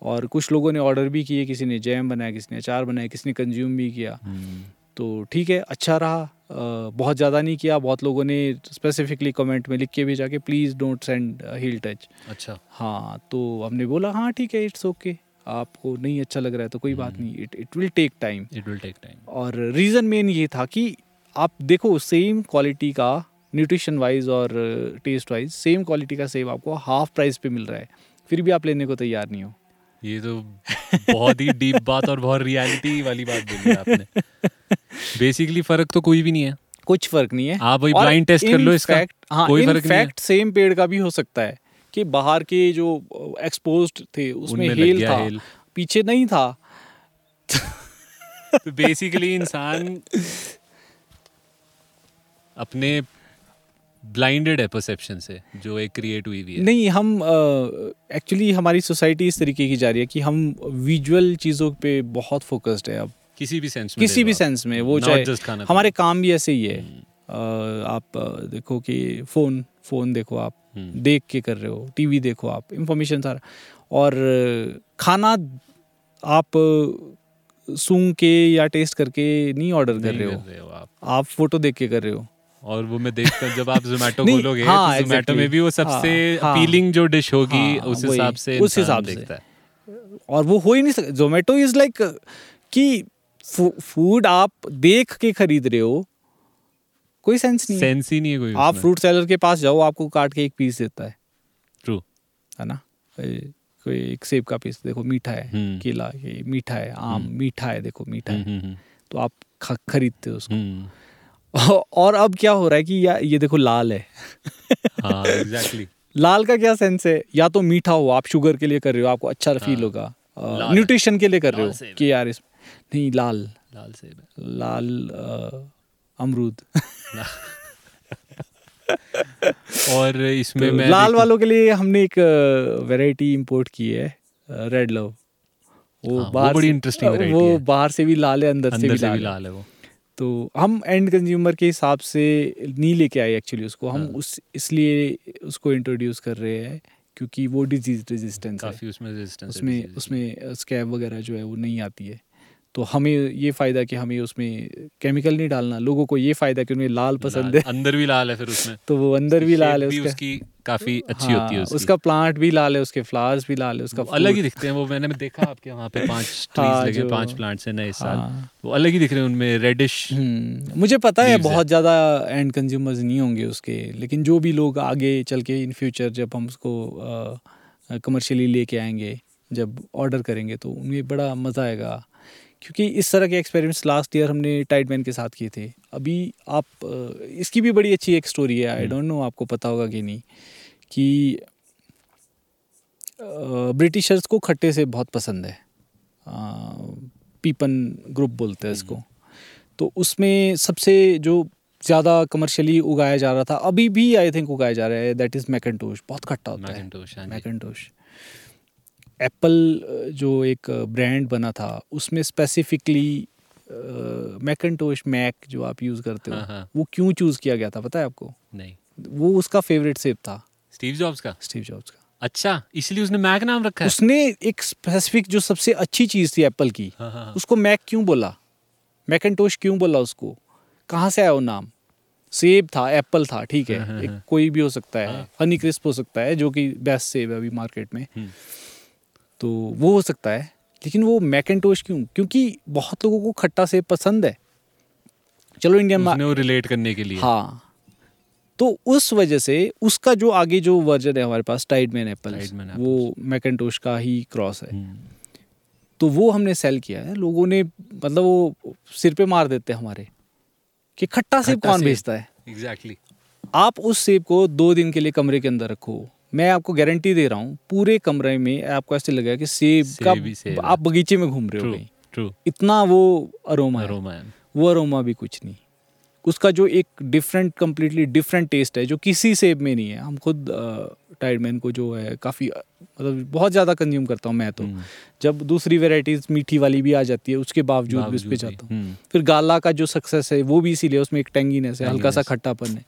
और कुछ लोगों ने ऑर्डर भी किए किसी ने जैम बनाया किसी ने अचार बनाया किसी ने कंज्यूम भी किया। हम्म, तो ठीक है अच्छा रहा। बहुत ज़्यादा नहीं किया बहुत लोगों ने स्पेसिफिकली कमेंट में लिख के भेजा कि please don't send heal touch अच्छा। हाँ तो हमने बोला हाँ ठीक है इट्स ओके आपको नहीं अच्छा लग रहा है तो कोई बात नहीं it it will take time it will take time और रीज़न मेन ये था कि आप देखो सेम क्वालिटी का न्यूट्रिशन वाइज और टेस्ट वाइज सेम क्वालिटी का सेब आपको हाफ़ प्राइस पे मिल रहा है। फिर भी आप लेने को तैयार नहीं हो। ये तो बहुत ही डीप बात और बहुत रियलिटी वाली बात बोली आपने बेसिकली फ़र्क तो कोई भी नहीं है कुछ फ़र्क नहीं है आप वही blind test कर लो इसका। fact- हाँ कोई फ़र्क नहीं है। सेम पेड़ का भी हो सकता है कि बाहर के जो एक्सपोज्ड थे उसमें हेल था हेल। पीछे नहीं था तो बेसिकली इंसान अपने ब्लाइंडेड है परसेप्शन से जो एक क्रिएट हुई हुई है। नहीं हम एक्चुअली uh, हमारी सोसाइटी इस तरीके की जा रही है कि हम विजुअल चीज़ों पे बहुत फोकस्ड है अब। किसी भी सेंस में किसी भी सेंस में वो चाहे हमारे काम भी ऐसे ही है। अ, आप अ, देखो कि फ़ोन फ़ोन देखो आप हम्म। देख के कर रहे हो टीवी देखो आप इंफॉर्मेशन सारा। और खाना आप सूंघ के या टेस्ट करके नहीं ऑर्डर कर रहे हो। आप। फ़ोटो देख के कर रहे हो। और वो मैं देखता हूँ जब आप जोमेटो खोलोगे हाँ, तो जोमेटो exactly. में भी वो सबसे हाँ, हाँ। अपीलिंग जो डिश होगी हाँ, उस हिसाब से उस हिसाब से। देखता है और वो हो ही नहीं सकता जोमेटो इज़ लाइक कि फ़ूड आप देख के खरीद रहे हो कोई सेंस नहीं है। सेंस ही नहीं है कोई आप फ्रूट सेलर के पास जाओ आपको काट के एक पीस देता है ट्रू है ना कोई एक सेब का पीस देखो मीठा है हम्म। केला ये मीठा है आम मीठा है देखो मीठा है हम्म तो आप खरीदते हो उसको हम्म और अब क्या हो रहा है कि या ये देखो लाल है। हाँ एग्जैक्टली लाल का क्या सेंस है? या तो मीठा हो आप शुगर के लिए कर रहे हो आपको अच्छा फील होगा। न्यूट्रिशन के लिए कर रहे हो कि यार इस नहीं लाल। लाल सेब लाल अमरूद। और इसमें तो मैं लाल वालों के लिए हमने एक वैरायटी इंपोर्ट की है रेड लव वो हाँ, बाहर बड़ी से- वो बाहर से भी लाल है अंदर, से अंदर भी से भी लाल है वो। तो हम एंड कंज्यूमर के हिसाब से नहीं लेके आए एक्चुअली उसको। हम हाँ। उस इसलिए उसको इंट्रोड्यूस कर रहे हैं क्योंकि वो डिज़ीज़ रेजिस्टेंस है। काफ़ी उसमें रेजिस्टेंस उसमें उसमें स्कैब वगैरह जो है वो नहीं आती है। तो हमें ये फ़ायदा कि हमें उसमें केमिकल नहीं डालना लोगों को ये फ़ायदा कि उन्हें लाल पसंद है। अंदर भी लाल है फिर उसमें। तो वो अंदर भी लाल है उसकी काफ़ी अच्छी होती है हाँ, उसकी। उसका प्लांट भी लाल है उसके फ्लावर्स भी लाल है उसका अलग ही दिखते हैं वो मैंने देखा आपके वहाँ पे पाँच ट्रीज हाँ, लगे पाँच प्लांट्स हैं नए इस साल। हाँ। वो अलग ही दिख रहे हैं उनमें रेडिश हम्म, मुझे पता है बहुत ज़्यादा एंड कंज्यूमर्स नहीं होंगे उसके लेकिन जो भी लोग आगे चल के इन फ्यूचर जब हम उसको कमर्शियली लेके आएँगे जब ऑर्डर करेंगे तो उन्हें बड़ा मज़ा आएगा। क्योंकि इस तरह के एक्सपेरिमेंट्स लास्ट ईयर हमने टाइडमैन के साथ किए थे। अभी आप इसकी भी बड़ी अच्छी एक स्टोरी है आई डोंट नो आपको पता होगा कि नहीं। कि ब्रिटिशर्स को खट्टे से बहुत पसंद है। पीपन ग्रुप बोलते हैं इसको। तो उसमें सबसे जो ज़्यादा कमर्शियली उगाया जा रहा था अभी भी आई थिंक उगाया जा रहा है दैट इज़ मैकेंटोश बहुत खट्टा होता है। मैकिंटोश हाँ मैकेंटोश एप्पल जो एक ब्रांड बना था उसमें स्पेसिफिकली मैकेंटोश मैक जो आप यूज़ करते हो हाँ, हाँ। वो क्यों चूज़ किया गया था पता है आपको? नहीं। वो उसका फेवरेट सेब था। स्टीव जॉब्स का? स्टीव जॉब्स का। अच्छा इसलिए उसने मैक नाम रखा है? उसने एक स्पेसिफिक जो सबसे अच्छी चीज़ थी एप्पल की हाँ, हाँ, हाँ। उसको मैक क्यों बोला? मैकेंटोश क्यों बोला उसको? कहाँ से आया वो नाम? सेब था एप्पल था ठीक है। हाँ, हाँ, एक हाँ। कोई भी हो सकता है हाँ। हनी क्रिस्प हो सकता है जो कि बेस्ट सेब है अभी मार्केट में। हम्म। तो वो हो सकता है लेकिन वो मैकेंटोश क्यों? क्योंकि बहुत लोगों को खट्टा सेब पसंद है। चलो उसने वो रिलेट करने के लिए। हाँ। तो उस वजह से उसका जो आगे जो वर्जन है हमारे पास टाइडमैन एप्पल वो मैकेंटोश का ही क्रॉस है। हम्म, तो वो हमने सेल किया है। लोगों ने मतलब वो सिर पे मार देते हैं हमारे कि खट्टा सेब कौन बेचता है? एग्जैक्टली आप उस सेब को दो दिन के लिए कमरे के अंदर रखो। मैं आपको गारंटी दे रहा हूँ पूरे कमरे में आपको ऐसे लगेगा कि सेब सेब का सेब आप बगीचे में घूम रहे हो ट्रू इतना वो अरोमा अरोमा है। वो अरोमा भी कुछ नहीं। उसका जो एक डिफरेंट कम्प्लीटली डिफरेंट टेस्ट है जो किसी सेब में नहीं है। हम खुद टाइडमैन को जो है काफ़ी मतलब बहुत ज़्यादा कंज्यूम करता हूँ मैं तो। हम्म, जब दूसरी वेराइटीज़ मीठी वाली भी आ जाती है उसके बावजूद भी उस पर जाता हूँ। हम्म, फिर गाला का जो सक्सेस है वो भी इसीलिए उसमें एक टेंगीनेस है हल्का सा। खट्टापन है।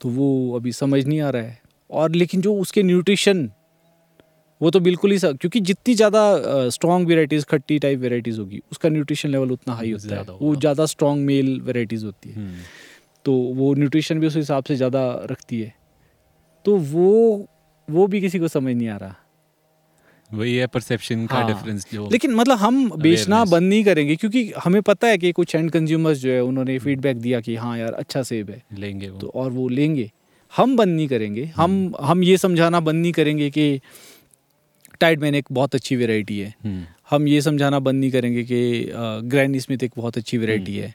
तो वो अभी समझ नहीं आ रहा है। और लेकिन जो उसके न्यूट्रिशन वो तो बिल्कुल ही सा- क्योंकि जितनी ज़्यादा स्ट्रॉन्ग वेराइटीज़ खट्टी टाइप वेराइटीज़ होगी उसका न्यूट्रिशन लेवल उतना हाई होता है। वो ज़्यादा स्ट्रॉन्ग मेल वेराइटीज़ होती है। हम्म, तो वो न्यूट्रिशन भी उस हिसाब से ज़्यादा रखती है। तो वो वो भी किसी को समझ नहीं आ रहा। वही है परसेप्शन का डिफरेंस हाँ। जो लेकिन मतलब हम बेचना बंद नहीं करेंगे क्योंकि हमें पता है कि कुछ एंड कंज्यूमर्स जो है उन्होंने फीडबैक दिया कि हाँ यार अच्छा सेब है। लेंगे वो। तो और वो लेंगे। हम बंद नहीं करेंगे। हम हम ये समझाना बंद नहीं करेंगे कि टाइडमैन एक बहुत अच्छी वेराइटी है। हम्म, हम ये समझाना बंद नहीं करेंगे कि ग्रैंड स्मिथ एक बहुत अच्छी वेराइटी है।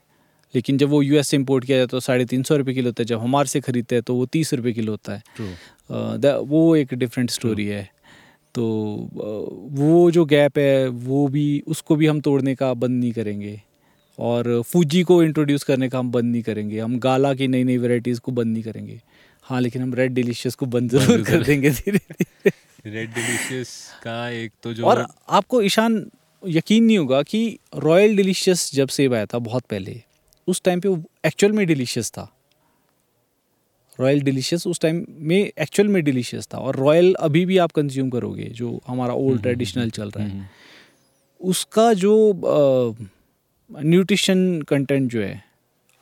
लेकिन जब वो यूएस से इम्पोर्ट किया जाता है तो साढ़े तीन सौ रुपये किलो होता है। जब हमारे से खरीदते हैं तो वो तीस रुपये किलो होता है। द- वो एक डिफरेंट स्टोरी है। तो वो जो गैप है वो भी उसको भी हम तोड़ने का बंद नहीं करेंगे। और फूजी को इंट्रोड्यूस करने का हम बंद नहीं करेंगे। हम गाला की नई नई वेराइटीज़ को बंद नहीं करेंगे। हाँ लेकिन हम रेड डिलीशियस को बंद ज़रूर कर। देंगे धीरे धीरे रेड डिलीशियस का एक तो जो और आपको ईशान यकीन नहीं होगा कि रॉयल डिलीशियस जब सेब आया था बहुत पहले उस टाइम पे वो एक्चुअल में डिलीशियस था। रॉयल डिलीशियस उस टाइम में एक्चुअल में डिलीशियस था और रॉयल अभी भी आप कंज्यूम करोगे जो हमारा ओल्ड ट्रेडिशनल चल रहा है। हम्म, उसका जो न्यूट्रिशन कंटेंट जो है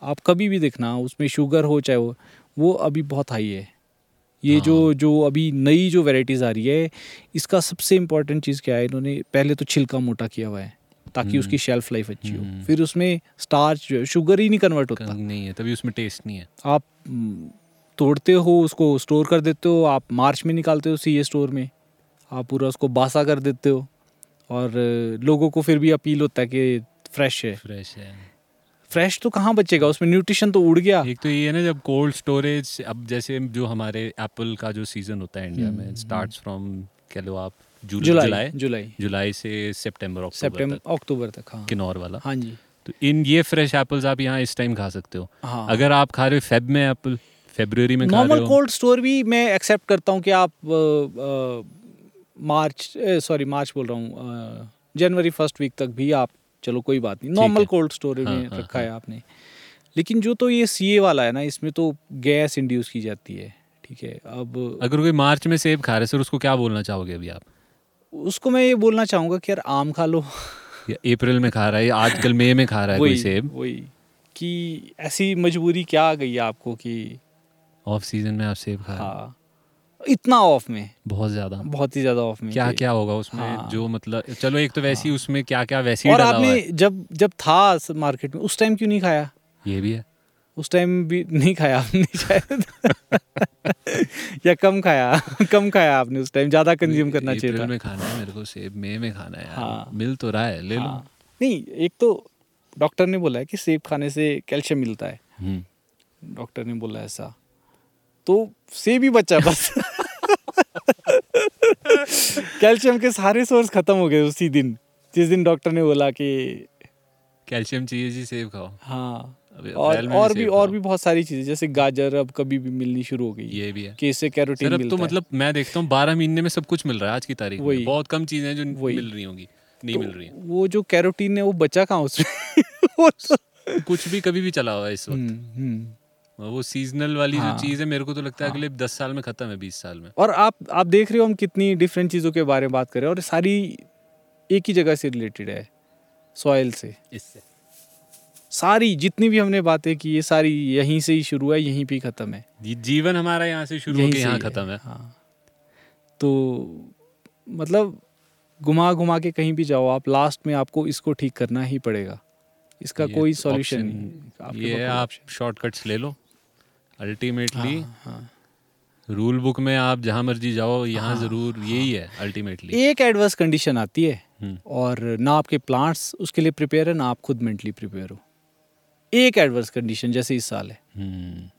आप कभी भी देखना उसमें शुगर हो चाहे वो वो अभी बहुत हाई है। ये जो हाँ। जो अभी नई जो वेराइटीज़ आ रही है इसका सबसे इम्पोर्टेंट चीज़ क्या है इन्होंने पहले तो छिलका मोटा किया हुआ है ताकि हम्म। उसकी शेल्फ लाइफ अच्छी हो हम्म। फिर उसमें स्टार्च जो है शुगर ही नहीं कन्वर्ट होता नहीं है तभी उसमें टेस्ट नहीं है आप हम्म, तोड़ते हो उसको स्टोर कर देते हो आप मार्च में निकालते हो सी स्टोर में आप पूरा उसको बासा कर देते हो और लोगों को फिर भी अपील होता है कि फ्रेश है फ्रेश है फ्रेश तो कहाँ बचेगा? उसमें न्यूट्रिशन तो उड़ गया। एक तो ये है ना जब कोल्ड स्टोरेज अब जैसे जो हमारे एप्पल का जो सीज़न होता है इंडिया में हम्म, स्टार्ट्स फ्रॉम कह लो आप जुलाई जुलाई। जुलाई। से सितंबर अक्टूबर सितंबर अक्टूबर तक हाँ। किन्नौर वाला। हाँ जी। तो इन ये फ्रेश एप्पल्स आप यहाँ इस टाइम खा सकते हो। हाँ। अगर आप खा रहे हो फेब में एप्पल फेब्रुवरी में खा रहे नॉर्मल कोल्ड स्टोर भी मैं एक्सेप्ट करता हूँ कि आप अ, अ, मार्च सॉरी मार्च बोल रहा हूँ जनवरी फ़र्स्ट वीक तक भी आप चलो कोई बात नहीं। नॉर्मल कोल्ड स्टोर हाँ, में हाँ, रखा है हाँ। आपने। लेकिन जो तो ये सीए वाला है ना इसमें तो गैस इंड्यूस की जाती है। ठीक है अब अगर कोई मार्च में सेब खा रहे सर उसको क्या बोलना चाहोगे अभी आप? उसको मैं ये बोलना चाहूँगा कि यार आम खा लो। अप्रैल में खा रहा है या आजकल मई में खा रहा है कोई सेब? वही कि ऐसी मजबूरी क्या आ गई है आपको कि ऑफ़ सीज़न में आप सेब खा हाँ। इतना ऑफ़ में। बहुत ज़्यादा। बहुत ही ज़्यादा ऑफ़ में क्या क्या होगा उसमें? हाँ। जो मतलब चलो एक तो वैसी उसमें क्या क्या वैसी और आपने जब जब था मार्केट में उस टाइम क्यों नहीं खाया? ये भी है। उस टाइम भी नहीं खाया आपने शायद। या कम खाया कम खाया आपने उस टाइम ज़्यादा कंज्यूम करना चाहिए में खाना है मेरे को सेब मई में खाना है हाँ। मिल तो रहा है ले लो। हाँ। नहीं एक तो डॉक्टर ने बोला है कि सेब खाने से कैल्शियम मिलता है। हम्म। डॉक्टर ने बोला ऐसा। तो सेब ही बचा बस। कैल्शियम के सारे सोर्स खत्म हो गए उसी दिन। जिस दिन डॉक्टर ने बोला कि कैल्शियम चाहिए जी सेब खाओ। हाँ। और और भी और भी बहुत सारी चीज़ें जैसे गाजर अब कभी भी मिलनी शुरू हो गई ये भी है। कि इससे कैरोटीन मिलता तो मतलब मैं देखता हूँ बारह महीने में सब कुछ मिल रहा है आज की तारीख में। बहुत कम चीज़ें जो वही। मिल रही होंगी नहीं तो मिल रही हैं। वो जो कैरोटीन है वो बचा कहाँ उसमें? तो- कुछ भी कभी भी चला हुआ है इस वक्त। हम्म, हम्म। वो सीजनल वाली हाँ। जो चीज़ है मेरे को तो लगता है हाँ। अगले दस साल में खत्म है बीस साल में। और आप आप देख रहे हो हम कितनी डिफरेंट चीज़ों के बारे में बात कर रहे हैं और सारी एक ही जगह से रिलेटेड है सॉइल से। इससे। सारी जितनी भी हमने बातें की ये सारी यहीं से ही शुरू है यहीं पे खत्म है। जीवन हमारा यहाँ से शुरू होकर यहाँ ही है। खत्म है। हाँ। तो मतलब घुमा घुमा के कहीं भी जाओ आप लास्ट में आपको इसको ठीक करना ही पड़ेगा। इसका कोई सॉल्यूशन नहीं ये है आप शॉर्टकट्स ले लो। अल्टीमेटली। हाँ, हाँ। रूल बुक में आप जहाँ मर्ज़ी जाओ यहाँ हाँ, ज़रूर यही है अल्टीमेटली एक एडवर्स कंडीशन आती है हम्म। और ना आपके प्लांट्स उसके लिए प्रिपेयर है ना आप खुद मेंटली प्रिपेयर हो एक एडवर्स कंडीशन जैसे इस साल है हम्म।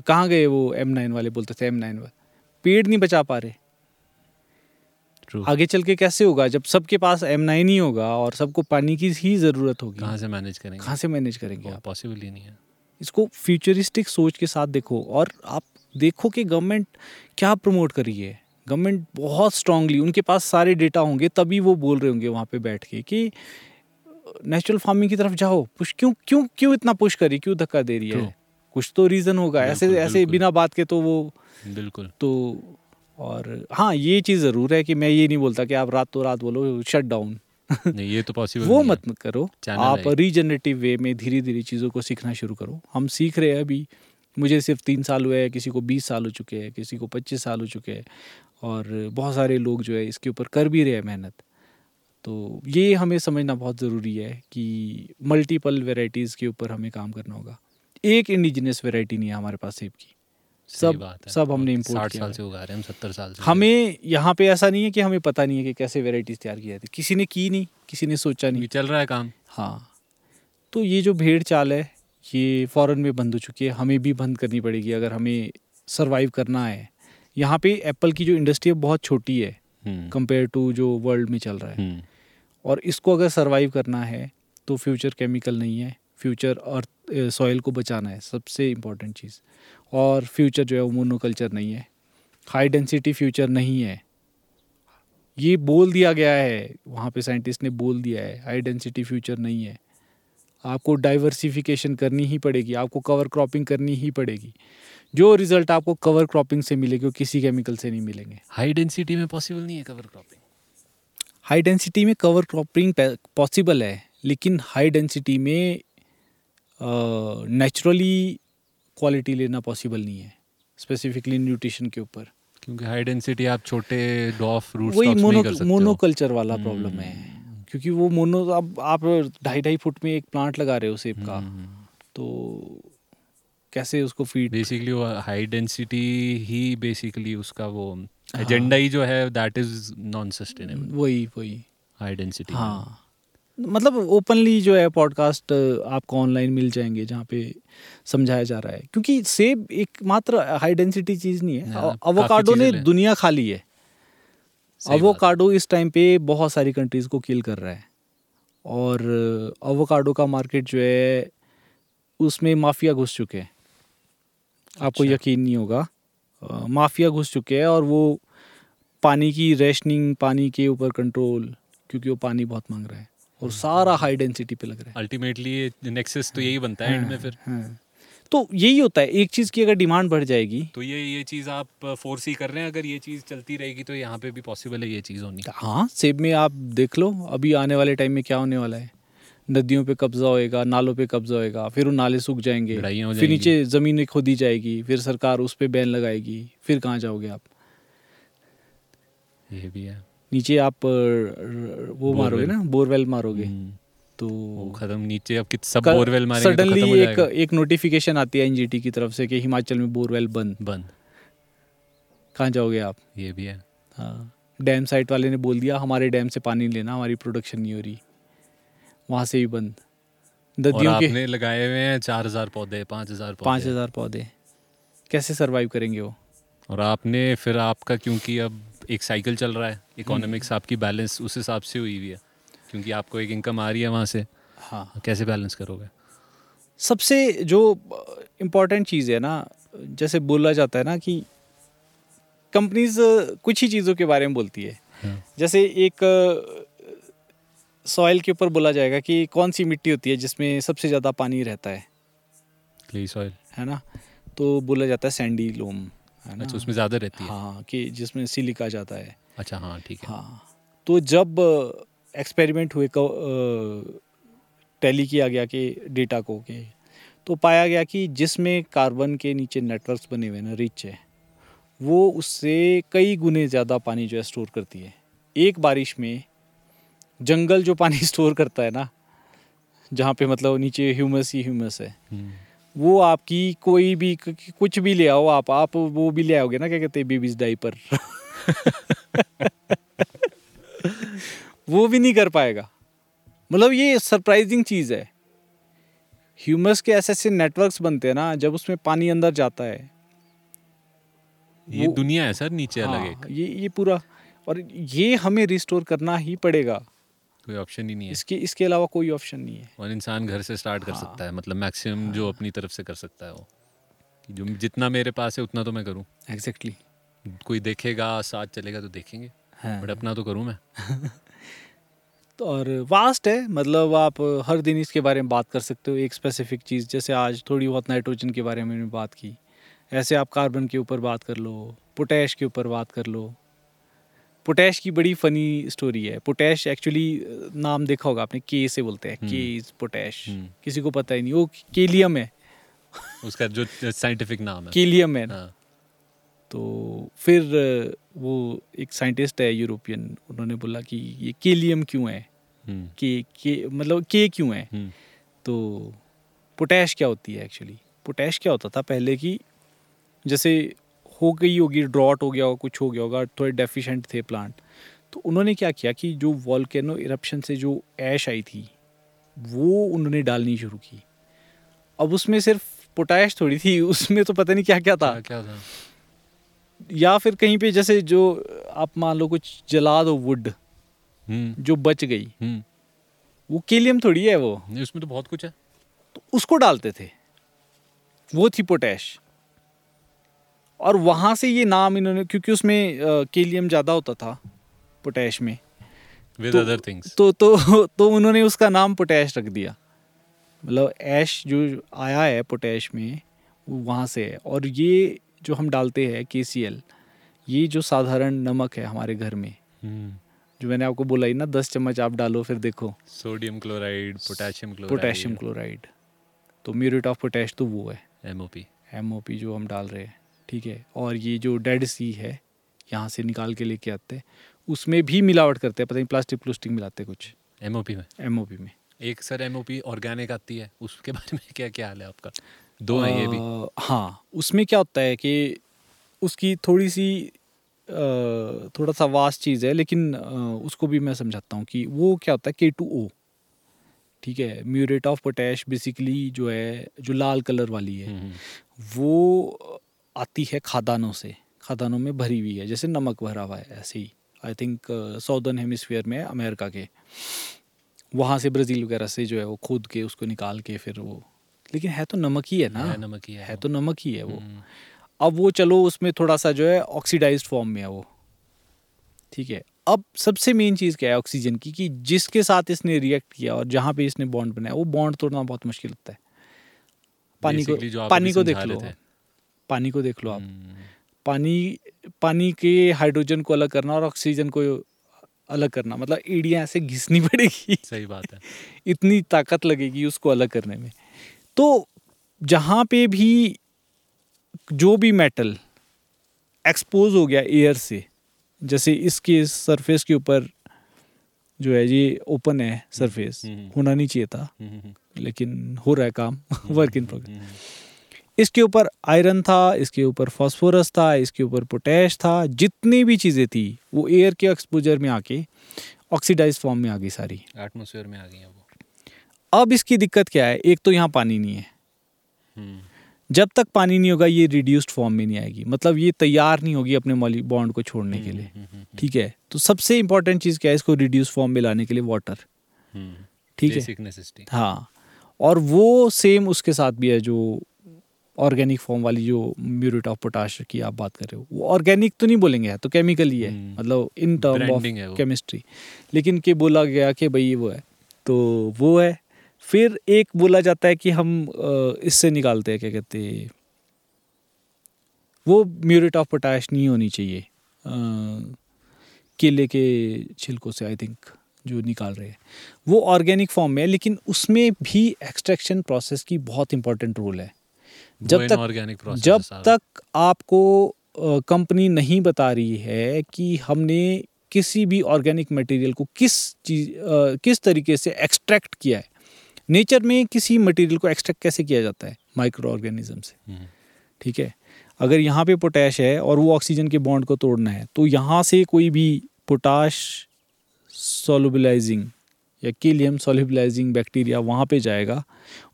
कहाँ गए वो एम नाइन वाले बोलते थे एम नाइन वाले पेड़ नहीं बचा पा रहे True. आगे चल के कैसे होगा जब सबके पास एम नाइन ही होगा और सबको पानी की ही ज़रूरत होगी कहाँ से मैनेज करेंगे कहाँ से मैनेज करेंगे पॉसिबल ही नहीं है इसको फ्यूचरिस्टिक सोच के साथ देखो और आप देखो कि गवर्नमेंट क्या प्रमोट कर रही है। गवर्नमेंट बहुत स्ट्रांगली उनके पास सारे डेटा होंगे तभी वो बोल रहे होंगे वहाँ पे बैठ के कि नेचुरल फ़ार्मिंग की तरफ़ जाओ। पुश क्यों क्यों क्यों इतना पुश करी क्यों धक्का दे रही है? कुछ तो रीज़न होगा। ऐसे ऐसे। बिना बात के तो वो बिल्कुल। तो और हाँ ये चीज़ ज़रूर है कि मैं ये नहीं बोलता कि आप रात तो रात बोलो शट डाउन नहीं ये तो पॉसिबल वो मत मत करो। आप रीजनरेटिव वे में धीरे धीरे चीज़ों को सीखना शुरू करो। हम सीख रहे हैं अभी। मुझे सिर्फ़ तीन साल हुए हैं किसी को बीस साल हो चुके हैं किसी को पच्चीस साल हो चुके हैं और बहुत सारे लोग जो है इसके ऊपर कर भी रहे हैं मेहनत। तो ये हमें समझना बहुत ज़रूरी है कि मल्टीपल वेराइटीज़ के ऊपर हमें काम करना होगा। एक इंडिजिनियस वेराइटी नहीं है हमारे पास सेब की। सब- बात है। सब हमने साठ किया साल से उगा रहे हैं हम सत्तर साल से हमें यहाँ पे ऐसा नहीं है कि हमें पता नहीं है कि कैसे वेराइटीज़ तैयार की जाती किसी ने की नहीं किसी ने सोचा नहीं। चल रहा है काम। हाँ। तो ये जो भेड़ चाल है ये फ़ौरन में बंद हो चुकी है। हमें भी बंद करनी पड़ेगी अगर हमें सरवाइव करना है। यहाँ पे एप्पल की जो इंडस्ट्री है बहुत छोटी है। हम्म, कंपेयर टू जो वर्ल्ड में चल रहा है। हम्म, और इसको अगर सर्वाइव करना है तो फ्यूचर केमिकल नहीं है। फ्यूचर अर्थ सॉइल को बचाना है सबसे इम्पोर्टेंट चीज़। और फ्यूचर जो है वो मोनोकल्चर नहीं है। हाई डेंसिटी फ्यूचर नहीं है। ये बोल दिया गया है वहाँ पे साइंटिस्ट ने बोल दिया है हाई डेंसिटी फ्यूचर नहीं है। आपको डाइवर्सिफिकेशन करनी ही पड़ेगी आपको कवर क्रॉपिंग करनी ही पड़ेगी। जो रिज़ल्ट आपको कवर क्रॉपिंग से मिलेगी वो किसी केमिकल से नहीं मिलेंगे। हाई डेंसिटी में पॉसिबल नहीं है कवर क्रॉपिंग हाई डेंसिटी में कवर क्रॉपिंग पॉसिबल है लेकिन हाई डेंसिटी में नेचुरली क्वालिटी लेना पॉसिबल नहीं है स्पेसिफिकली न्यूट्रिशन के ऊपर। क्योंकि हाई डेंसिटी आप छोटे डॉफ रूट वही मोनो मोनोकल्चर वाला प्रॉब्लम हम्म। है। क्योंकि वो मोनो अब आप ढाई ढाई फुट में एक प्लांट लगा रहे हो सेब का हम्म। तो कैसे उसको फ़ीड बेसिकली वो हाई डेंसिटी ही बेसिकली उसका वो एजेंडा हाँ। ही जो है दैट इज़ नॉन सस्टेनेबल वही वही। हाई डेंसिटी हाँ। मतलब ओपनली जो है पॉडकास्ट आपको ऑनलाइन मिल जाएँगे जहाँ पे समझाया जा रहा है। क्योंकि सेब एक मात्र हाई डेंसिटी चीज़ नहीं है। हाँ, अवोकाडो ने दुनिया खा ली है। अवोकाडो इस टाइम पे बहुत सारी कंट्रीज़ को किल कर रहा है। और अवोकाडो का मार्केट जो है उसमें माफिया घुस चुके हैं। आपको अच्छा। यकीन नहीं होगा। माफिया घुस चुके हैं और वो पानी की रेशनिंग पानी के ऊपर कंट्रोल क्योंकि वो पानी बहुत मांग रहा है। और सारा हाई डेंसिटी पे लग रहा है। अल्टीमेटली नेक्सस तो यही बनता है एंड में फिर। हाँ। तो यही होता है एक चीज़ की अगर डिमांड बढ़ जाएगी तो ये ये चीज़ आप फोर्स ही कर रहे हैं अगर ये चीज़ चलती रहेगी तो यहाँ पे भी पॉसिबल है ये चीज़ होनी। हाँ सेब में आप देख लो अभी आने वाले टाइम में क्या होने वाला है? नदियों पे कब्जा होएगा नालों पे कब्जा होएगा फिर वो नाले सूख जाएँगे फिर नीचे ज़मीनें खोदी जाएगी फिर सरकार उस पर बैन लगाएगी फिर कहाँ जाओगे आप? ये भी है। नीचे आप वो मारोगे ना बोरवेल मारोगे। हम्म, तो खत्म नीचे अब कित सब बोरवेल मारेंगे तो सडनली हो एक एक नोटिफिकेशन आती है एनजीटी की तरफ़ से कि हिमाचल में बोरवेल बंद। बंद। कहाँ जाओगे आप? ये भी है। हाँ। डैम साइट वाले ने बोल दिया हमारे डैम से पानी लेना हमारी प्रोडक्शन नहीं हो रही। वहाँ से भी बंद। नदियों के लगाए हुए हैं चार हज़ार पौधे पाँच हज़ार पाँच हज़ार पौधे। कैसे सरवाइव करेंगे वो? और आपने फिर आपका क्योंकि अब एक साइकिल चल रहा है इकोनॉमिक्स आपकी बैलेंस उस हिसाब से हुई हुई है क्योंकि आपको एक इनकम आ रही है वहाँ से। हाँ। कैसे बैलेंस करोगे? सबसे जो इम्पोर्टेंट चीज़ है ना जैसे बोला जाता है ना कि कंपनीज़ कुछ ही चीज़ों के बारे में बोलती है। हाँ। जैसे एक सॉइल के ऊपर बोला जाएगा कि कौन सी मिट्टी होती है जिसमें सबसे ज़्यादा पानी रहता है। क्ले सॉइल है ना? तो बोला जाता है सैंडी लोम है ना? अच्छा उसमें ज़्यादा रहती है। हाँ कि जिसमें सिलिका जाता है। अच्छा हाँ ठीक है। हाँ तो जब एक्सपेरिमेंट हुए टैली किया गया कि डेटा को के तो पाया गया कि जिसमें कार्बन के नीचे नेटवर्क्स बने हुए हैं ना रिच है वो उससे कई गुने ज़्यादा पानी जो है स्टोर करती है। एक बारिश में जंगल जो पानी स्टोर करता है ना जहाँ पे मतलब नीचे ह्यूमस ही ह्यूमस है हम्म, वो आपकी कोई भी कुछ भी ले आओ आप आप वो भी ले आओगे ना क्या कहते हैं बेबीज डाइपर वो भी नहीं कर पाएगा। मतलब ये सरप्राइजिंग चीज़ है। ह्यूमस के ऐसे ऐसे नेटवर्क्स बनते हैं ना जब उसमें पानी अंदर जाता है। ये दुनिया है सर नीचे अलग हाँ, एक। ये ये पूरा। और ये हमें रिस्टोर करना ही पड़ेगा। कोई ऑप्शन ही नहीं है। इसके इसके अलावा कोई ऑप्शन नहीं है। और इंसान घर से स्टार्ट कर हाँ। सकता है मतलब मैक्सिमम हाँ, जो अपनी तरफ़ से कर सकता है वो। जो जितना मेरे पास है उतना तो मैं करूँ। एग्जैक्टली कोई देखेगा साथ चलेगा तो देखेंगे हाँ। बट अपना तो करूँ मैं। तो और वास्ट है मतलब आप हर दिन इसके बारे में बात कर सकते हो एक स्पेसिफिक चीज़ जैसे आज थोड़ी बहुत नाइट्रोजन के बारे में बात की। ऐसे आप कार्बन के ऊपर बात कर लो पोटैश के ऊपर बात कर लो। पोटैश की बड़ी फनी स्टोरी है। पोटैश एक्चुअली नाम देखा होगा आपने के से बोलते हैं। के इज़ पोटैश। किसी को पता ही नहीं वो केलियम है। उसका जो साइंटिफिक नाम है। केलियम है। ना हाँ। तो फिर वो एक साइंटिस्ट है यूरोपियन उन्होंने बोला कि ये केलियम क्यों है? हम्म, के के मतलब के क्यों है? हम्म, तो पोटैश क्या होती है एक्चुअली पोटैश क्या होता था पहले की जैसे हो गई होगी ड्रॉट हो गया होगा कुछ हो गया होगा थोड़े डेफिशिएंट थे प्लांट तो उन्होंने क्या किया कि जो वॉल्केनो इरप्शन से जो ऐश आई थी वो उन्होंने डालनी शुरू की। अब उसमें सिर्फ़ पोटैश थोड़ी थी उसमें तो पता नहीं क्या क्या था। क्या था? या फिर कहीं पे जैसे जो आप मान लो कुछ जला दो वुड जो बच गई हम्म, वो केलियम थोड़ी है वो। उसमें तो बहुत कुछ है। तो उसको डालते थे। वो थी पोटैश और वहाँ से ये नाम इन्होंने क्योंकि उसमें केलियम ज़्यादा होता था पोटैश में। विद तो- अदर थिंग्स तो तो तो उन्होंने उसका नाम पोटैश रख दिया। मतलब ऐश जो आया है पोटैश में वो वहाँ से है। और ये जो हम डालते हैं केसीएल ये जो साधारण नमक है हमारे घर में जो मैंने आपको बोला ही ना दस चम्मच आप डालो फिर देखो। Sodium chloride potassium chloride. Potassium chloride. तो म्यूरेट ऑफ़ पोटैश तो वो है। M O P M O P जो हम डाल रहे हैं ठीक है? और ये जो डेड सी है यहाँ से निकाल के लेके आते हैं। उसमें भी मिलावट करते हैं पता नहीं प्लास्टिक प्लूस्टिक मिलाते हैं कुछ। एमओपी में? एम में। एक सर एम ऑर्गेनिक आती है उसके बारे में क्या क्या हाल है आपका? दो है ये भी। हाँ उसमें क्या होता है कि उसकी थोड़ी सी थोड़ा सा वास चीज़ है लेकिन उसको भी मैं समझाता हूँ कि वो क्या होता है के टू ओ ठीक है म्यूरेट ऑफ़ पोटैश बेसिकली जो है जो लाल कलर वाली है। वो आती है खादानों से खादानों में भरी हुई है जैसे नमक भरा हुआ है ऐसे ही। आई थिंक साउदर्न हेमिसफेयर में अमेरिका के। वहाँ से ब्राज़ील वगैरह से जो है वो खोद के उसको निकाल के फिर वो लेकिन है तो नमक ही है ना। है नमक ही है, है तो नमक ही है वो। हम्म। अब वो चलो उसमें थोड़ा सा जो है ऑक्सीडाइज फॉर्म में है वो। ठीक है। अब सबसे मेन चीज़ क्या है ऑक्सीजन की कि जिसके साथ इसने रिएक्ट किया और जहाँ पे इसने बॉन्ड बनाया वो बॉन्ड तोड़ना बहुत मुश्किल होता है। पानी को पानी को देख लो पानी को देख लो आप। हम्म। पानी पानी के हाइड्रोजन को अलग करना और ऑक्सीजन को अलग करना। मतलब एड़ियाँ ऐसे घिसनी पड़ेगी। सही बात है। इतनी ताकत लगेगी उसको अलग करने में। तो जहाँ पे भी जो भी मेटल एक्सपोज हो गया एयर से जैसे इसके सरफेस के ऊपर जो है ये ओपन है सरफेस हम्म, हम्म। होना नहीं चाहिए था। हम्म, लेकिन हो रहा है काम वर्क इन प्रोग्रेस इसके ऊपर आयरन था इसके ऊपर फास्फोरस था इसके ऊपर पोटैश था जितनी भी चीज़ें थी वो एयर के एक्सपोजर में आके ऑक्सीडाइज फॉर्म में आ गई सारी। एटमोसफेयर में आ गई वो। अब इसकी दिक्कत क्या है? एक तो यहाँ पानी नहीं है। हम्म। जब तक पानी नहीं होगा ये रिड्यूस्ड फॉर्म में नहीं आएगी। मतलब ये तैयार नहीं होगी अपने बॉन्ड को छोड़ने के हम्म, लिए हम्म, ठीक है? तो सबसे इंपॉर्टेंट चीज़ क्या है? इसको रिड्यूस फॉर्म में लाने के लिए वाटर ठीक है? हाँ। और वो सेम उसके साथ भी है जो ऑर्गेनिक फॉर्म वाली जो म्यूरेट ऑफ़ पोटाश की आप बात कर रहे हो। वो ऑर्गेनिक तो नहीं बोलेंगे तो केमिकल ही है। हम्म। मतलब इन टर्म ऑफ़ केमिस्ट्री लेकिन के बोला गया कि भाई वो है। तो वो है। फिर एक बोला जाता है कि हम इससे निकालते हैं क्या कहते हैं वो म्यूरेट ऑफ़ पोटाश नहीं होनी चाहिए केले के छिलकों से आई थिंक जो निकाल रहे हैं। वो ऑर्गेनिक फॉर्म में है लेकिन उसमें भी एक्सट्रैक्शन प्रोसेस की बहुत इंपॉर्टेंट रोल है। जब तक जब तक आपको कंपनी नहीं बता रही है कि हमने किसी भी ऑर्गेनिक मटेरियल को किस चीज़ किस तरीके से एक्सट्रैक्ट किया है नेचर में किसी मटेरियल को एक्सट्रैक्ट कैसे किया जाता है? माइक्रो ऑर्गेनिज्म से। हम्म। ठीक है? अगर यहाँ पे पोटैश है और वो ऑक्सीजन के बॉन्ड को तोड़ना है तो यहाँ से कोई भी पोटाश सोलबिलाइजिंग या कीलियम सोलिबलाइजिंग बैक्टीरिया वहाँ पे जाएगा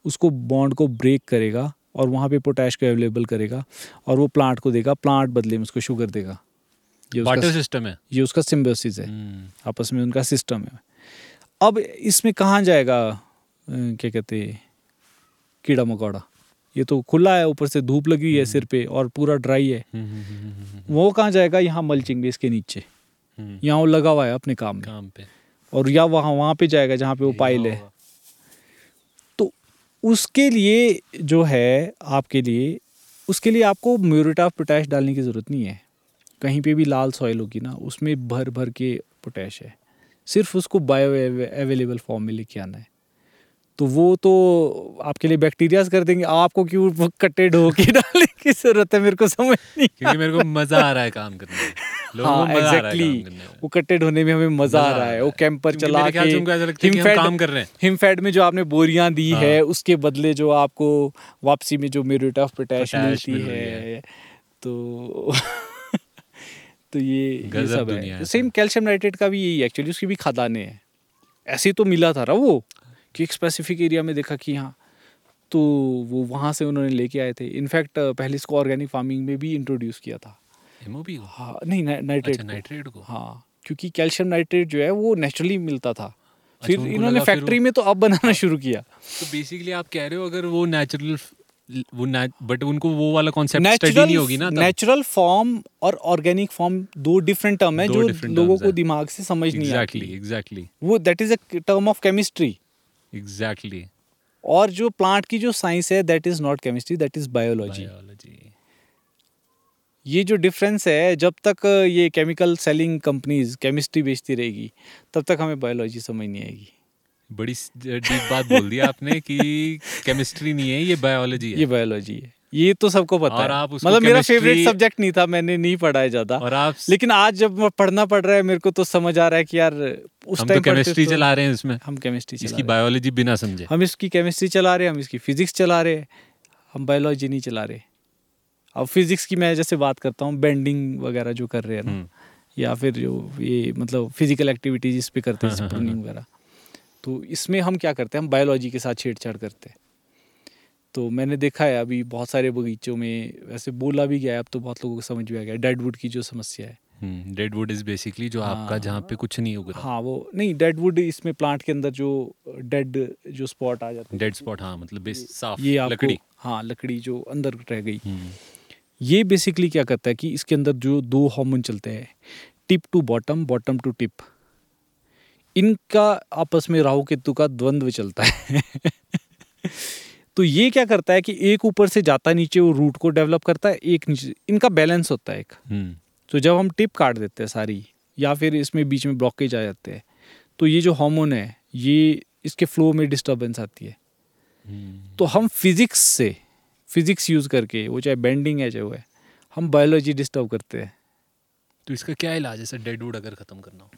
उसको बॉन्ड को ब्रेक करेगा और वहाँ पे पोटैश को अवेलेबल करेगा और वो प्लांट को देगा प्लांट बदले में उसको शुगर देगा। ये उसका सिस्टम है। ये उसका सिम्बोसिस है। हम्म। आपस में उनका सिस्टम है। अब इसमें कहाँ जाएगा? क्या कहते कीड़ा मकोड़ा। ये तो खुला है ऊपर से धूप लगी हुई है सिर पे और पूरा ड्राई है। हम्म, हम्म, वो कहाँ जाएगा? यहाँ मल्चिंग बेस के नीचे। यहाँ वो लगा हुआ है अपने काम में। काम पे। और या वहाँ वहाँ पे जाएगा जहाँ पे वो पाइल है तो उसके लिए जो है आपके लिए उसके लिए आपको म्यूरेट ऑफ़ पोटैश डालने की ज़रूरत नहीं है। कहीं पे भी लाल सॉइल होगी ना उसमें भर भर के पोटैश है। सिर्फ़ उसको बायो अवेलेबल फॉर्म में लेके आना है। तो वो तो आपके लिए बैक्टीरियाज कर देंगे। आपको क्यों कट्टे ढो के डालने की ज़रूरत है? मेरे को समझ नहीं क्योंकि मेरे को मज़ा आ रहा है काम करने हाँ एग्जैक्टली वो कट्टे ढोने में हमें मज़ा आ रहा है। वो कैंपर चला के हिमफैड काम कर रहे हैं। हिमफैड में जो आपने बोरियाँ दी हाँ। है उसके बदले जो आपको वापसी में जो म्यूरेट ऑफ़ पोटैश मिलती है तो तो ये ये सब है। सेम कैल्शियम नाइट्रेट का भी यही एक्चुअली उसकी भी खादाने हैं। ऐसे तो मिला था ना वो। कि एक स्पेसिफिक एरिया में देखा कि हाँ तो वो वहाँ से उन्होंने लेके आए थे। इनफैक्ट पहले इसको ऑर्गेनिक फ़ार्मिंग में भी इंट्रोड्यूस किया था। हाँ नहीं नाइट्रेट अच्छा, नाइट्रेट को? हाँ क्योंकि कैल्शियम नाइट्रेट जो है वो नेचुरली मिलता था। अच्छा, फिर इन्होंने फैक्ट्री में तो अब बनाना हाँ। शुरू किया। तो बेसिकली आप कह रहे हो अगर वो नेचुरल वो बट उनको वो वाला कॉन्सेप्ट स्टडी नहीं होगी ना नेचुरल फॉर्म और ऑर्गेनिक फॉर्म दो डिफरेंट टर्म है जो लोगों को दिमाग से समझ नहीं आती। एग्जैक्टली वो that is a term of chemistry exactly exactly. और जो प्लांट की जो साइंस है that is not chemistry that is biology ये जो डिफरेंस है जब तक ये केमिकल सेलिंग कंपनीज़ केमिस्ट्री बेचती रहेगी तब तक हमें बायोलॉजी समझ नहीं आएगी। बड़ी डीप बात बोल दी आपने कि केमिस्ट्री नहीं है ये बायोलॉजी है। ये बायोलॉजी है। ये तो सबको पता और है। आप मतलब मेरा फेवरेट सब्जेक्ट नहीं था मैंने नहीं पढ़ा है ज़्यादा। और आप लेकिन आज जब मैं पढ़ना पड़ रहा है मेरे को तो समझ आ रहा है कि यार उस हम टाइम तो केमिस्ट्री चला रहे हैं इसमें। हम केमिस्ट्री इसकी बायोलॉजी बिना समझे। हम इसकी केमिस्ट्री चला रहे हैं हम इसकी फिजिक्स चला रहे हैं हम बायोलॉजी नहीं चला रहे। अब फिजिक्स की मैं जैसे बात करता हूँ बेंडिंग वगैरह जो कर रहे हैं ना हम्म, या फिर जो ये मतलब फ़िज़िकल एक्टिविटीज़ इस पे करते हैं हाँ, हाँ, स्प्रिंग वगैरह। तो इसमें हम क्या करते हैं हम बायोलॉजी के साथ छेड़छाड़ करते हैं। तो मैंने देखा है अभी बहुत सारे बगीचों में वैसे बोला भी गया है अब तो बहुत लोगों को समझ में आ गया डेडवुड की जो समस्या है। Hmm dead wood is basically जो आपका जहाँ पे कुछ नहीं उग रहा हाँ वो नहीं डेडवुड इसमें प्लांट के अंदर जो डेड जो स्पॉट आ जाते हैं। डेड स्पॉट हाँ मतलब बेस साफ़ ये आपको लकड़ी। हाँ लकड़ी जो अंदर रह गई। हम्म, ये बेसिकली क्या करता है कि इसके अंदर जो दो हार्मोन चलते हैं tip to bottom bottom to tip इनका आपस में राहु केतु का द्वंद्व चलता है। तो ये क्या करता है कि एक ऊपर से जाता नीचे वो रूट को डेवलप करता है एक नीचे इनका बैलेंस होता है एक। हम्म, तो जब हम टिप काट देते हैं सारी या फिर इसमें बीच में ब्लॉकेज आ जाते हैं तो ये जो हार्मोन है ये इसके फ्लो में डिस्टर्बेंस आती है। हम्म, तो हम फिजिक्स से फिजिक्स यूज़ करके वो चाहे बेंडिंग है चाहे वो है हम बायोलॉजी डिस्टर्ब करते हैं। तो इसका क्या इलाज है सर? डेडवुड अगर खत्म करना हो।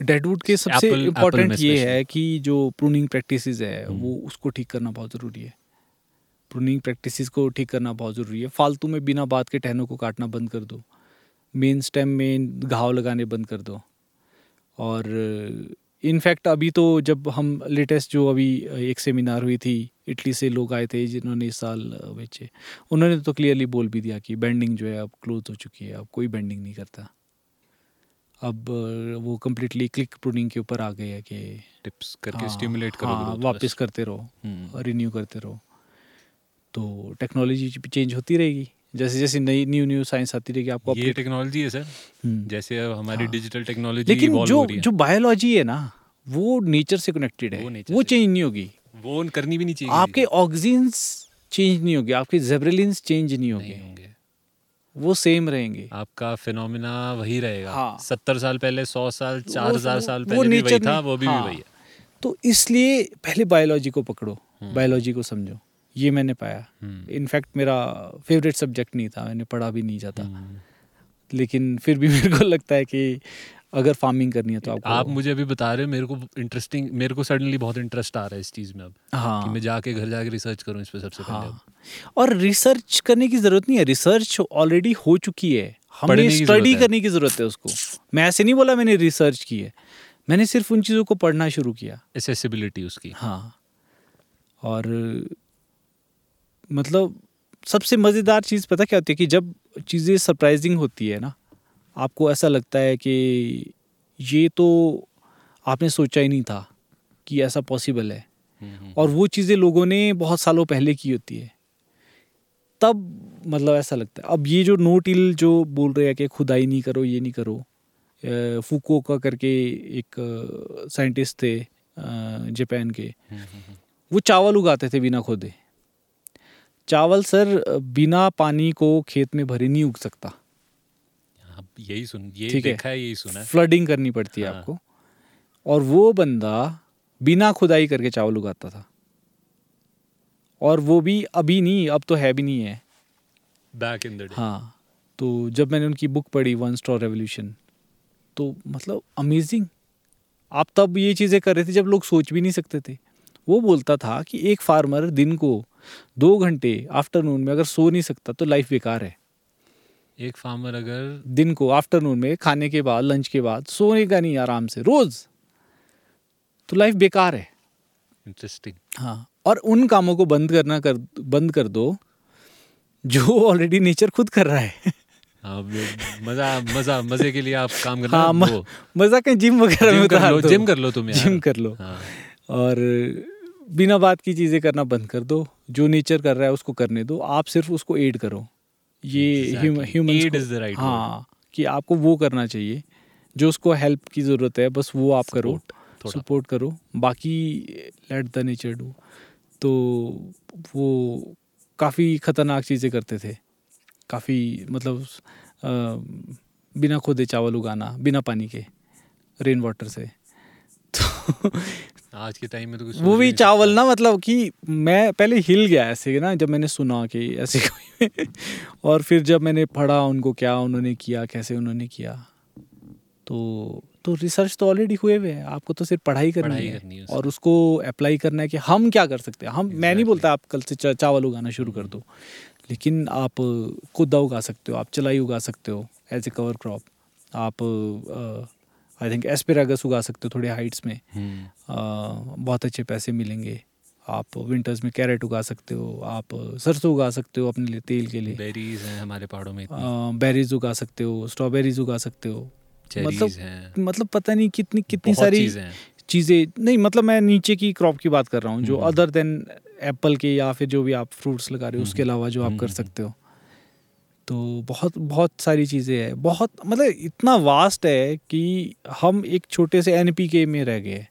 डेडवुड के सबसे इम्पोर्टेंट ये है कि जो प्रूनिंग प्रैक्टिसेस है हम्म। वो उसको ठीक करना बहुत ज़रूरी है। प्रूनिंग प्रैक्टिसेस को ठीक करना बहुत ज़रूरी है। फालतू में बिना बात के टहनों को काटना बंद कर दो। मेन स्टेम में घाव लगाने बंद कर दो। और इनफैक्ट अभी तो जब हम लेटेस्ट जो अभी एक सेमिनार हुई थी इटली से लोग आए थे जिन्होंने इस साल बेचे उन्होंने तो क्लियरली बोल भी दिया कि बैंडिंग जो है अब क्लोज हो चुकी है अब कोई बैंडिंग नहीं करता। अब वो कम्प्लीटली क्लिक प्रूनिंग के ऊपर आ गए हैं कि टिप्स करके हाँ, स्टिमुलेट करो हाँ, वापस करते रहो हम्म, रिन्यू करते रहो। तो टेक्नोलॉजी चेंज होती रहेगी। जैसे जैसे नई न्यू न्यू साइंस आती रहेगी आपको ये टेक्नोलॉजी है सर हम्म। जैसे अब हमारी हाँ। डिजिटल टेक्नोलॉजी लेकिन जो हो रही है। जो बायोलॉजी है ना वो नेचर से कनेक्टेड है। वो चेंज नहीं होगी। वो करनी भी नहीं चाहिए। आपके किसी ऑक्सीजन्स चेंज नहीं होगी आपके जेब्रेलिन्स चेंज नहीं होंगे। वो सेम रहेंगे। आपका फिनोमिना वही रहेगा। हाँ। सत्तर साल पहले सौ साल चार हज़ार साल पहले भी वही था वो भी, हाँ। भी वही है। तो इसलिए पहले बायोलॉजी को पकड़ो हम्म। बायोलॉजी को समझो। ये मैंने पाया। हम्म, इनफैक्ट मेरा फेवरेट सब्जेक्ट नहीं था मैंने पढ़ा भी नहीं जाता। हम्म। लेकिन फिर भी मेरे को लगता है कि अगर फ़ार्मिंग करनी है तो आपको आप मुझे अभी बता रहे हो मेरे को इंटरेस्टिंग मेरे को सडनली बहुत इंटरेस्ट आ रहा है इस चीज़ में अब हाँ। कि मैं जाके घर जाके रिसर्च करूँ इस पे सबसे हाँ। पहले और रिसर्च करने की ज़रूरत नहीं है रिसर्च ऑलरेडी हो चुकी है। हमें स्टडी करने की ज़रूरत है उसको। मैं ऐसे नहीं बोला मैंने रिसर्च की है। मैंने सिर्फ़ उन चीज़ों को पढ़ना शुरू किया। एसेसिबिलिटी उसकी। हाँ। और मतलब सबसे मज़ेदार चीज़ पता क्या होती है कि जब चीज़ें सरप्राइजिंग होती है ना आपको ऐसा लगता है कि ये तो आपने सोचा ही नहीं था कि ऐसा पॉसिबल है। हम्म, और वो चीज़ें लोगों ने बहुत सालों पहले की होती है। तब मतलब ऐसा लगता है। अब ये जो नो टिल जो बोल रहे हैं कि खुदाई नहीं करो ये नहीं करो फूको का करके एक साइंटिस्ट थे जापान के हम्म, हम्म। वो चावल उगाते थे बिना खोदे। चावल सर बिना पानी को खेत में भरे नहीं उग सकता। हाँ, यही सुन ये ठीक है। देखा है यही सुना फ्लडिंग करनी पड़ती है हाँ। आपको। और वो बंदा बिना खुदाई करके चावल उगाता था। और वो भी अभी नहीं अब तो है भी नहीं है। बैक इन द हाँ तो जब मैंने उनकी बुक पढ़ी वन स्टॉर रेवोल्यूशन तो मतलब अमेजिंग आप तब ये चीज़ें कर रहे थे जब लोग सोच भी नहीं सकते थे। वो बोलता था कि एक फार्मर दिन को दो घंटे आफ्टरनून में अगर सो नहीं सकता तो लाइफ बेकार है। एक फार्मर अगर दिन को आफ्टरनून में खाने के बाद लंच के बाद सोएगा नहीं आराम से रोज तो लाइफ बेकार है। इंटरेस्टिंग हाँ और उन कामों को बंद करना कर बंद कर दो जो ऑलरेडी नेचर खुद कर रहा है। हाँ मज़ा मज़ा मज़े के लिए आप काम करना हाँ, म- वो। मज़ा कहीं जिम वगैरह में जिम कर लो जिम कर लो तुम जिम कर लो। हाँ। और बिना बात की चीज़ें करना बंद कर दो। जो नेचर कर रहा है उसको करने दो आप सिर्फ़ उसको एड करो। ये. Human Aid is the right हाँ कि आपको वो करना चाहिए जो उसको हेल्प की ज़रूरत है बस वो आप करो सपोर्ट करो बाकी लेट द नेचर डू तो वो काफ़ी ख़तरनाक चीज़ें करते थे। काफ़ी मतलब अ, बिना खोदे चावल उगाना बिना पानी के रेन वाटर से। तो आज के टाइम में तो कुछ वो भी चावल ना मतलब कि मैं पहले हिल गया ऐसे ना जब मैंने सुना कि ऐसे कोई और फिर जब मैंने पढ़ा उनको क्या उन्होंने किया कैसे उन्होंने किया तो तो रिसर्च तो ऑलरेडी हुए हुए हैं। आपको तो सिर्फ़ पढ़ाई करनी पढ़ाई है। करनी है और उसको अप्लाई करना है कि हम क्या कर सकते हैं। हम exactly. मैं नहीं बोलता आप कल से चा, चावल उगाना शुरू कर दो लेकिन आप खुदा उगा सकते हो आप चलाई उगा सकते हो एज ए कवर क्रॉप आप आई थिंक एस्पेरागस उगा सकते हो थोड़े हाइट्स में। हम्म, अ, बहुत अच्छे पैसे मिलेंगे। आप विंटर्स में कैरेट उगा सकते हो आप सरसों उगा सकते हो अपने लिए तेल के लिए। बेरीज हैं हमारे पहाड़ों में बेरीज उगा सकते हो स्ट्रॉबेरीज उगा सकते हो। मतलब हैं। मतलब पता नहीं कितनी कितनी सारी चीज़ें नहीं मतलब मैं नीचे की क्रॉप की बात कर रहा हूँ जो। अदर देन एप्पल के या फिर जो भी आप फ्रूट्स लगा रहे हो उसके हम्म, अलावा जो आप कर हम्म, सकते हो। तो बहुत बहुत सारी चीज़ें हैं। बहुत मतलब इतना वास्ट है कि हम एक छोटे से एन में रह गए।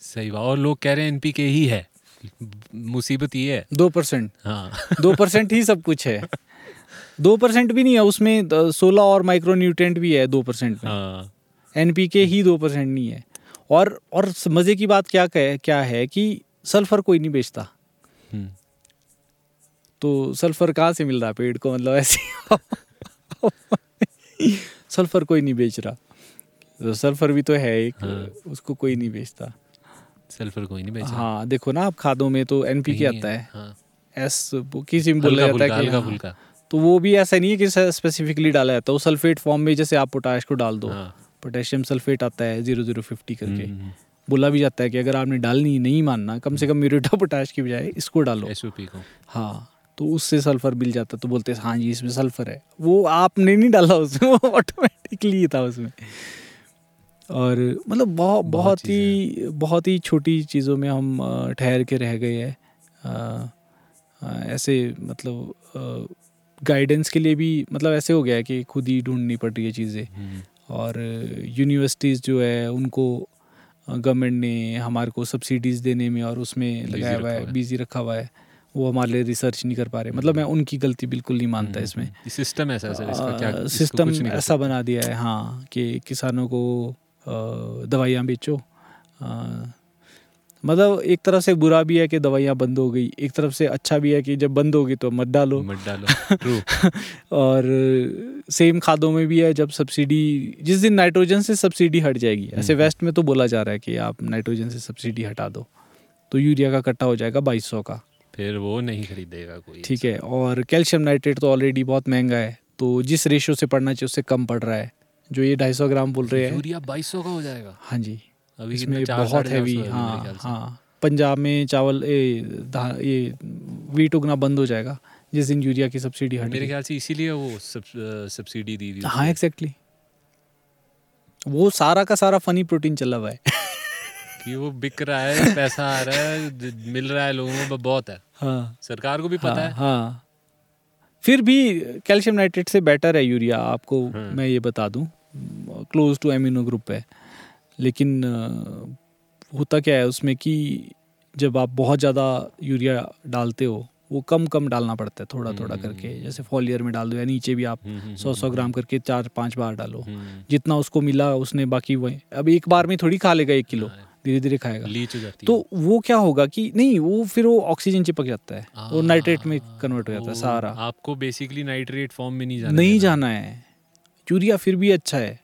सही बात और लोग कह रहे हैं एनपीके ही है। मुसीबत ये है। दो परसेंट। हाँ। दो परसेंट ही सब कुछ है। दो परसेंट भी नहीं है उसमें सोलह और माइक्रो न्यूट्रेंट भी है दो परसेंट में। हाँ। एन ही दो परसेंट नहीं है। और और मज़े की बात क्या क्या है कि सल्फ़र कोई नहीं बेचता। हम्म, तो सल्फ़र कहाँ से मिल रहा है पेड़ को? मतलब ऐसे सल्फ़र कोई नहीं बेच रहा। तो सल्फ़र भी तो है एक हाँ। उसको कोई नहीं बेचता। सल्फ़र कोई नहीं बेचा हाँ देखो ना आप खादों में तो एन कहीं आता है। हाँ। एस किसी में बोला जाता है कि हल्का हाँ। फुल्का। तो वो भी ऐसा नहीं है कि स्पेसिफिकली डाला जाता है। वो सल्फेट फॉर्म में जैसे आप पोटाश को डाल दो हाँ। पोटेशियम सल्फेट आता है ज़ीरो ज़ीरो फिफ्टी करके। हम्म, बोला भी जाता है कि अगर आपने डालनी नहीं मानना कम से कम म्यूरेटा पोटाश की बजाय इसको डालो। एसओपी को। हाँ। तो उससे सल्फ़र मिल जाता तो बोलते हाँ जी इसमें सल्फ़र है। वो आपने नहीं डाला उसमें वो ऑटोमेटिकली था उसमें। और मतलब बहुत बहुत बहुत ही बहुत ही छोटी चीज़ों में हम ठहर के रह गए हैं। ऐसे मतलब गाइडेंस के लिए भी मतलब ऐसे हो गया है कि खुद ही ढूंढनी पड़ रही है चीज़ें। हम्म, और यूनिवर्सिटीज़ जो है उनको गवर्नमेंट ने हमारे को सब्सिडीज़ देने में और उसमें लगाया हुआ है। बिज़ी रखा हुआ है। वो हमारे लिए रिसर्च नहीं कर पा रहे। मतलब मैं उनकी गलती बिल्कुल नहीं मानता इसमें। हम्म, सिस्टम ऐसा है सर इसका क्या सिस्टम ऐसा बना दिया है हाँ कि किसानों को दवाइयाँ बेचो। मतलब एक तरफ़ से बुरा भी है कि दवाइयाँ बंद हो गई एक तरफ़ से अच्छा भी है कि जब बंद होगी तो मत डालो। मत डालो और सेम खादों में भी है जब सब्सिडी जिस दिन नाइट्रोजन से सब्सिडी हट जाएगी ऐसे हम्म। वेस्ट में तो बोला जा रहा है कि आप नाइट्रोजन से सब्सिडी हटा दो तो यूरिया का कट्टा हो जाएगा बाईस सौ का। फिर वो नहीं खरीदेगा कोई ठीक है और कैल्शियम नाइट्रेट तो ऑलरेडी बहुत महँगा है तो जिस रेशो से पड़ना चाहिए उससे कम पड़ रहा है जो ये ढाई सौ ग्राम बोल रहे हैं। यूरिया बाईस का हो जाएगा? हाँ जी अभी इसमें बहुत हैवी है हाँ पंजाब में चावल ए, ये वीट उगना बंद हो जाएगा जिस दिन यूरिया की सब्सिडी हट मेरे ख्याल से इसीलिए वो सब सब्सिडी दी थी हाँ एग्जैक्टली वो सारा का सारा फनी प्रोटीन चला हुआ है। कि वो बिक रहा है पैसा आ रहा है मिल रहा है लोगों को बहुत है। हाँ। सरकार को भी पता हाँ, है। हाँ। फिर भी कैल्शियम नाइट्रेट से बेटर है यूरिया आपको हाँ। मैं ये बता दूँ क्लोज टू एमिनो ग्रुप है। लेकिन होता क्या है उसमें कि जब आप बहुत ज़्यादा यूरिया डालते हो वो कम कम डालना पड़ता है थोड़ा थोड़ा हम्म। करके। जैसे फॉलियर में डाल दो या नीचे भी आप हम्म, हम्म, सौ सौ ग्राम करके चार पाँच बार डालो। हम्म, जितना उसको मिला उसने बाकी वही अब एक बार में थोड़ी खा लेगा एक किलो। हाँ, धीरे धीरे खाएगा। लीच हो जाती तो वो क्या होगा कि नहीं वो फिर वो ऑक्सीजन चिपक जाता है। है वो नाइट्रेट में कन्वर्ट हो जाता है सारा। आपको बेसिकली नाइट्रेट फॉर्म में नहीं जाना नहीं जाना है। यूरिया फिर भी अच्छा है।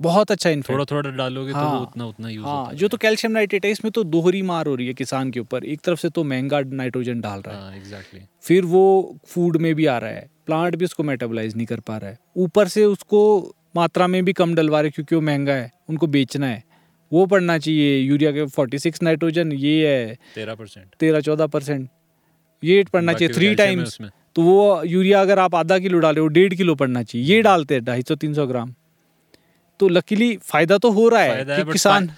बहुत अच्छा थोड़ा थोड़ा डालोगे तो हाँ, वो उतना उतना यूज़ हाँ जो तो कैल्शियम नाइट्रेट है इसमें तो दोहरी मार हो रही है किसान के ऊपर। एक तरफ़ से तो महँगा नाइट्रोजन डाल रहा है। हाँ एग्जैक्टली फिर वो फ़ूड में भी आ रहा है। प्लांट भी उसको मेटाबोलाइज नहीं कर पा रहा है। ऊपर से उसको मात्रा में भी कम डलवा रहे क्योंकि वो महँगा है। उनको बेचना है। वो पड़ना चाहिए। यूरिया के फोर्टी सिक्स नाइट्रोजन ये है। तेरह परसेंट। तेरह चौदह परसेंट। ये पड़ना चाहिए थ्री टाइम्स तो वो यूरिया अगर आप आधा किलो डाले वो डेढ़ किलो पड़ना चाहिए। ये डालते हैं ढाई सौ तीन सौ ग्राम। तो लकीली फ़ायदा तो हो रहा है कि किसान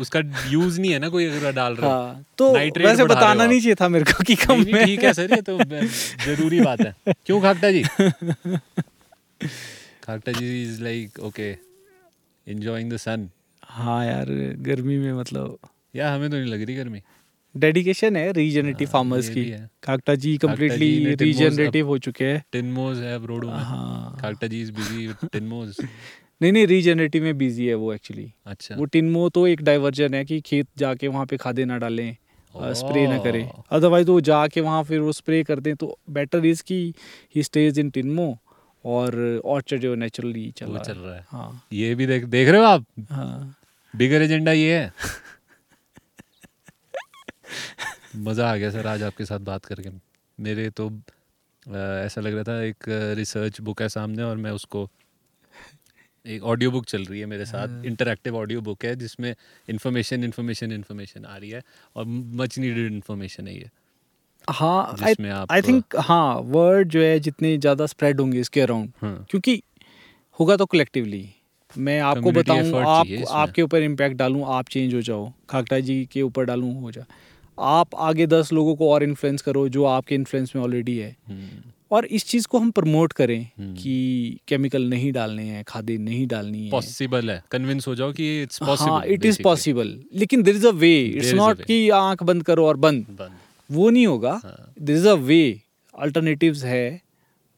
उसका यूज़ नहीं है ना कोई अगर डाल रहा हाँ। तो वैसे बताना नहीं चाहिए था मेरे को कि कम में ठीक है सर ये तो ज़रूरी बात है। क्यों खाकटा जी? खाकटा ji is like okay enjoying the sun हाँ यार गर्मी में मतलब या हमें तो नहीं लग रही गर्मी। डेडिकेशन है रीजनरेटिव हाँ, फार्मर्स की। काकटा जी कम्प्लीटली रीजनरेटिव हो चुके हैं। टिनमोज है रोडों में। हाँ। खाकटा जी इज़ बिज़ी टिनमोज नहीं नहीं रीजनरेटिव में बिज़ी है वो एक्चुअली अच्छा। वो टिनमो तो एक डाइवर्जन है कि खेत जाके वहाँ पे खादे ना डालें स्प्रे ना करें। अदरवाइज़ वो जाके वहाँ फिर वो स्प्रे कर दें तो बेटर इज़ कि ही स्टेज इन टिनमो और ऑर्चर्ड जो नेचुरली चल रहा चल है रहा है। हाँ। ये भी देख देख रहे हो आप? हाँ। बिगर एजेंडा ये है। मज़ा आ गया सर आज आपके साथ बात करके। मेरे तो ऐसा लग रहा था एक रिसर्च बुक है सामने और मैं उसको एक ऑडियो बुक चल रही है मेरे। साथ। इंटरैक्टिव ऑडियो बुक है जिसमें इंफॉर्मेशन इंफॉर्मेशन इंफॉर्मेशन आ रही है और मच नीडेड इंफॉर्मेशन है ये। हाँ आई थिंक हाँ वर्ड जो है जितने ज़्यादा स्प्रेड होंगे इसके अराउंड हाँ। क्योंकि होगा तो कलेक्टिवली मैं आपको बताऊँ आप आपके ऊपर इम्पैक्ट डालूं आप चेंज हो जाओ। खाकटा जी के ऊपर डालूं हो जा। आप आगे दस लोगों को और इन्फ्लुएंस करो जो आपके इन्फ्लुएंस में ऑलरेडी है। हम्म, और इस चीज़ को हम प्रमोट करें हम्म। कि केमिकल नहीं डालने हैं खादे नहीं डालनी है। पॉसिबल है। कन्विंस हो जाओ कि it's possible it is possible लेकिन there is a way it's not. कि आँख बंद करो और बंद। बंद। वो नहीं होगा। There is a way alternatives है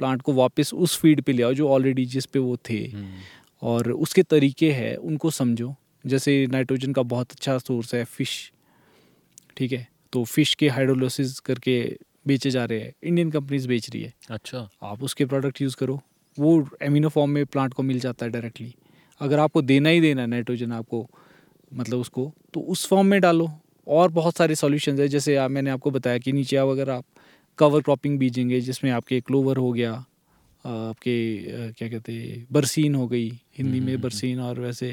प्लांट को वापस उस फ़ीड पे ले आओ जो ऑलरेडी जिस पे वो थे। हम्म, और उसके तरीके हैं उनको समझो। जैसे नाइट्रोजन का बहुत अच्छा सोर्स है फ़िश ठीक है? तो फ़िश के हाइड्रोलोसिस करके बेचे जा रहे हैं। इंडियन कंपनीज़ बेच रही है। अच्छा। आप उसके प्रोडक्ट यूज़ करो। वो एमिनो फॉर्म में प्लांट को मिल जाता है डायरेक्टली अगर आपको देना ही देना है नाइट्रोजन आपको मतलब उसको तो उस फॉर्म में डालो। और बहुत सारे सॉल्यूशंस है। जैसे आप, मैंने आपको बताया कि नीचे आप अगर आप कवर क्रॉपिंग बीजेंगे जिसमें आपके क्लोवर हो गया आपके क्या कहते हैं बरसीन हो गई हिंदी में बरसीन और वैसे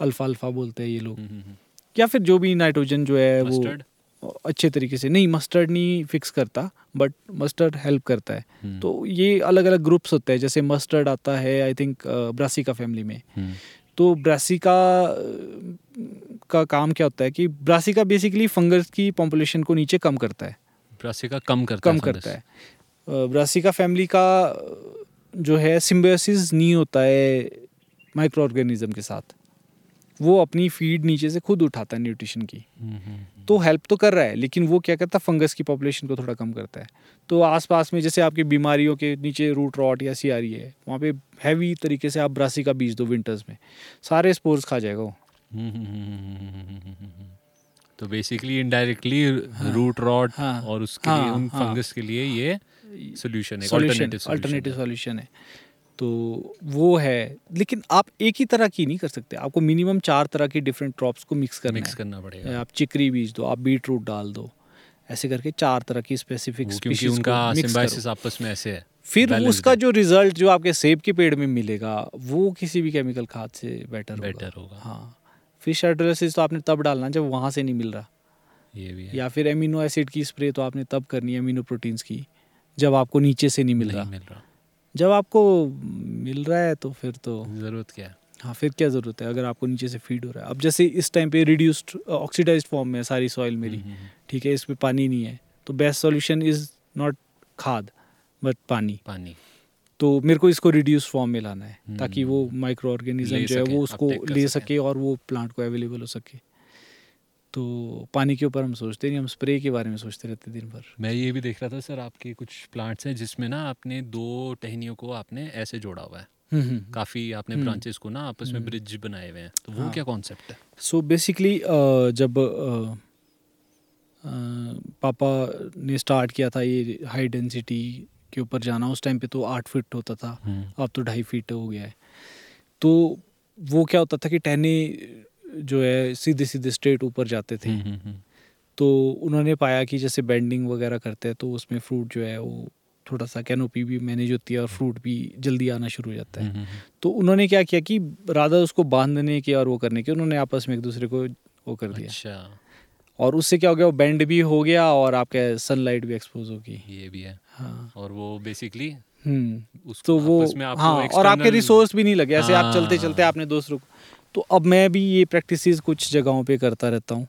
अल्फ़ा अल्फ़ा बोलते हैं ये लोग। हम्म, हम्म, हम्म। या फिर जो भी नाइट्रोजन जो है वो अच्छे तरीके से नहीं मस्टर्ड नहीं फिक्स करता बट मस्टर्ड हेल्प करता है। हम्म, तो ये अलग अलग ग्रुप्स होते हैं जैसे मस्टर्ड आता है आई थिंक ब्रासिका फैमिली में। हम्म, तो ब्रासिका का काम क्या होता है कि ब्रासिका बेसिकली फंगस की पॉपुलेशन को नीचे कम करता है। ब्रासिका कम करता कम है करता है। ब्रासिका फैमिली का जो है सिम्बियोसिस नहीं होता है माइक्रो ऑर्गेनिज्म के साथ। वो अपनी फ़ीड नीचे से खुद उठाता है न्यूट्रिशन की। हम्म, हम्म, तो हेल्प तो कर रहा है लेकिन वो क्या करता है फंगस की पॉपुलेशन को थोड़ा कम करता है। तो आसपास में जैसे आपकी बीमारियों के नीचे रूट रॉट या सी आ रही है वहाँ पे हैवी तरीके से आप ब्रासी का बीज दो विंटर्स में। सारे स्पोर्स खा जाएगा वो। तो बेसिकली इनडायरेक्टली रूट रॉट और उसके हाँ, लिए उन हाँ। फंगस के लिए ये सोल्यूशन है अल्टरनेटिव सॉल्यूशन है। तो वो है। लेकिन आप एक ही तरह की नहीं कर सकते। आपको मिनिमम चार तरह की डिफरेंट क्रॉप्स को मिक्स करना मिक्स करना पड़ेगा। आप चिकरी बीज दो आप बीट रूट डाल दो। ऐसे करके चार तरह की स्पेसिफिक क्योंकि उनका सिम्बायोसिस आपस में ऐसे है। फिर उसका जो रिज़ल्ट जो आपके सेब के पेड़ में मिलेगा वो किसी भी केमिकल खाद से बेटर होगा। बेटर होगा। हाँ। फ़िश हाइड्रोलिसिस तो आपने तब डालना जब वहाँ से नहीं मिल रहा। ये भी है। या फिर एमिनो एसिड की स्प्रे तो आपने तब करनी है एमिनो प्रोटीन्स की जब आपको नीचे से नहीं मिल नहीं रहा। मिल रहा। जब आपको मिल रहा है तो फिर तो ज़रूरत क्या है? हाँ फिर क्या ज़रूरत है अगर आपको नीचे से फ़ीड हो रहा है? अब जैसे इस टाइम पे रिड्यूस्ड ऑक्सीडाइज्ड फॉर्म में सारी सॉइल मेरी। हम्म, हम्म, ठीक है इसमें पानी नहीं है। तो बेस्ट सॉल्यूशन इज़ नॉट खाद बट पानी। पानी। तो मेरे को इसको रिड्यूस फॉर्म में लाना है हम्म। ताकि वो माइक्रो ऑर्गेनिज्म जो है वो उसको ले। सके। और वो प्लांट को अवेलेबल हो सके। तो पानी के ऊपर हम सोचते नहीं हम स्प्रे के बारे में सोचते रहते दिन भर। मैं ये भी देख रहा था सर आपके कुछ प्लांट्स हैं जिसमें ना आपने दो टहनियों को आपने ऐसे जोड़ा हुआ है। काफ़ी आपने हम्म। ब्रांचेस को ना आपस में हम्म। ब्रिज बनाए हुए हैं। तो वो हाँ। क्या कॉन्सेप्ट है? सो so बेसिकली जब पापा ने स्टार्ट किया था ये हाई डेंसिटी के ऊपर जाना उस टाइम पे तो आठ फीट होता था अब तो ढाई फीट हो गया है। तो वो क्या होता था कि टहने जो है सीधे सीधे स्ट्रेट ऊपर जाते थे। हम्म, हम्म, हम्म। तो उन्होंने पाया कि जैसे बेंडिंग वगैरह करते हैं तो उसमें फ्रूट जो है वो थोड़ा सा कैनोपी भी मैनेज होती है और फ्रूट भी जल्दी आना शुरू हो जाता है। तो उन्होंने क्या किया कि राधा उसको बांधने के और वो करने के उन्होंने आपस में एक दूसरे को वो कर दिया। अच्छा। और उससे क्या हो गया वो बैंड भी हो गया और आपका सनलाइट भी एक्सपोज होगी ये भी है। हाँ। और वो बेसिकली हम्म। तो वो हाँ और आपके रिसोर्स भी नहीं लगे। ऐसे आप चलते हाँ। चलते आपने दोस्त तो अब मैं भी ये प्रैक्टिस कुछ जगहों पे करता रहता हूँ।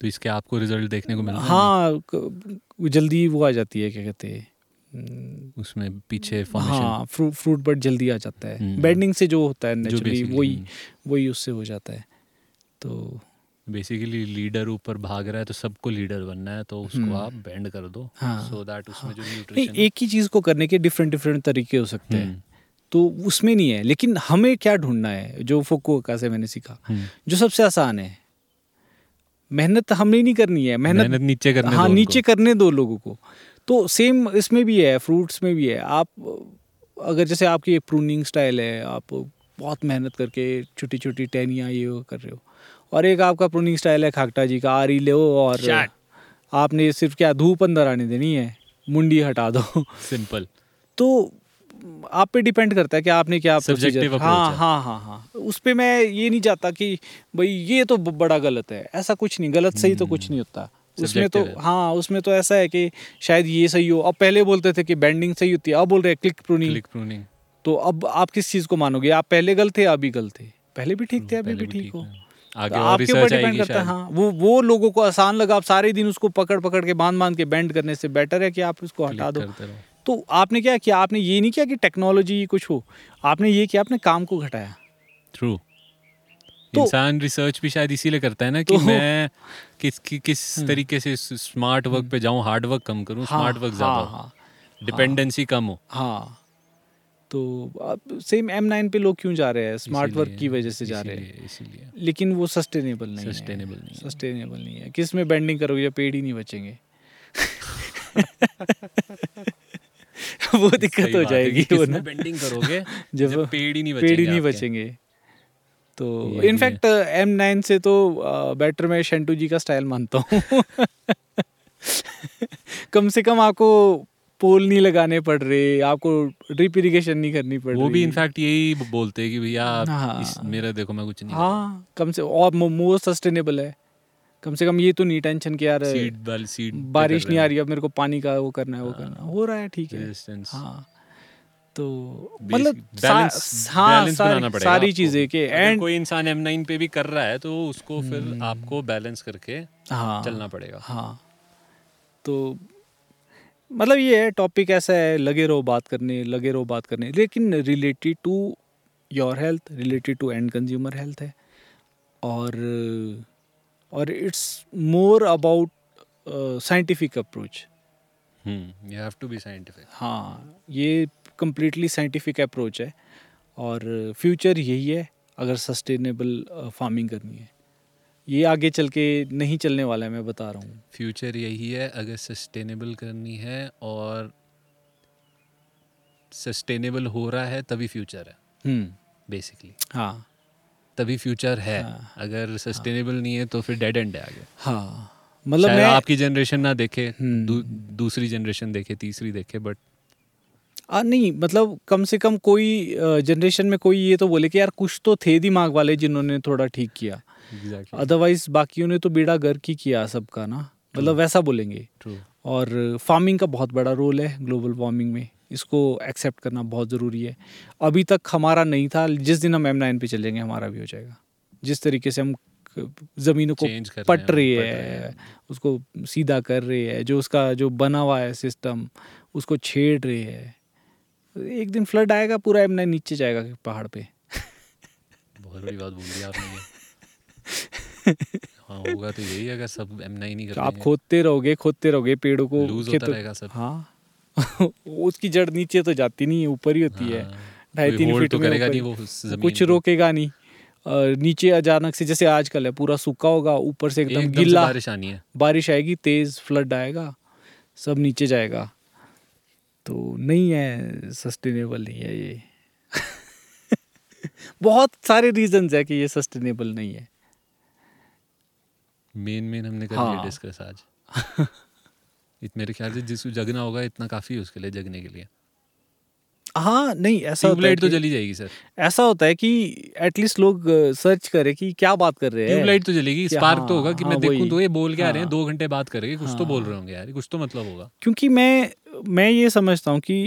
तो इसके आपको रिज़ल्ट देखने को मिल हाँ? जल्दी वो आ जाती है क्या कहते हैं? हम्म, उसमें पीछे हाँ फ्रूट फ्रूट बट जल्दी आ जाता है। हम्म। बेंडिंग से जो होता है नेचुरली वही हम्म। वही उससे हो जाता है। तो बेसिकली लीडर ऊपर भाग रहा है तो सबको लीडर बनना है तो उसको हम्म। आप बेंड कर दो। हाँ, सो दैट उसमें हाँ, जो न्यूट्रिशन एक ही चीज़ को करने के डिफरेंट डिफरेंट तरीके हो सकते हैं। तो उसमें नहीं है। लेकिन हमें क्या ढूंढना है जो फुकुओका से मैंने सीखा हम्म। जो सबसे आसान है। मेहनत हमने नहीं करनी है मेहनत मेहनत नीचे करने हाँ दो नीचे करने दो लोगों को। तो सेम इसमें भी है फ्रूट्स में भी है। आप अगर जैसे आपकी एक प्रूनिंग स्टाइल है आप बहुत मेहनत करके छोटी छोटी टहनियाँ ये कर रहे हो। और एक आपका प्रूनिंग स्टाइल है खाकटा जी का आरी लो और आपने सिर्फ़ क्या धूप अंदर आने देनी है मुंडी हटा दो। सिंपल तो आप पे डिपेंड करता है कि आपने क्या approach हाँ। हाँ हाँ हाँ उस पर मैं ये नहीं चाहता कि भाई ये तो बड़ा गलत है। ऐसा कुछ नहीं गलत सही तो कुछ नहीं होता। उसमें तो हाँ। उसमें तो ऐसा है कि शायद ये सही हो। अब पहले बोलते थे कि बैंडिंग सही होती है अब बोल रहे हैं क्लिक प्रूनिंग क्लिक प्रूनिंग तो अब आप किस चीज़ को मानोगे? आप पहले गलत थे अभी गलत थे। पहले भी ठीक थे अभी भी ठीक हो। आगे तो आपके ऊपर डिपेंड करता है हाँ। वो वो लोगों को आसान लगा। आप सारे दिन उसको पकड़ पकड़ के बाँध बाँध के बैंड करने से बेटर है कि आप उसको हटा दो। तो आपने क्या किया? आपने ये नहीं किया कि टेक्नोलॉजी कुछ हो? आपने ये किया आपने काम को घटाया। ट्रू तो- इंसान रिसर्च भी शायद इसीलिए करता है ना कि तो- मैं किस कि, किस तरीके से स्मार्ट वर्क पे जाऊँ हार्ड वर्क कम करूँ हाँ, स्मार्ट वर्क ज़्यादा हाँ, हो हाँ, डिपेंडेंसी कम हो। हाँ। तो अब सेम एम नाइन पे लोग क्यों जा रहे हैं? स्मार्ट वर्क की वजह से जा रहे हैं। इसीलिए लेकिन वो सस्टेनेबल नहीं Sustainable नहीं है। सस्टेनेबल नहीं है। किसमें बेंडिंग करोगे या पेड़ ही नहीं बचेंगे? वो दिक्कत हो जाएगी वो ना बेंडिंग करोगे? जब जब पेड़ ही नहीं पेड़ ही बचेंगे नहीं बचेंगे। तो इनफैक्ट एम नाइन से तो बेटर मैं शेंटू जी का स्टाइल मानता हूँ। कम से कम आपको पोल नहीं लगाने पड़ रहे आपको ड्रिप इरिगेशन नहीं करनी पड़ रही वो भी इनफैक्ट यही बोलते हैं कि भैया हाँ। मेरा देखो मैं कुछ नहीं हाँ कम से और मोर सस्टेनेबल है। कम से कम ये तो नहीं टेंशन कि यार सीड वाली बारिश नहीं आ रही अब मेरे को पानी का वो करना है वो करना हो। रहा है ठीक है। हाँ। तो मतलब हाँ सारी, सारी चीज़ें के एंड कोई इंसान M9 पे भी कर रहा है तो उसको फिर आपको बैलेंस करके हाँ। चलना पड़ेगा। हाँ। तो मतलब ये है टॉपिक ऐसा है लगे रहो बात करने लगे रहो बात करने। लेकिन related to your health related to end consumer health है। और और it's more about scientific approach hmm you have to be scientific हाँ ये कम्प्लीटली साइंटिफिक अप्रोच है और फ्यूचर यही है अगर सस्टेनेबल फ़ार्मिंग करनी है। ये आगे चल के नहीं चलने वाला है मैं बता रहा हूँ। फ्यूचर यही है अगर सस्टेनेबल करनी है और सस्टेनेबल हो रहा है तभी फ्यूचर है। बेसिकली हाँ। तभी फ्यूचर है। हाँ, अगर सस्टेनेबल हाँ, नहीं है तो फिर डेड एंड है आगे। हाँ। मतलब मैं आपकी जनरेशन ना देखे हम्म। दू, दूसरी जनरेशन देखे तीसरी देखे बट आ, नहीं मतलब कम से कम कोई जनरेशन में कोई ये तो बोले कि यार कुछ तो थे दिमाग वाले जिन्होंने थोड़ा ठीक किया। अदरवाइज़ बाकियों ने तो बेड़ा गर्क ही किया सबका ना। मतलब वैसा बोलेंगे। ट्रू और फ़ार्मिंग का बहुत बड़ा रोल है ग्लोबल वार्मिंग में। इसको एक्सेप्ट करना बहुत ज़रूरी है। अभी तक हमारा नहीं था जिस दिन हम एम नाइन पे चलेंगे हमारा भी हो जाएगा। जिस तरीके से हम ज़मीनों को पट रही पट रहे है उसको सीधा कर रही है जो उसका जो बना हुआ है सिस्टम उसको छेड़ रही है। एक दिन फ्लड आएगा पूरा एम नाइन नीचे जाएगा पहाड़ पे। बहुत बड़ी बात बोल दी आपने। हाँ होगा तो यही अगर सब एम नाइन ही तो आप खोदते रहोगे खोदते रहोगे पेड़ों को लूज होता रहेगा सब। हाँ। उसकी जड़ नीचे तो जाती नहीं है ऊपर ही होती है। हाँ, ढाई तीन फीट तो करेगा नहीं वो कुछ रोकेगा नहीं। नीचे अचानक से जैसे आजकल है पूरा सूखा होगा ऊपर से एकदम गिल्ला बारिश आनी है। बारिश आएगी तेज फ्लड आएगा सब नीचे जाएगा। तो नहीं है सस्टेनेबल नहीं है ये। बहुत सारे रीजंस है कि ये सस्टेनेबल नहीं है। मेन मेन हमने कर हाँ। डिस्कस आज। मेरे ख्याल से जिसको जगना होगा इतना काफ़ी है उसके लिए जगने के लिए। हाँ नहीं ऐसा होता है तो जली जाएगी सर। ऐसा होता है कि एटलीस्ट लोग सर्च करें कि क्या बात कर रहे हैं। ट्यूबलाइट तो जलेगी स्पार्क तो होगा कि हाँ, मैं देखूँ तो ये बोल के हाँ, आ रहे हैं हाँ। दो घंटे बात करेंगे कुछ हाँ, तो बोल हाँ। रहे होंगे यार कुछ तो मतलब होगा। क्योंकि मैं मैं ये समझता हूँ कि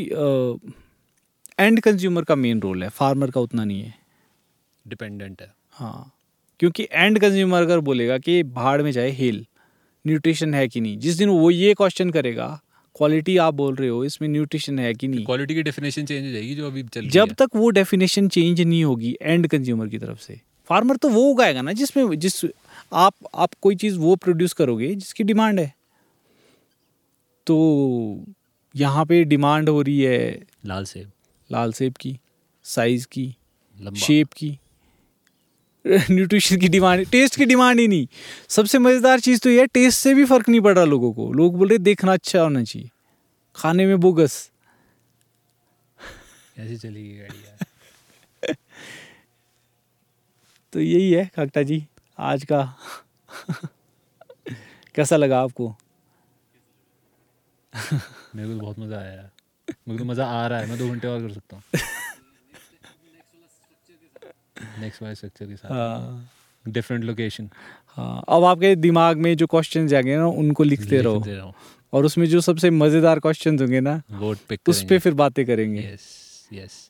एंड कंज्यूमर का मेन रोल है फार्मर का उतना नहीं है। डिपेंडेंट है। हाँ क्योंकि एंड कंज्यूमर अगर बोलेगा कि भाड़ में जाए हेल न्यूट्रिशन है कि नहीं? जिस दिन वो ये क्वेश्चन करेगा क्वालिटी आप बोल रहे हो इसमें न्यूट्रिशन है कि नहीं? क्वालिटी की डेफिनेशन चेंज हो जाएगी जो अभी चल रही जब तक वो डेफिनेशन चेंज नहीं होगी एंड कंज्यूमर की तरफ़ से। फार्मर तो वो उगाएगा ना जिसमें जिस आप आप कोई चीज़ वो प्रोड्यूस करोगे जिसकी डिमांड है। तो यहाँ पे डिमांड हो रही है लाल सेब। लाल सेब की साइज़ की शेप की। न्यूट्रिशन की डिमांड टेस्ट की डिमांड ही नहीं। सबसे मज़ेदार चीज़ तो ये है टेस्ट से भी फ़र्क नहीं पड़ रहा लोगों को। लोग बोल रहे देखना अच्छा होना चाहिए। खाने में बोगस। कैसे चलेगी गाड़ी यार? तो यही है काकटा जी आज का। कैसा लगा आपको? मेरे को तो बहुत मज़ा आया यार। मेरे को तो मज़ा आ रहा है मैं दो घंटे और कर सकता हूँ। नेक्स्ट वाइज स्ट्रक्चर के साथ। हाँ। डिफरेंट लोकेशन हाँ अब आपके दिमाग में जो क्वेश्चन जाएँगे ना उनको लिखते रहो। और उसमें जो सबसे मज़ेदार क्वेश्चन होंगे ना वोट पिक उस पे फिर बातें करेंगे। यस यस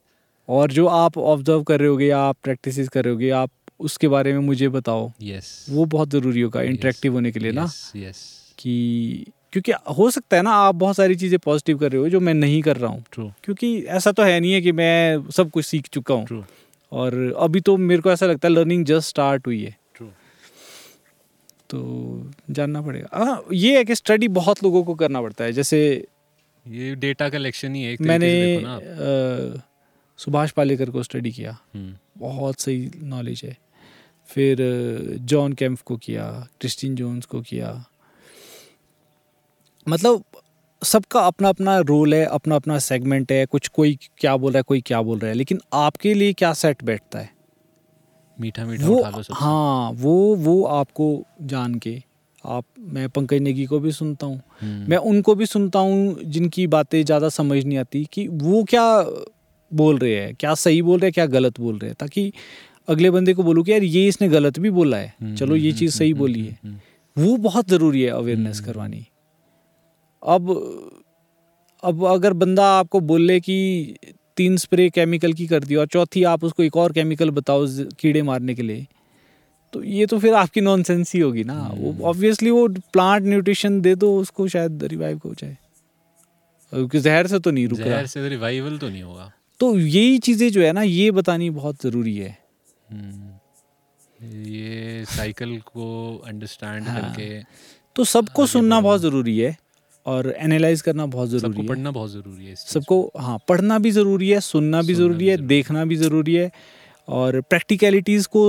और जो आप ऑब्ज़र्व कर रहे होगे या आप प्रैक्टिस कर रहे होगे आप उसके बारे में मुझे बताओ। यस वो बहुत ज़रूरी होगा Yes. इंटरेक्टिव होने के लिए ना। यस कि क्योंकि हो सकता है ना आप बहुत सारी चीज़ें पॉजिटिव कर रहे हो जो मैं नहीं कर रहा हूँ। क्योंकि ऐसा तो है नहीं है कि मैं सब कुछ सीख चुका हूँ। और अभी तो मेरे को ऐसा लगता है लर्निंग जस्ट स्टार्ट हुई है। ट्रू तो जानना पड़ेगा। हाँ ये है कि स्टडी बहुत लोगों को करना पड़ता है जैसे ये डेटा कलेक्शन ही है एक मैंने सुभाष पालेकर को स्टडी किया। हम्म, बहुत सही नॉलेज है। फिर जॉन कैम्प को किया क्रिस्टिन जोन्स को किया। मतलब सबका अपना अपना रोल है अपना अपना सेगमेंट है कुछ कोई क्या बोल रहा है कोई क्या बोल रहा है लेकिन आपके लिए क्या सेट बैठता है? मीठा मीठा वो उठा लो हाँ वो वो आपको जान के आप मैं पंकज नेगी को भी सुनता हूँ। हम्म, मैं उनको भी सुनता हूँ जिनकी बातें ज़्यादा समझ नहीं आती कि वो क्या बोल रहे हैं क्या सही बोल रहे हैं क्या गलत बोल रहे हैं ताकि अगले बंदे को बोलूँ कि यार ये इसने गलत भी बोला है। हम्म, चलो ये हम्म, चीज़ सही बोली है। वो बहुत ज़रूरी है अवेयरनेस करवानी। अब अब अगर बंदा आपको बोले कि तीन स्प्रे केमिकल की कर दी और चौथी आप उसको एक और केमिकल बताओ कीड़े मारने के लिए तो ये तो फिर आपकी नॉनसेंस ही होगी ना। वो हम्म। ऑब्वियसली वो प्लांट न्यूट्रिशन दे दो उसको शायद रिवाइव हो जाए। क्योंकि जहर से तो नहीं रुक जहर से रिवाइवल तो नहीं होगा। तो यही चीज़ें जो है ना ये बतानी बहुत ज़रूरी है। हम्म, ये साइकिल को अंडरस्टैंड हाँ, करके तो सबको सुनना बहुत ज़रूरी है। और एनालाइज करना बहुत ज़रूरी है पढ़ना बहुत ज़रूरी है सबको हाँ पढ़ना भी ज़रूरी है सुनना भी ज़रूरी है देखना भी ज़रूरी है और प्रैक्टिकलिटीज़ को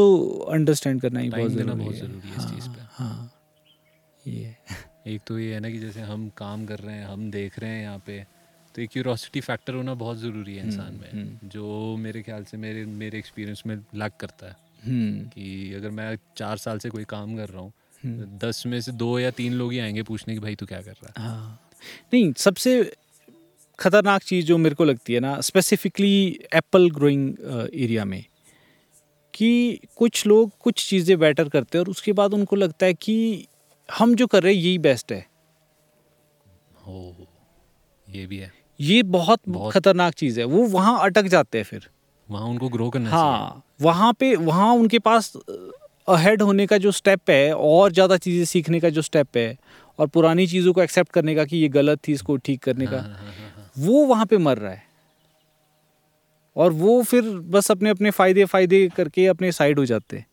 अंडरस्टैंड करना ही बहुत ज़रूरी है ज़रूरी है इस चीज़ पे। हाँ ये एक तो ये है ना कि जैसे हम काम कर रहे हैं हम देख रहे हैं यहाँ पे तो एक क्यूरोसिटी फैक्टर होना बहुत ज़रूरी है इंसान में हम्म। जो मेरे ख्याल से मेरे मेरे एक्सपीरियंस में लैक करता है हम्म कि अगर मैं चार साल से कोई काम कर रहा हूँ हम्म। दस में से दो या तीन लोग ही आएँगे पूछने की भाई तू क्या कर रहा है? हाँ। नहीं सबसे खतरनाक चीज़ जो मेरे को लगती है ना स्पेसिफिकली एप्पल ग्रोइंग एरिया में कि कुछ लोग कुछ चीज़ें बेटर करते हैं और उसके बाद उनको लगता है कि हम जो कर रहे हैं यही बेस्ट है। हो ये भी है। ये बहुत, बहुत- खतरनाक चीज़ है। वो वहाँ अटक जाते हैं फिर। वहाँ उनको ग्रो करना हाँ वहाँ पे वहाँ उनके पास अहेड होने का जो स्टेप है और ज़्यादा चीज़ें सीखने का जो स्टेप है और पुरानी चीज़ों को एक्सेप्ट करने का कि ये गलत थी इसको ठीक करने का हाँ, हाँ, हाँ। वो वहाँ पे मर रहा है। और वो फिर बस अपने अपने फ़ायदे फ़ायदे करके अपने साइड हो जाते हैं।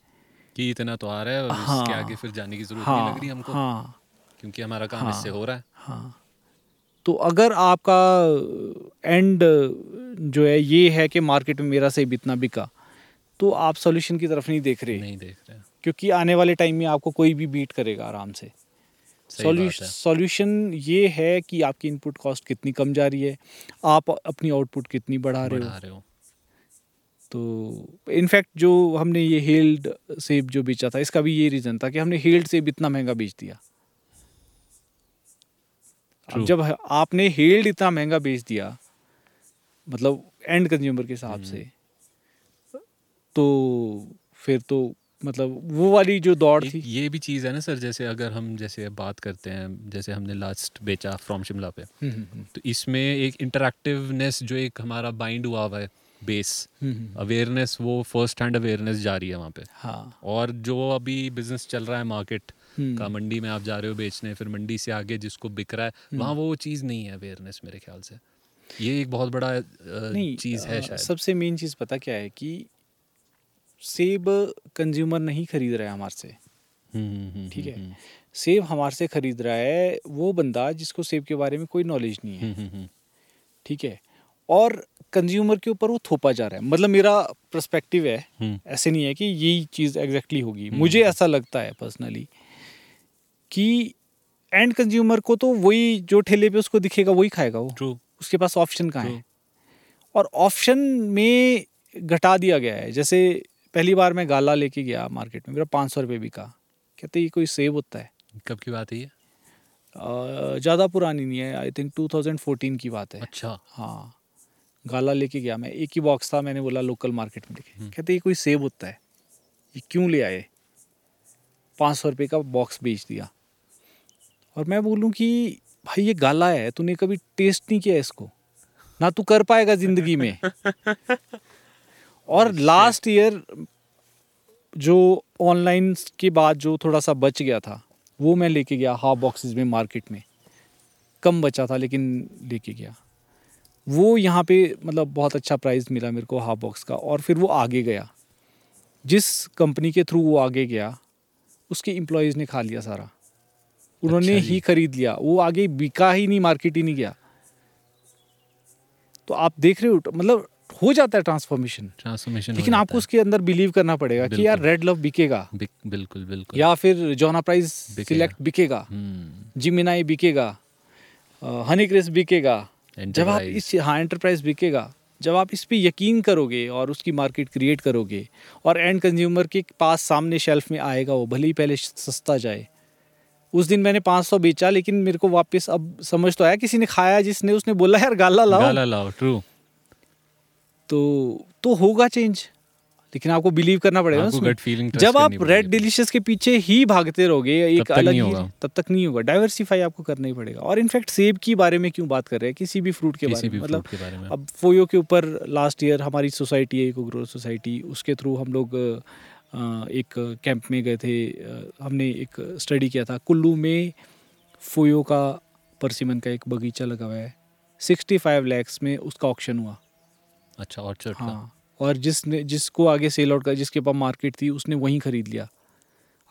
कि इतना तो आ रहा है और हाँ। इसके आगे फिर जाने की ज़रूरत हाँ, नहीं लग रही हमको। हाँ। क्योंकि हमारा काम हाँ। इससे हो रहा है। हाँ। तो अगर आपका एंड जो है ये है कि मार्केट में मेरा सेब इतना बिका तो आप सॉल्यूशन की तरफ़ नहीं देख रहे। नहीं देख रहे। क्योंकि आने वाले टाइम में आपको कोई भी बीट करेगा आराम से। सॉल्यूशन ये है कि आपकी इनपुट कॉस्ट कितनी कम जा रही है आप अपनी आउटपुट कितनी बढ़ा रहे हो। रहे हो। तो इनफैक्ट जो हमने ये हेल्ड सेब जो बेचा था इसका भी ये रीज़न था कि हमने हेल्ड सेब इतना महँगा बेच दिया। अब जब आपने हेल्ड इतना महँगा बेच दिया मतलब एंड कंज्यूमर के हिसाब हम्म। से तो फिर तो मतलब वो वाली जो दौड़ थी। ये भी चीज़ है ना सर जैसे अगर हम जैसे बात करते हैं जैसे हमने लास्ट बेचा फ्रॉम शिमला पे हम्म, हम्म, तो इसमें एक इंटरेक्टिवनेस जो एक हमारा बाइंड हुआ हुआ है बेस हम्म, हम्म, अवेयरनेस वो फ़र्स्ट हैंड अवेयरनेस जा रही है वहाँ पे। हाँ। और जो अभी बिज़नेस चल रहा है मार्केट हम्म, का मंडी में आप जा रहे हो बेचने फिर मंडी से आगे जिसको बिक रहा है वहाँ वो चीज़ नहीं है अवेयरनेस मेरे ख्याल से। ये एक बहुत बड़ा चीज़ है शायद। सबसे मेन चीज़ पता क्या है कि सेब कंज्यूमर नहीं खरीद रहा है हमारे से। हम्म, हम्म, हम्म, ठीक है। सेब हमारे से खरीद रहा है वो बंदा जिसको सेब के बारे में कोई नॉलेज नहीं है। ठीक है? और कंज्यूमर के ऊपर वो थोपा जा रहा है। मतलब मेरा पर्सपेक्टिव है ऐसे नहीं है कि यही चीज़ एग्जैक्टली होगी। मुझे ऐसा लगता है पर्सनली कि एंड कंज्यूमर को तो वही जो ठेले पे उसको दिखेगा वही खाएगा वो। ट्रू उसके पास ऑप्शन कहाँ है? और ऑप्शन में घटा दिया गया है। जैसे पहली बार मैं गाला लेके गया मार्केट में मेरा पाँच सौ रुपये बिका। कहते ये कोई सेब होता है। कब की बात है ये? ज़्यादा पुरानी नहीं है आई थिंक 2014 की बात है। अच्छा। हाँ। गाला लेके गया मैं एक ही बॉक्स था मैंने बोला लोकल मार्केट में देखे। हम्म। कहते ये कोई सेब होता है। ये क्यों ले आए? पाँच सौ रुपये का बॉक्स बेच दिया। और मैं बोलूँ कि भाई ये गाला है तूने कभी टेस्ट नहीं किया इसको? ना तू कर पाएगा ज़िंदगी में। और लास्ट ईयर जो ऑनलाइन के बाद जो थोड़ा सा बच गया था वो मैं लेके गया हाफ़ बॉक्सेस में मार्केट में। कम बचा था लेकिन लेके गया। वो यहाँ पे मतलब बहुत अच्छा प्राइस मिला मेरे को हाफ़ बॉक्स का और फिर वो आगे गया। जिस कंपनी के थ्रू वो आगे गया उसके एम्प्लॉयज़ ने खा लिया सारा। उन्होंने अच्छा ही खरीद लिया। वो आगे बिका ही नहीं मार्केट ही नहीं गया। तो आप देख रहे हो मतलब हो जाता है ट्रांसफॉर्मेशन ट्रांसफॉर्मेशन लेकिन आपको उसके अंदर बिलीव करना पड़ेगा कि यार रेड लव बिकेगा। बिल्कुल बिल्कुल। या फिर जोना प्राइज सिलेक्ट बिकेगा। हम्म, जिमिनाई बिकेगा। हनी क्रिस बिकेगा। जब आप इस हाँ एंटरप्राइज बिकेगा जब आप इस पे यकीन करोगे और उसकी मार्केट क्रिएट करोगे और एंड कंज्यूमर के पास सामने शेल्फ में आएगा वो भले ही पहले सस्ता जाए। उस दिन मैंने 500 बेचा लेकिन मेरे को वापस अब समझ तो आया किसी ने खाया जिसने उसने बोला यार गाला लाओ। गाला लाओ ट्रू तो तो होगा चेंज लेकिन आपको बिलीव करना पड़ेगा उसमें। gut जब आप रेड डिलीशियस के पीछे ही भागते रहोगे एक अलग ही। तब तक नहीं होगा। डाइवर्सिफाई आपको करना ही पड़ेगा। और इनफैक्ट सेब के बारे में क्यों बात कर रहे हैं? किसी भी फ्रूट के बारे में। मतलब के बारे में। अब फोयो के ऊपर लास्ट ईयर हमारी सोसाइटी है इको ग्रो सोसाइटी उसके थ्रू हम लोग एक कैंप में गए थे। हमने एक स्टडी किया था। कुल्लू में फोयो का परसिमन का एक बगीचा लगा हुआ है। सिक्सटी फाइव लैक्स में उसका ऑप्शन हुआ। अच्छा ऑर्चर्ड का? हाँ और जिसने जिसको आगे सेल आउट कर जिसके पास मार्केट थी उसने वहीं खरीद लिया।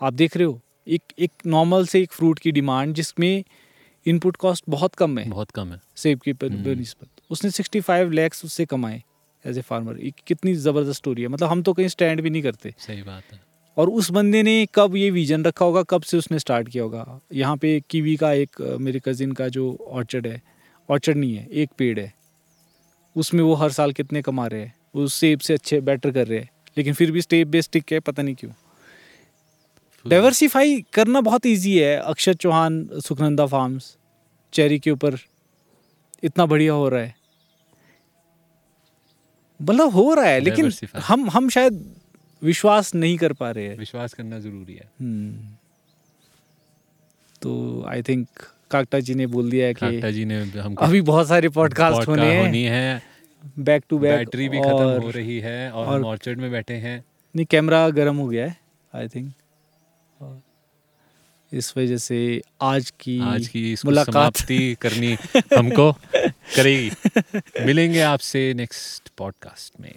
आप देख रहे हो एक एक नॉर्मल से एक फ्रूट की डिमांड जिसमें इनपुट कॉस्ट बहुत कम है। बहुत कम है। सेब की पर- हम्म। बनिस्बत उसने 65 लैक्स उससे कमाए एज ए फार्मर एक कितनी ज़बरदस्त स्टोरी है। मतलब हम तो कहीं स्टैंड भी नहीं करते। सही बात है। और उस बंदे ने कब ये विजन रखा होगा कब से उसने स्टार्ट किया होगा? यहाँ पे कीवी का एक मेरे कज़िन का जो ऑर्चर्ड है ऑर्चर्ड नहीं है एक पेड़ है। उसमें वो हर साल कितने कमा रहे हैं वो सेब से अच्छे बेटर कर रहे हैं। लेकिन फिर भी स्टेप बेस टिक है पता नहीं क्यों। डाइवर्सिफाई करना बहुत इजी है अक्षर चौहान सुखनंदा फार्म्स चेरी के ऊपर इतना बढ़िया हो रहा है। मतलब हो रहा है लेकिन हम हम शायद विश्वास नहीं कर पा रहे हैं। विश्वास करना ज़रूरी है। हम्म। तो आई थिंक काकटा जी ने बोल दिया है काकटा कि जी ने हमको अभी बहुत सारे पॉडकास्ट होने हैं। है। बैक टू बैक बैटरी भी खत्म हो रही है और, और- हम ऑर्चर्ड में बैठे हैं। नहीं कैमरा गर्म हो गया है आई थिंक इस वजह से आज की आज की मुलाकात। करनी हमको करेगी। मिलेंगे आपसे नेक्स्ट पॉडकास्ट में।